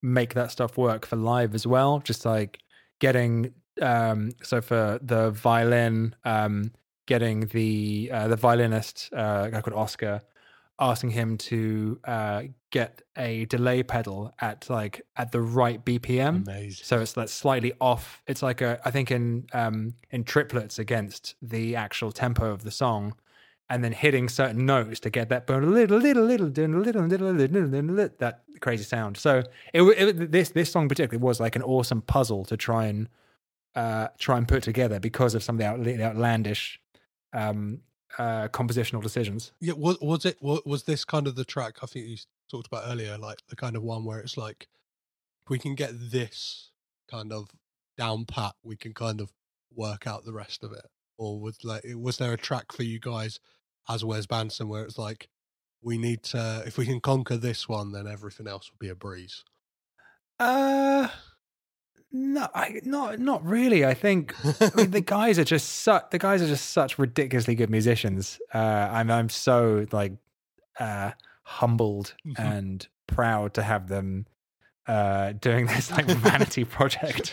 make that stuff work for live as well. Just like getting, um, so for the violin, um, getting the uh, the violinist, uh, guy called Oscar, asking him to uh, get a delay pedal at like at the right BPM. Amazing. So it's like slightly off. It's like a I think in um in triplets against the actual tempo of the song, and then hitting certain notes to get that little little little little little little little that crazy sound. So it, it this this song particularly was like an awesome puzzle to try and uh try and put together because of some of the, the outlandish um uh compositional decisions. Yeah, was, was it was, was this kind of the track I think you talked about earlier, like the kind of one where it's like we can get this kind of down pat, we can kind of work out the rest of it. Or was like was there a track for you guys as Wes Banson where it's like we need to if we can conquer this one, then everything else will be a breeze. Uh no, I not not really. I think I mean, the guys are just su- the guys are just such ridiculously good musicians. Uh, I'm I'm so like uh, humbled and proud to have them uh, doing this like vanity project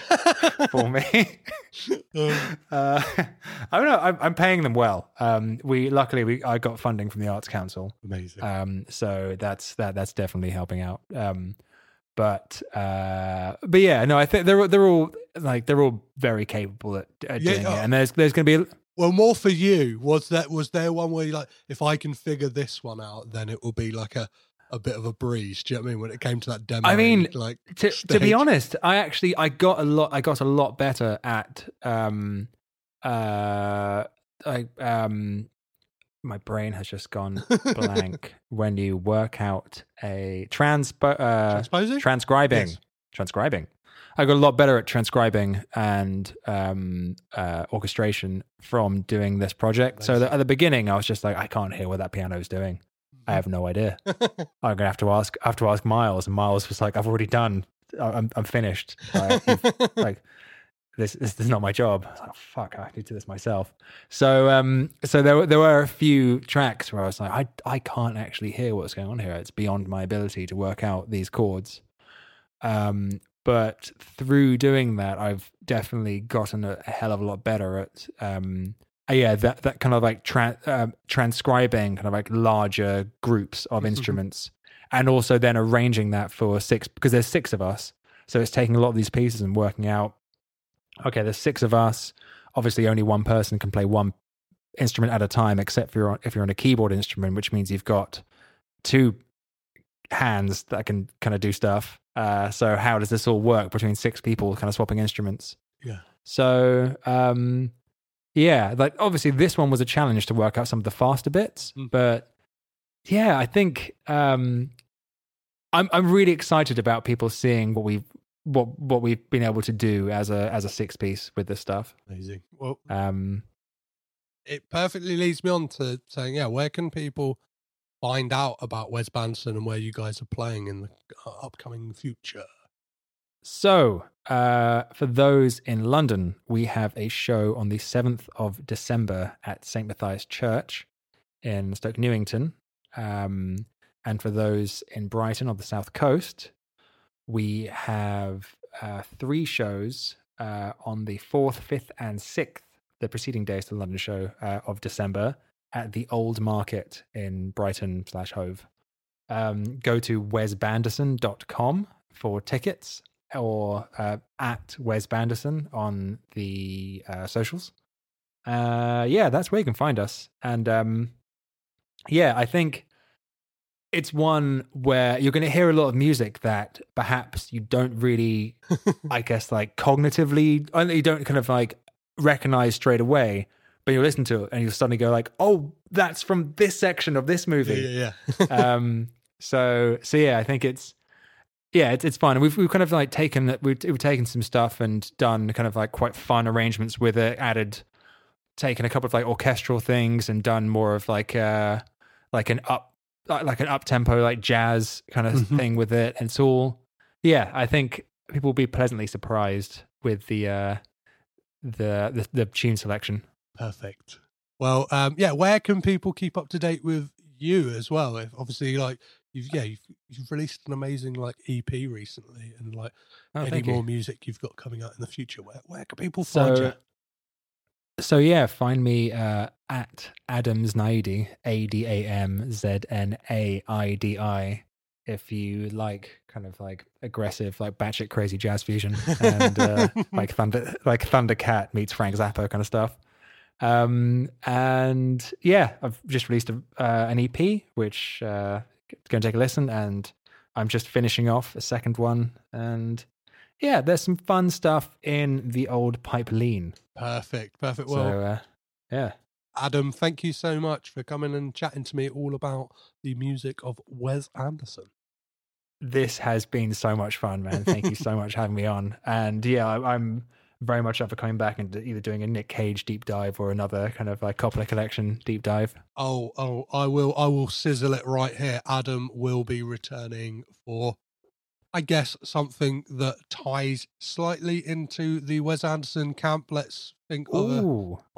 for me. [LAUGHS] uh, I don't know. I'm, I'm paying them well. Um, we luckily we I got funding from the Arts Council. Amazing. Um, so that's that that's definitely helping out. Um, but uh, but yeah, no, I think they're they're all like they're all very capable at, at Yeah, doing uh, it, and there's there's going to be Well, more for you was that was there one where you like if I can figure this one out, then it will be like a a bit of a breeze. Do you know what I mean? When it came to that demo, I mean, like to, to be honest, I actually I got a lot I got a lot better at um uh I um my brain has just gone [LAUGHS] blank when you work out a transpo uh Transposing? transcribing Yes. transcribing. I got a lot better at transcribing and um, uh, orchestration from doing this project. So that at the beginning, I was just like, I can't hear what that piano is doing. I have no idea. [LAUGHS] I'm gonna have to ask. I have to ask Miles, and Miles was like, "I've already done. I'm I'm finished. Like, [LAUGHS] like this, this this is not my job." I was like, "Fuck, I need to do this myself." So um so there were there were a few tracks where I was like, I I can't actually hear what's going on here. It's beyond my ability to work out these chords. Um, but through doing that, I've definitely gotten a, a hell of a lot better at um uh, yeah that that kind of like tra- um transcribing kind of like larger groups of instruments and also then arranging that for six because there's six of us so it's taking a lot of these pieces and working out okay there's six of us obviously only one person can play one instrument at a time except for on, if you're on a keyboard instrument which means you've got two hands that can kind of do stuff uh, so how does this all work between six people kind of swapping instruments Yeah. so um yeah, like obviously this one was a challenge to work out some of the faster bits, Mm. but yeah, I think um I'm I'm really excited about people seeing what we've what what we've been able to do as a as a six piece with this stuff. Amazing. Well, Um it perfectly leads me on to saying, yeah, where can people find out about Wes Banson and where you guys are playing in the uh, upcoming future? So, uh, for those in London, we have a show on the 7th of December at St. Matthias Church in Stoke Newington. Um, and for those in Brighton on the South Coast, we have uh, three shows uh, on the 4th, 5th, and 6th, the preceding days to the London show uh, of December at the Old Market in Brighton slash Hove. Um, go to wesbanderson.com for tickets or uh, at Wes Banderson on the uh, socials. Uh, yeah, that's where you can find us. And um, yeah, I think it's one where you're going to hear a lot of music that perhaps you don't really, [LAUGHS] I guess, like cognitively, you don't kind of like recognize straight away. But you listen to it and you'll suddenly go like, "Oh, that's from this section of this movie." Yeah, yeah, yeah. [LAUGHS] um so so yeah i think it's yeah it's, it's fun we've, we've kind of like taken that we've, we've taken some stuff and done kind of like quite fun arrangements with it added taken a couple of like orchestral things and done more of like uh like an up like like an up tempo like jazz kind of Mhm. thing with it and it's all yeah i think people will be pleasantly surprised with the uh the the, the tune selection Perfect. Well, um, yeah, where can people keep up to date with you as well? If obviously, like you've yeah, you've, you've released an amazing like EP recently, and like Oh, any thank you. more music you've got coming out in the future. Where where can people find So you? So yeah, find me uh, at Adamz Naidi, A D A M Z N A I D I, if you like kind of like aggressive, like batshit crazy jazz fusion and uh, [LAUGHS] like Thunder, like Thundercat meets Frank Zappa kind of stuff. Um, and yeah, I've just released a, uh, an EP, which uh, go and take a listen. And I'm just finishing off a second one. And yeah, there's some fun stuff in the old pipe lean. Perfect, perfect. So Well, uh, yeah, Adam, thank you so much for coming and chatting to me all about the music of Wes Anderson. this has been so much fun, man. Thank you so much for having me on. And yeah, I, I'm very much up for coming back and either doing a Nick Cage deep dive or another kind of like Coppola collection deep dive. Oh, oh, I will, I will sizzle it right here. Adam will be returning for, I guess, something that ties slightly into the Wes Anderson camp. Let's think of a,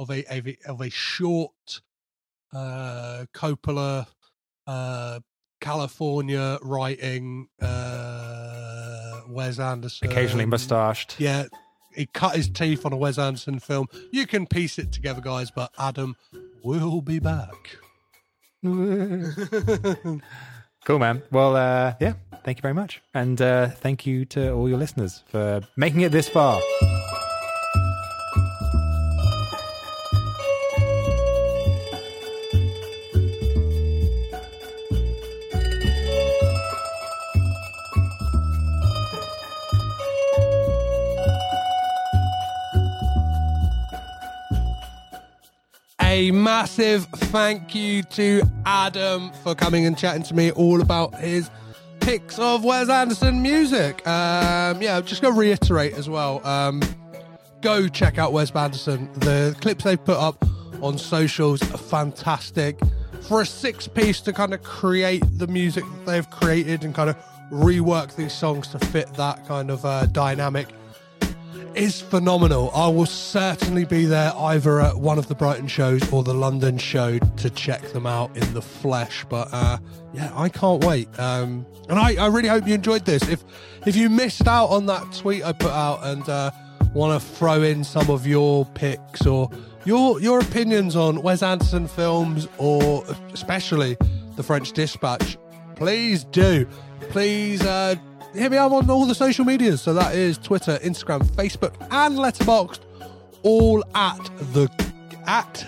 of a, of a of a short uh Coppola uh California writing uh Wes Anderson occasionally mustached. Yeah, he cut his teeth on a Wes Anderson film. You can piece it together guys, but Adam will be back. [LAUGHS] Cool, man. Well, uh, yeah, thank you very much. And uh, thank you to all your listeners for making it this far. A massive thank you to Adam for coming and chatting to me all about his picks of Wes Anderson music. Um, yeah, I'm just going to reiterate as well. Um, go check out Wes Anderson. The clips they've put up on socials are fantastic. For a six piece to kind of create the music they've created and kind of rework these songs to fit that kind of uh, dynamic is phenomenal. I will certainly be there either at one of the Brighton shows or the London show to check them out in the flesh. But uh, yeah, I can't wait. Um, and I, I really hope you enjoyed this. If if you missed out on that tweet I put out and uh, want to throw in some of your picks or your your opinions on Wes Anderson films or especially The French Dispatch, please do. Please uh, hit me up on all the social medias. So that is Twitter, Instagram, Facebook, and Letterboxd, all at the at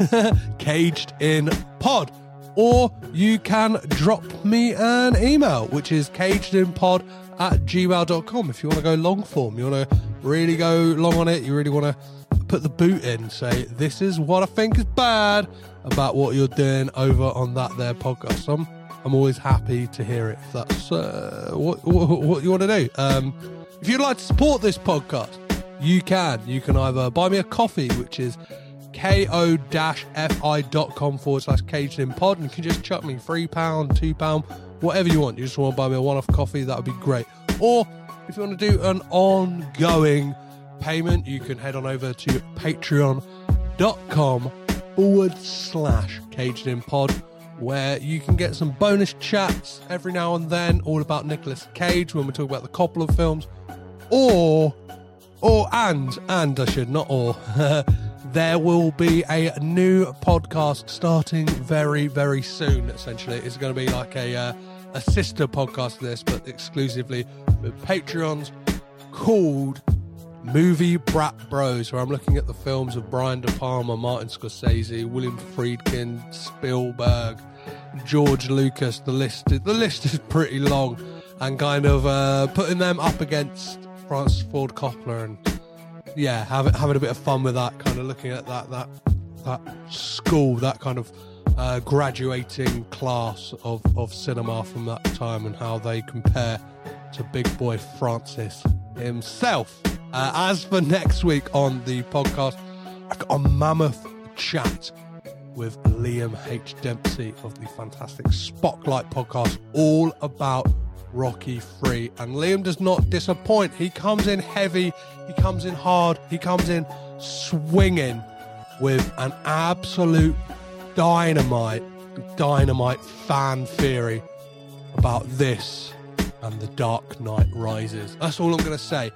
[LAUGHS] Caged In Pod. Or you can drop me an email, which is cagedinpod at gmail.com. If you want to go long form, you want to really go long on it, you really want to put the boot in, say, this is what I think is bad about what you're doing over on that there podcast. I'm, I'm always happy to hear it if that's uh, what, what, what you want to do. Um, if you'd like to support this podcast, you can. You can either buy me a coffee, which is ko-fi.com forward slash caged in pod, and you can just chuck me £3, £2, whatever you want. You just want to buy me a one off coffee, that would be great. Or if you want to do an ongoing payment, you can head on over to patreon.com forward slash caged in pod where you can get some bonus chats every now and then all about Nicolas Cage when we talk about the Coppola films. Or or and and I should not or [LAUGHS] there will be a new podcast starting very very soon essentially. It's going to be like a uh, a sister podcast to this but exclusively with Patreons called Movie Brat Bros, where I'm looking at the films of Brian De Palma, Martin Scorsese, William Friedkin, Spielberg, George Lucas. The list, the list is pretty long, and kind of uh, putting them up against Francis Ford Coppola, and yeah, having having a bit of fun with that. Kind of looking at that that that school, that kind of uh, graduating class of of cinema from that time, and how they compare to Big Boy Francis himself. Uh, as for next week on the podcast, I've got a mammoth chat with Liam H. Dempsey of the fantastic Spotlight podcast, all about Rocky 3. And Liam does not disappoint. He comes in heavy, he comes in hard, he comes in swinging with an absolute dynamite, dynamite fan theory about this and The Dark Knight Rises. That's all I'm going to say.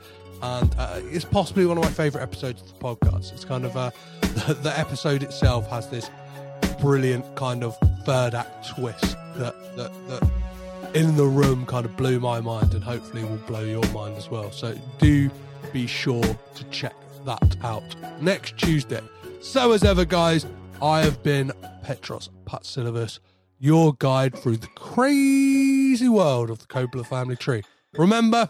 And uh, it's possibly one of my favorite episodes of the podcast. It's kind of uh, [LAUGHS] the, the episode itself has this brilliant kind of third act twist that, that that in the room kind of blew my mind and hopefully will blow your mind as well. So do be sure to check that out next Tuesday. So as ever, guys, I have been Petros Patsilivus, your guide through the crazy world of the Coppola family tree. Remember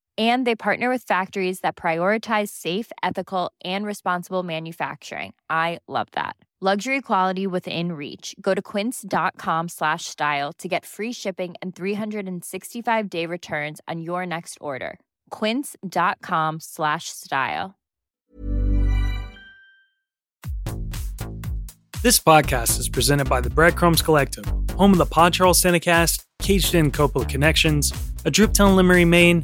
and they partner with factories that prioritize safe ethical and responsible manufacturing. I love that. Luxury quality within reach. Go to quince.com slash style to get free shipping and 365 day returns on your next order. quince.com slash style. This podcast is presented by the Breadcrumbs Collective, home of the Pod Charles Cinecast, Caged In Coppola Connections, A Driptown Limerick, Maine,